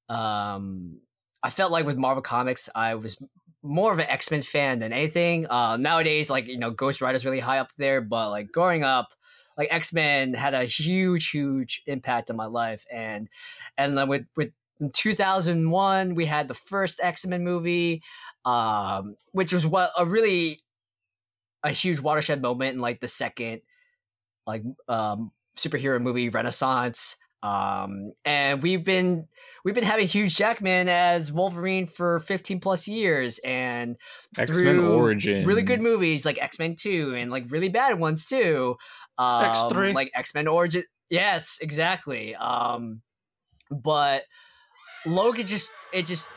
um I felt like with Marvel comics, I was more of an X Men fan than anything. Uh nowadays, like you know, Ghost Rider's really high up there, but like growing up, like X Men had a huge, huge impact on my life, and and then with with in 2001 we had the first x-men movie um which was what a really a huge watershed moment in like the second like um superhero movie renaissance um and we've been we've been having Hugh Jackman as Wolverine for 15 plus years and X Men through Origins. really good movies like X-Men 2 and like really bad ones too um, X3. like X-Men Origin yes exactly um but Logan just it just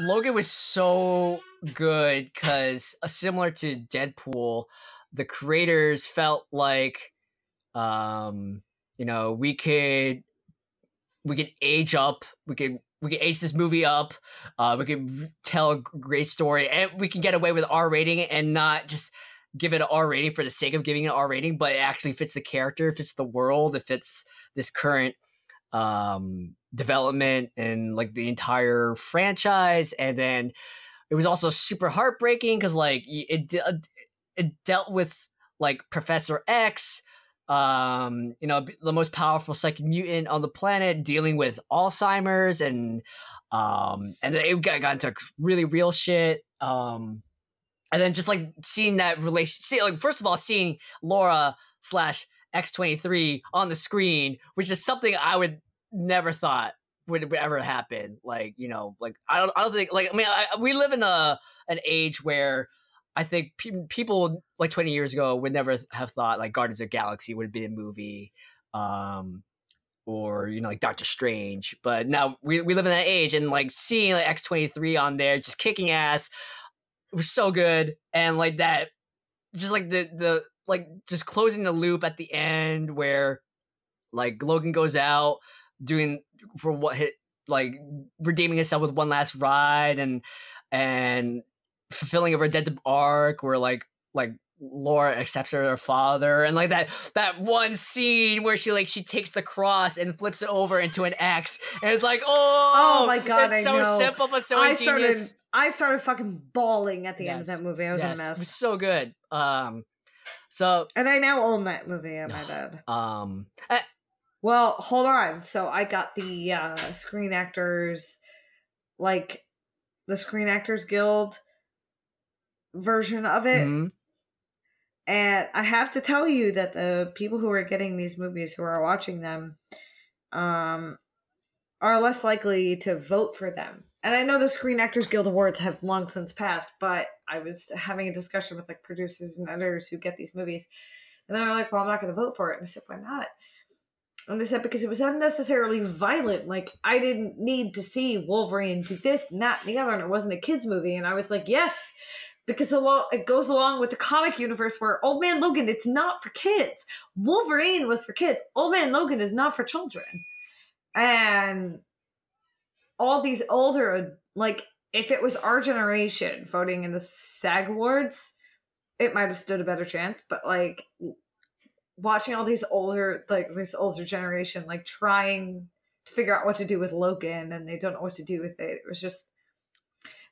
Logan was so good because uh, similar to Deadpool, the creators felt like um you know we could we could age up we could we could age this movie up uh we could tell a great story and we can get away with r rating and not just give it an r rating for the sake of giving it an r rating but it actually fits the character it fits the world it fits this current um development and like the entire franchise and then it was also super heartbreaking because like it uh, it dealt with like professor x um you know the most powerful psychic mutant on the planet dealing with alzheimer's and um and it got, got into really real shit um and then just like seeing that relation see like first of all seeing laura slash x23 on the screen which is something i would never thought would, ever happen like you know like i don't i don't think like i mean I, we live in a an age where I think pe- people like 20 years ago would never have thought like Guardians of Galaxy would be a movie, um, or you know like Doctor Strange. But now we, we live in that age, and like seeing like X23 on there just kicking ass was so good, and like that, just like the the like just closing the loop at the end where like Logan goes out doing for what hit like redeeming himself with one last ride and and fulfilling a redemptive arc where like like Laura accepts her father and like that that one scene where she like she takes the cross and flips it over into an X and it's like oh, Oh my God, it's I so know. simple but so I ingenious. started, I started fucking bawling at the end of that movie. I was yes, a it was so good um so and I now own that movie at my bed. um eh, Well, hold on. So I got the uh, Screen Actors, like the Screen Actors Guild version of it. mhm. And I have to tell you that the people who are getting these movies, who are watching them, um, are less likely to vote for them. And I know the Screen Actors Guild Awards have long since passed, but I was having a discussion with like producers and editors who get these movies, and they're like, "Well, I'm not going to vote for it." And I said, "Why not?" And they said because it was unnecessarily violent. Like I didn't need to see Wolverine do this and that and the other, and it wasn't a kids movie. And I was like, "Yes." because it goes along with the comic universe where Old Man Logan it's not for kids. Wolverine was for kids. Old Man Logan is not for children. And all these older like if it was our generation voting in the SAG awards, it might have stood a better chance, but like watching all these older like this older generation like trying to figure out what to do with Logan and they don't know what to do with it. It was just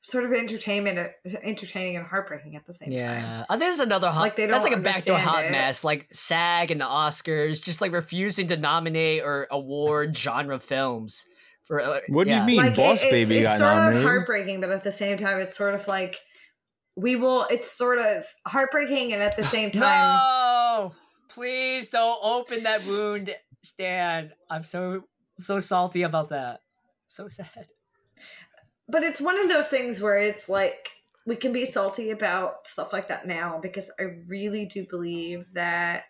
sort of entertainment entertaining and heartbreaking at the same time. Yeah, I think it's another hot. Like, they that's like a backdoor hot it. mess. Like SAG and the Oscars, just like refusing to nominate or award genre films, For uh, What do you mean? like Boss it- it's, Baby it's got sort nominated. of heartbreaking, but at the same time, it's sort of like we will. It's sort of heartbreaking, and at the same *gasps* time, No, please don't open that wound, Stan. I'm so so salty about that. So sad. but it's one of those things where it's like we can be salty about stuff like that now because I really do believe that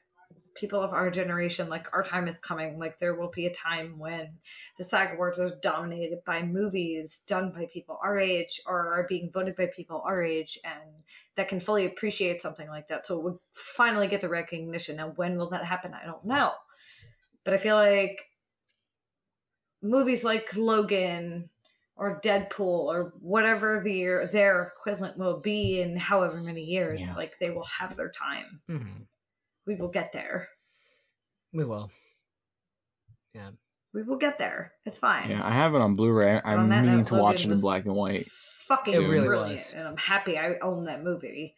people of our generation, like our time is coming. Like there will be a time when the SAG Awards are dominated by movies done by people our age or are being voted by people our age and that can fully appreciate something like that. So would finally get the recognition. Now when will that happen? I don't know. But I feel like movies like Logan or Deadpool or whatever the their equivalent will be in however many years, Yeah. like they will have their time. Mhm. We will get there. We will. Yeah. We will get there. It's fine. Yeah, I have it on Blu-ray. on I'm that meaning note, to watch it in black and white. Fucking It really brilliant, was. and I'm happy I own that movie.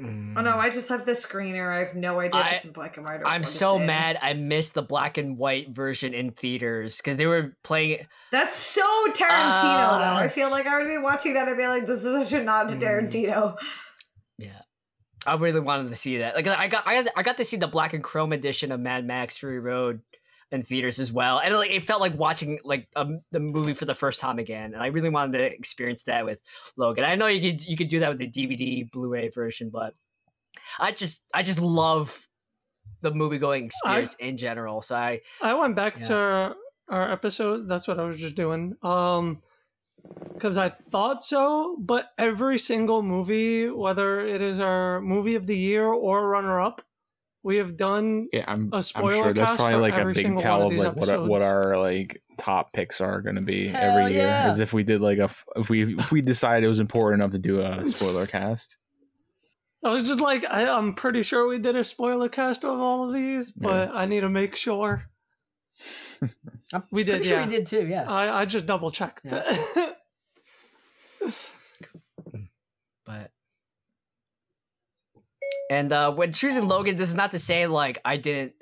Mm. Oh no, I just have the screener. I have no idea if I- it's in black and white. Or I'm so it's in. mad I missed the black and white version in theaters because they were playing it. That's so Tarantino, though. Uh, I feel like I would be watching that and be like, "This is such a nod to Mm. Tarantino." Yeah. I really wanted to see that. Like I got I got, I got to see the black and chrome edition of Mad Max Fury Road in theaters as well. And like it felt like watching like um, the movie for the first time again. And I really wanted to experience that with Logan. I know you could you could do that with the DVD Blu-ray version, but I just I just love the movie going experience in general. So I I went back Yeah. to our, our episode. That's what I was just doing. Um, because I thought so, but every single movie, whether it is our movie of the year or runner up, we have done. Yeah, I'm. A I'm spoiler sure that's cast probably like a big tell of of these like what our- what our like top picks are going to be Hell every year. yeah. As if we did like a f- if we if we decided it was important enough to do a *laughs* spoiler cast. I was just like, I, I'm pretty sure we did a spoiler cast of all of these, but I need to make sure. *laughs* We did, pretty sure yeah. we did too. Yeah. I, I just double checked. *laughs* but and uh when choosing logan this is not to say like i didn't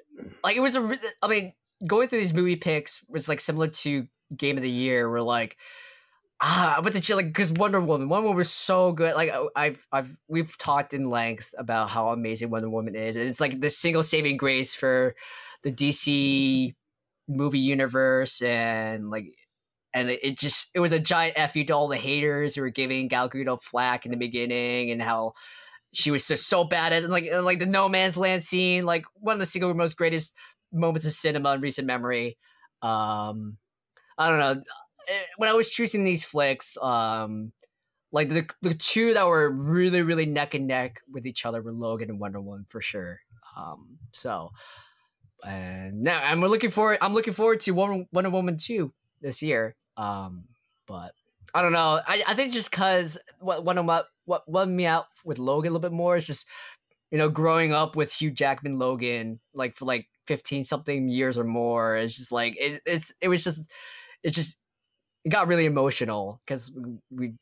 like it was a. I mean going through these movie picks was like similar to game of the year where like ah but the chill like because wonder woman wonder woman was so good like I- i've i've we've talked in length about how amazing wonder woman is and it's like the single saving grace for the dc movie universe and like and it, just it was a giant f you to all the haters who were giving Gal Gadot flack in the beginning and how she was so so badass and like and like the no man's land scene like one of the single most greatest moments of cinema in recent memory. Um i don't know Eh, when i was choosing these flicks um like the the two that were really really neck and neck with each other were logan and wonder woman for sure. Um so and now i'm looking forward i'm looking forward to wonder, wonder woman 2 this year um but I don't know. I, I think just because what what what what won me out with Logan a little bit more is just you know growing up with Hugh Jackman Logan like for like fifteen something years or more. It's just like it, it's it was just it just it got really emotional because we.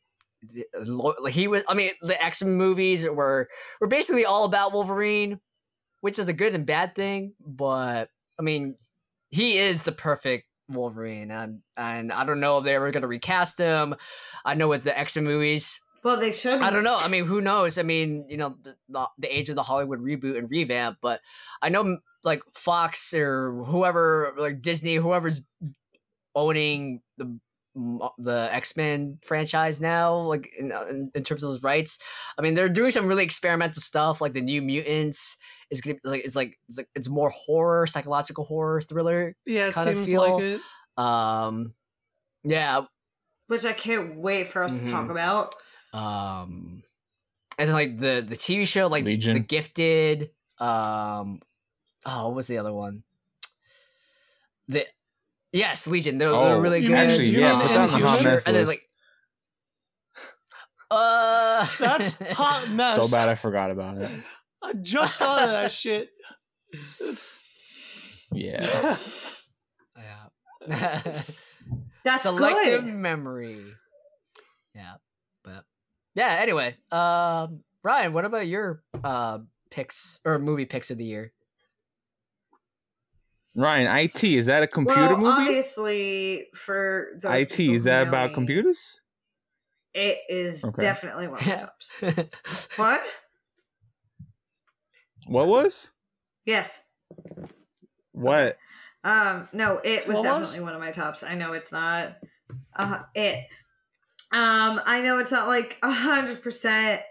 He was. I mean, the X Men movies were were basically all about Wolverine, which is a good and bad thing. But I mean, he is the perfect Wolverine, and and I don't know if they were gonna recast him. I know with the X Men movies, Well, they should. I don't know. I mean, who knows? I mean, you know, the, the, the age of the Hollywood reboot and revamp, but I know like Fox or whoever, like Disney, whoever's owning the the X Men franchise now, like in, uh, in in terms of those rights. I mean, they're doing some really experimental stuff, like the New Mutants. Is gonna like it's like it's like it's more horror, psychological horror thriller. yeah, it Kinda seems feel- like it. Um, yeah, Which I can't wait for us to talk Mhm. about. um and then like the the tv show like the gifted um oh what was the other one the yes legion they're, they're Oh, really you good Actually, you yeah, mean put that on the hot mess and then like uh That's hot mess. *laughs* so bad I forgot about it. I just thought of that shit. Yeah. *laughs* yeah *laughs* That's selective good. memory yeah but yeah anyway um ryan what about your uh picks or movie picks of the year Ryan, IT is that a computer well, movie? obviously, for those IT people is who that about me, computers? It is Okay. definitely one of *laughs* my tops. What? What was? Yes. What? Um, no, it was What was? definitely one of my tops. I know it's not uh it. Um, I know it's not like a hundred percent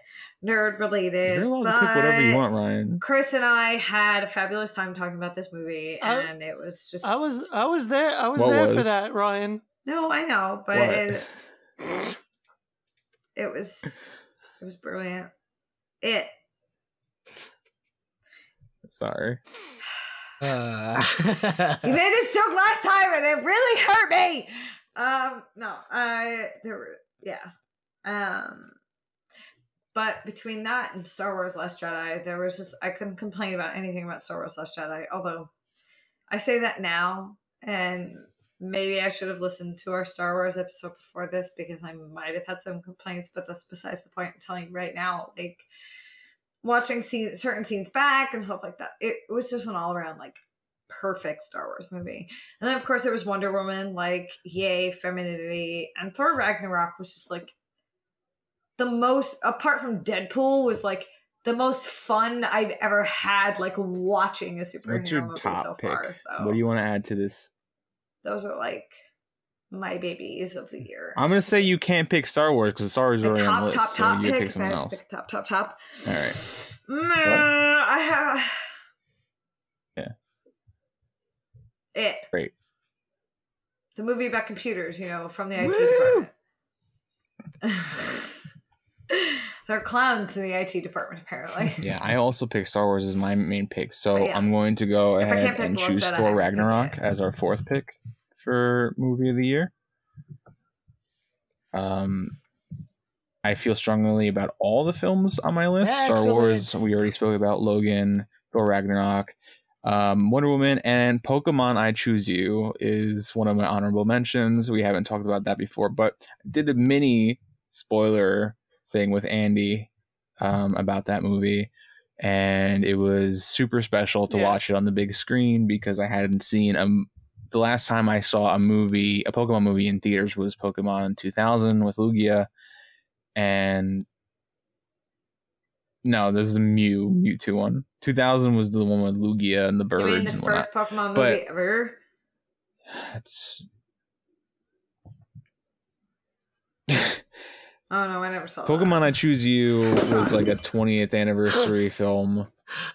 nerd related. You're allowed but to pick whatever you want, Ryan. Chris and I had a fabulous time talking about this movie, I- and it was just I was I was there I was What there for that, Ryan. no, I know, but it, it was it was brilliant. It Sorry. *sighs* Uh, *laughs* You made this joke last time and it really hurt me. Um, no, I there were yeah. Um but between that and Star Wars Last Jedi, there was just I couldn't complain about anything about Star Wars Last Jedi, although I say that now and maybe I should have listened to our Star Wars episode before this because I might have had some complaints, but that's besides the point. I'm telling you right now, like watching scene, certain scenes back and stuff like that. It, was just an all around like perfect Star Wars movie. And then of course there was Wonder Woman, like yay femininity, and Thor Ragnarok was just like the most apart from Deadpool was like the most fun I've ever had like watching a superhero What's your movie top so pick? far. So What do you want to add to this? those are like my babies of the year. I'm gonna say you can't pick Star Wars because Star Wars is already on the list, top, so top you pick. pick if I someone had to else. pick top, top, top. All right. Mm, I have. Yeah. It. Great. The movie about computers, you know, from the IT Woo! department. *laughs* They're clowns in the IT department, apparently. *laughs* Yeah, I also picked Star Wars as my main pick, so But yes. I'm going to go If ahead and choose Jedi, I have Thor Ragnarok as our fourth pick for movie of the year. Um, I feel strongly about all the films on my list. Star Wars, we already spoke about Logan, Thor Ragnarok, um, Wonder Woman, and Pokemon I Choose You is one of my honorable mentions. We haven't talked about that before, but I did a mini spoiler thing with Andy um, about that movie. And it was super special to Yeah. watch it on the big screen because I hadn't seen a the last time I saw a movie, a Pokemon movie in theaters was Pokemon 2000 with Lugia, and no, this is a Mew Mewtwo one. 2000 was the one with Lugia and the You birds mean the and first Pokemon But- movie ever? whatnot. It's Oh no, I never saw Pokemon that. I Choose You *laughs* was like a 20th anniversary film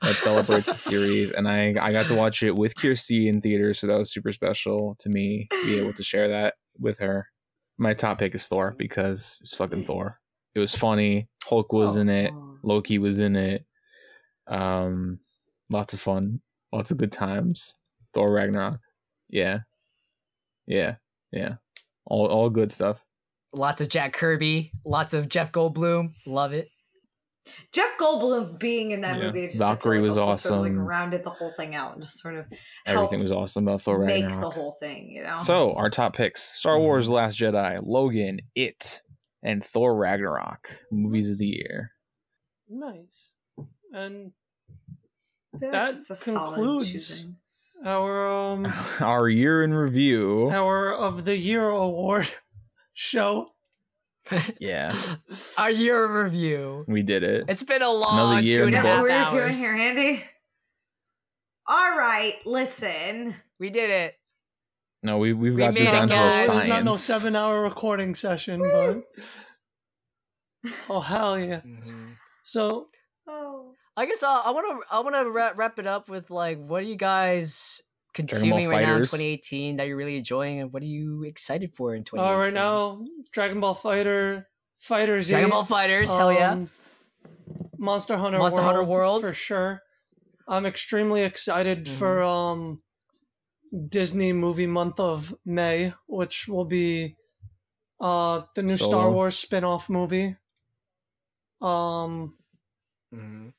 that celebrates the series, and I I got to watch it with Kirsty in theaters, so that was super special to me to be able to share that with her. My top pick is Thor because it's fucking Thor. It was funny. Hulk was in it. Oh. Loki was in it. Um, lots of fun, lots of good times. Thor Ragnarok, yeah, yeah, yeah, all all good stuff. lots of Jack Kirby, lots of Jeff Goldblum. Love it. Jeff Goldblum being in that Yeah. movie, just Valkyrie like was also Sort of awesome. like rounded the whole thing out and just sort of Everything was awesome about Thor make Ragnarok. the whole thing. You know. So our top picks: Star Wars: The Last Jedi, Logan, It, and Thor Ragnarok. Movies of the year. Nice. And That's that concludes- our um *laughs* Our year in review. our of the year award *laughs* show. Yeah, *laughs* Our year review. we did it. It's been a long year two in and a the You what we're hours. doing here, Andy? All right, listen. We did it. No, we we've got this made it, down to a guys. It's not no seven hour recording session, but oh hell yeah! So Oh. I guess uh, I want to I want to wrap, wrap it up with like what do you guys consuming right now in 2018 that you're really enjoying and what are you excited for in 2018? uh, right now, Dragon Ball Fighter, Fighters, Dragon Ball FighterZ, hell yeah. um, Monster Hunter, Monster World, Hunter World. for sure. I'm extremely excited Mm-hmm. for um Disney movie month of May, which will be uh the new Star Wars spin-off movie. Um Mhm.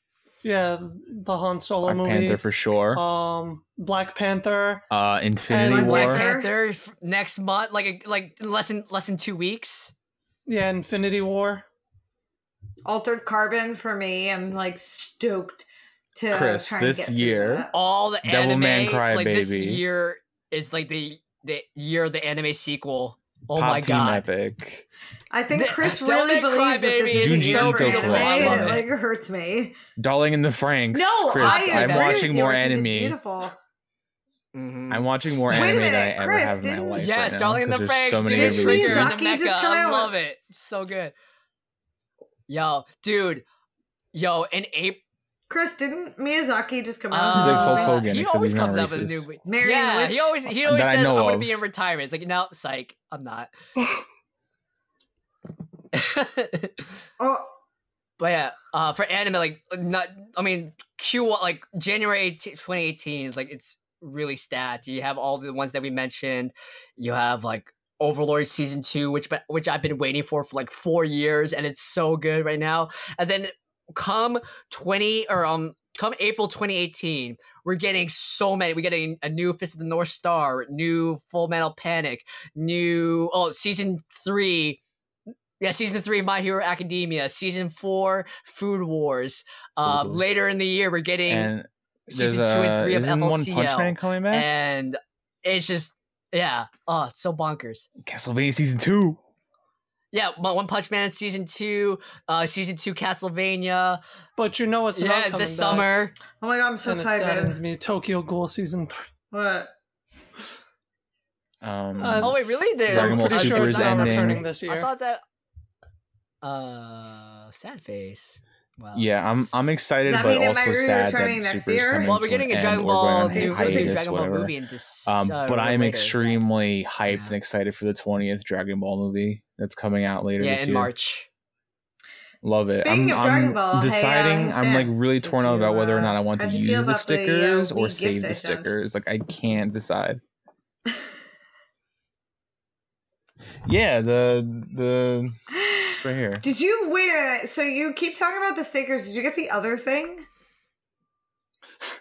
Yeah, the Han Solo Black movie. Panther for sure. Um Black Panther. Uh, Infinity and War. Panther. Panther next month, like like less than less than two weeks. Yeah, Infinity War. Altered Carbon for me. I'm like stoked to Chris, try and this get year- that. All the Devilman anime, like this year is like the the year of the anime sequel. Oh Pop my Team god. Epic. I think Chris Devilman really believes that this is is so for beautiful. anime, I and love it it. like hurts me. Darling in the Franxx. No, Chris, I I'm watching you. more I anime. Beautiful. Mhm. I'm watching more Wait a anime than I minute, ever Chris, have in my didn't- life. Yes, right Darling in the Franxx, so dude, good Didn't Trigger releases. the just Mecha. come I love it. It's so good. Yo, dude. Yo, in April. Chris, didn't Miyazaki just come He's out? like Hulk Uh, Hogan, He except always he's not comes out with a racist. new. Mary and yeah, the he Witch? always he That always I says I'm know gonna of. be in retirement. It's like no, psych, I'm not. *laughs* *laughs* Oh, But yeah, uh, for anime, like not, I mean, Q like January 18, 2018, like it's really stacked. You have all the ones that we mentioned. You have like Overlord season two, which but- which I've been waiting for for like four years, and it's so good right now. And then come 20 or um come April 2018, we're getting so many. We're getting a new Fist of the North Star, new Full Metal Panic, new oh season three. Yeah, season three of My Hero Academia, season four Food Wars. Uh, later in the year, we're getting And season two and uh, three of isn't One Punch Man coming back? and it's just yeah, oh, it's so bonkers. Castlevania season two. Yeah, One One Punch Man season two, uh, season two Castlevania. But you know what's not yeah, coming this back, summer. oh my god, I'm so and it saddens me. Tokyo Ghoul season three. What? Um, Uh, Oh wait, really? The, Dragon I'm pretty Super sure it's not ending. returning this year. I thought that. Uh, sad face. Wow. yeah, I'm I'm excited, that but mean it also might be sad returning that next Super's year? coming Well, we're getting a an Dragon Ball new It's supposed to be movie, hiatus, Dragon Ball whatever. movie in this. Um, but I'm extremely hyped Yeah. and excited for the 20th Dragon Ball movie that's coming out later Yeah, this in year. March. Love it. Speaking I'm, of I'm Ball, hey, uh, deciding. hey, I'm like really did torn out about whether or not uh, I want to how'd you feel use the about the, uh, stickers or save the stickers. Like I can't decide. *laughs* Yeah, the the right here. Did you wait a? So you keep talking about the stickers. Did you get the other thing? *laughs*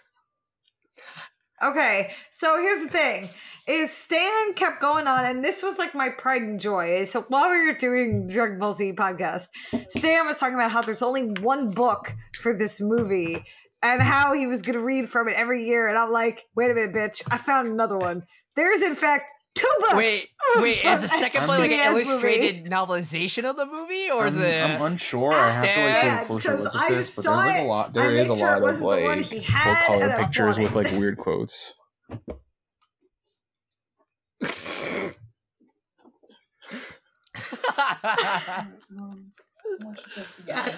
Okay, so here's the thing: is Stan kept going on, and this was like my pride and joy. So while we were doing Dragon Ball Z podcast, Stan was talking about how there's only one book for this movie, and how he was going to read from it every year. And I'm like, wait a minute, bitch! I found another one. There's in fact two books. Wait, *laughs* wait, is the second that one like an shitty-ass movie. illustrated novelization of the movie, or is I'm, it? I'm unsure. I have to like Stan? take a closer Yeah, look 'cause at I this, but there's like a lot. I There is made a sure lot of wasn't the one like full color pictures with like weird quotes. Yes,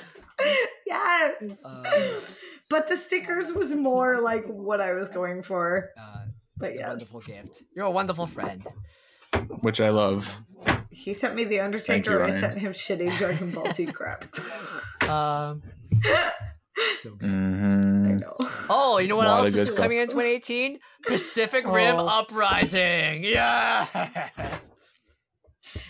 yes. Uh, but the stickers was more like what I was going for. uh, But it's a yeah, wonderful gift. You're a wonderful friend. which I love. he sent me the Undertaker. you, I sent him shitty Dragon Ball Z crap. *laughs* Um, *laughs* *laughs* so good. I hmm know. *laughs* Oh, you know what else good is stuff. coming in 2018? *laughs* Pacific Rim Oh. Uprising. Yes.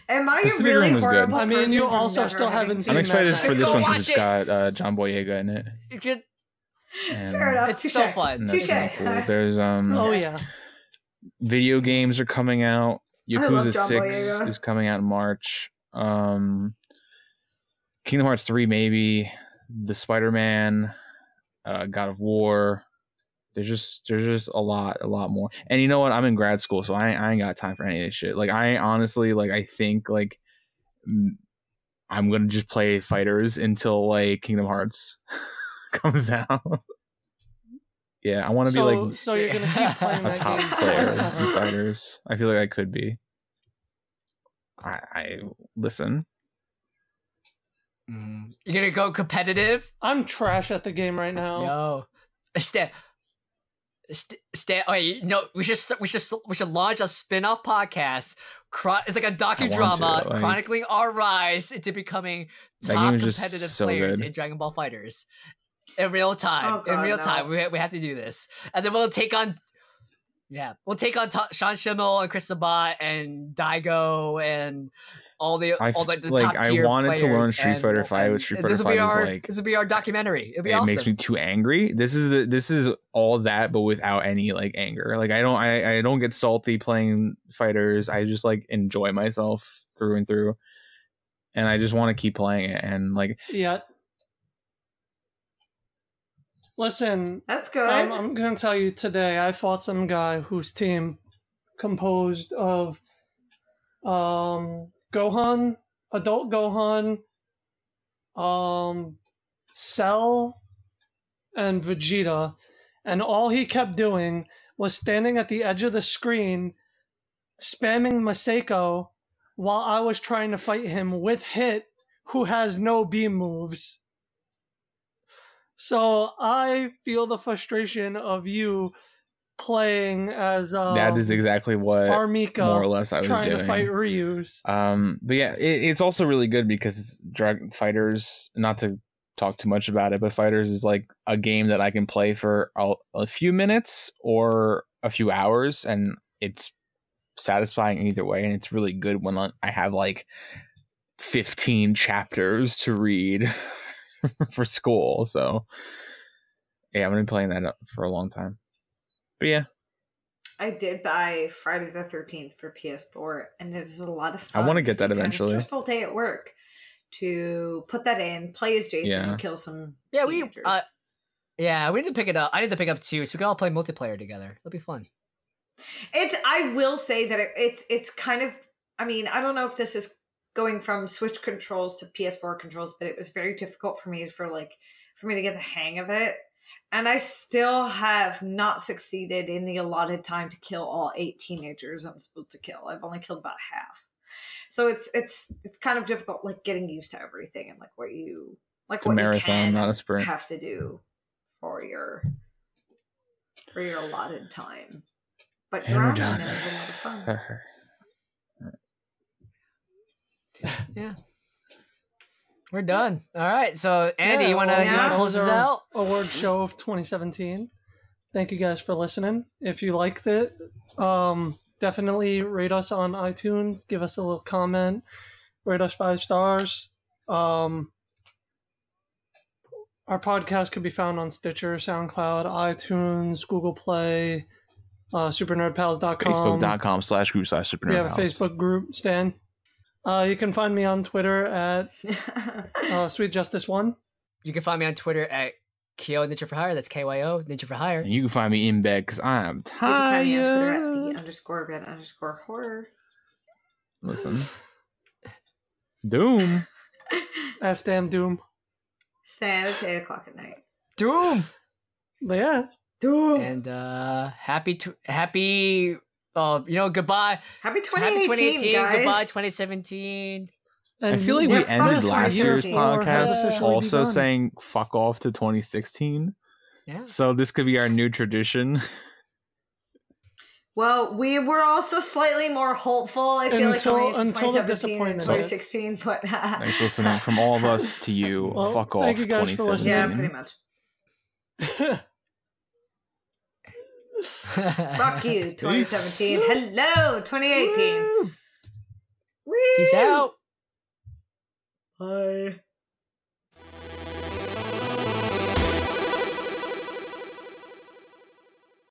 Am I Pacific really Rim good. horrible? I mean, you also still haven't seen I'm excited that. for this Go one watch because it's it. got uh, John Boyega in it. You could, And Fair enough. it's touche. so fun. and Touche. kinda cool. There's um Oh yeah. video games are coming out. I love Yakuza John Six Boyega. is coming out in March. Um, Kingdom Hearts Three, maybe the Spider Man, uh, God of War. There's just there's just a lot a lot more. And you know what? I'm in grad school, so I, I ain't got time for any of this shit. Like I honestly like I think like I'm gonna just play FighterZ until like Kingdom Hearts *laughs* comes out. yeah, I want to so, be like so you're gonna keep *laughs* playing a top game player in FighterZ. I feel like I could be. I, I listen. Mm. You're gonna go competitive? I'm trash at the game right now. No. Stan. St- Stan. Oh, wait, no. We should st- we should we should launch a spin-off podcast. Chron- it's like a docudrama to, like- chronicling our rise into becoming top game is just competitive so players good. in Dragon Ball FighterZ in real time. Oh, in real no. time, we we have to do this, and then we'll take on. Yeah, we'll take on Ta- Sean Schemmel and Chris Sabat and Daigo and all the I all f- like the like, top I tier wanted to learn players, Street and- Fighter V, but and Street this Fighter will be is our like- this will be our documentary. It'll be it awesome. makes me too angry. This is the this is all that, but without any like anger. Like I don't I, I don't get salty playing FighterZ. I just like enjoy myself through and through, and I just want to keep playing it. And like Yeah. Listen, That's good. I'm, I'm going to tell you today, I fought some guy whose team composed of um, Gohan, adult Gohan, um, Cell, and Vegeta. And all he kept doing was standing at the edge of the screen, spamming Masenko while I was trying to fight him with Hit, who has no beam moves. So I feel the frustration of you playing as um, that is exactly what Armika more or less I was trying doing. to fight Ryu's. Um, but yeah, it, it's also really good because Drag FighterZ. Not to talk too much about it, but FighterZ is like a game that I can play for a, a few minutes or a few hours, and it's satisfying either way. And it's really good when I have like fifteen chapters to read *laughs* for school. So yeah, I'm gonna be playing that up for a long time. But yeah, I did buy Friday the Thirteenth for PS4, and it was a lot of fun. I wanna get that you've had a eventually. stressful day at work to put that in, play as Jason, Yeah. and kill some. Yeah, we uh, yeah, we need to pick it up. I need to pick up two, so we can all play multiplayer together. It'll be fun. It's. I will say that it, it's. It's kind of. I mean, I don't know if this is going from Switch controls to PS4 controls, but it was very difficult for me for like for me to get the hang of it. And I still have not succeeded in the allotted time to kill all eight teenagers I'm supposed to kill. I've only killed about half. So it's it's it's kind of difficult, like getting used to everything and like what you like it's a what marathon, you can not a sprint. have to do for your for your allotted time. But And we're drowning done. is a lot of fun. Yeah. We're done. All right. So Andy, Yeah, you wanna yeah, close was this out? Award show of 2017. Thank you guys for listening. If you liked it, um, definitely rate us on iTunes. Give us a little comment. Rate us five stars. Um, our podcast could be found on Stitcher, SoundCloud, iTunes, Google Play, uh, supernerdpals.com. Facebook.com slash group slash super We have a Facebook group, Stan. Uh, you can find me on Twitter at *laughs* uh, Sweet Justice One. You can find me on Twitter at Kyo Ninja for Hire. That's K Y O Ninja for Hire. And you can find me in bed because I am tired. You can find me on Twitter at the tired. underscore red underscore horror. Listen. Doom. *laughs* At Stan Doom. Stand at eight o'clock at night. Doom. But yeah, Doom. And uh happy to happy uh you know goodbye. Happy Happy 2018, 2018. guys. Goodbye 2017. I feel like we ended first last year's podcast officially also begun. saying fuck off to 2016. Yeah. So this could be our new tradition. Well, we were also slightly more hopeful. I feel Until- like going into until the 2017 and disappointment 2016, but *laughs* Thanks for listening from all of us to you. Well, fuck off. thank you guys for listening. yeah, 2017. pretty much. *laughs* Fuck you, *laughs* 2017. Hello, 2018. Peace out. Bye.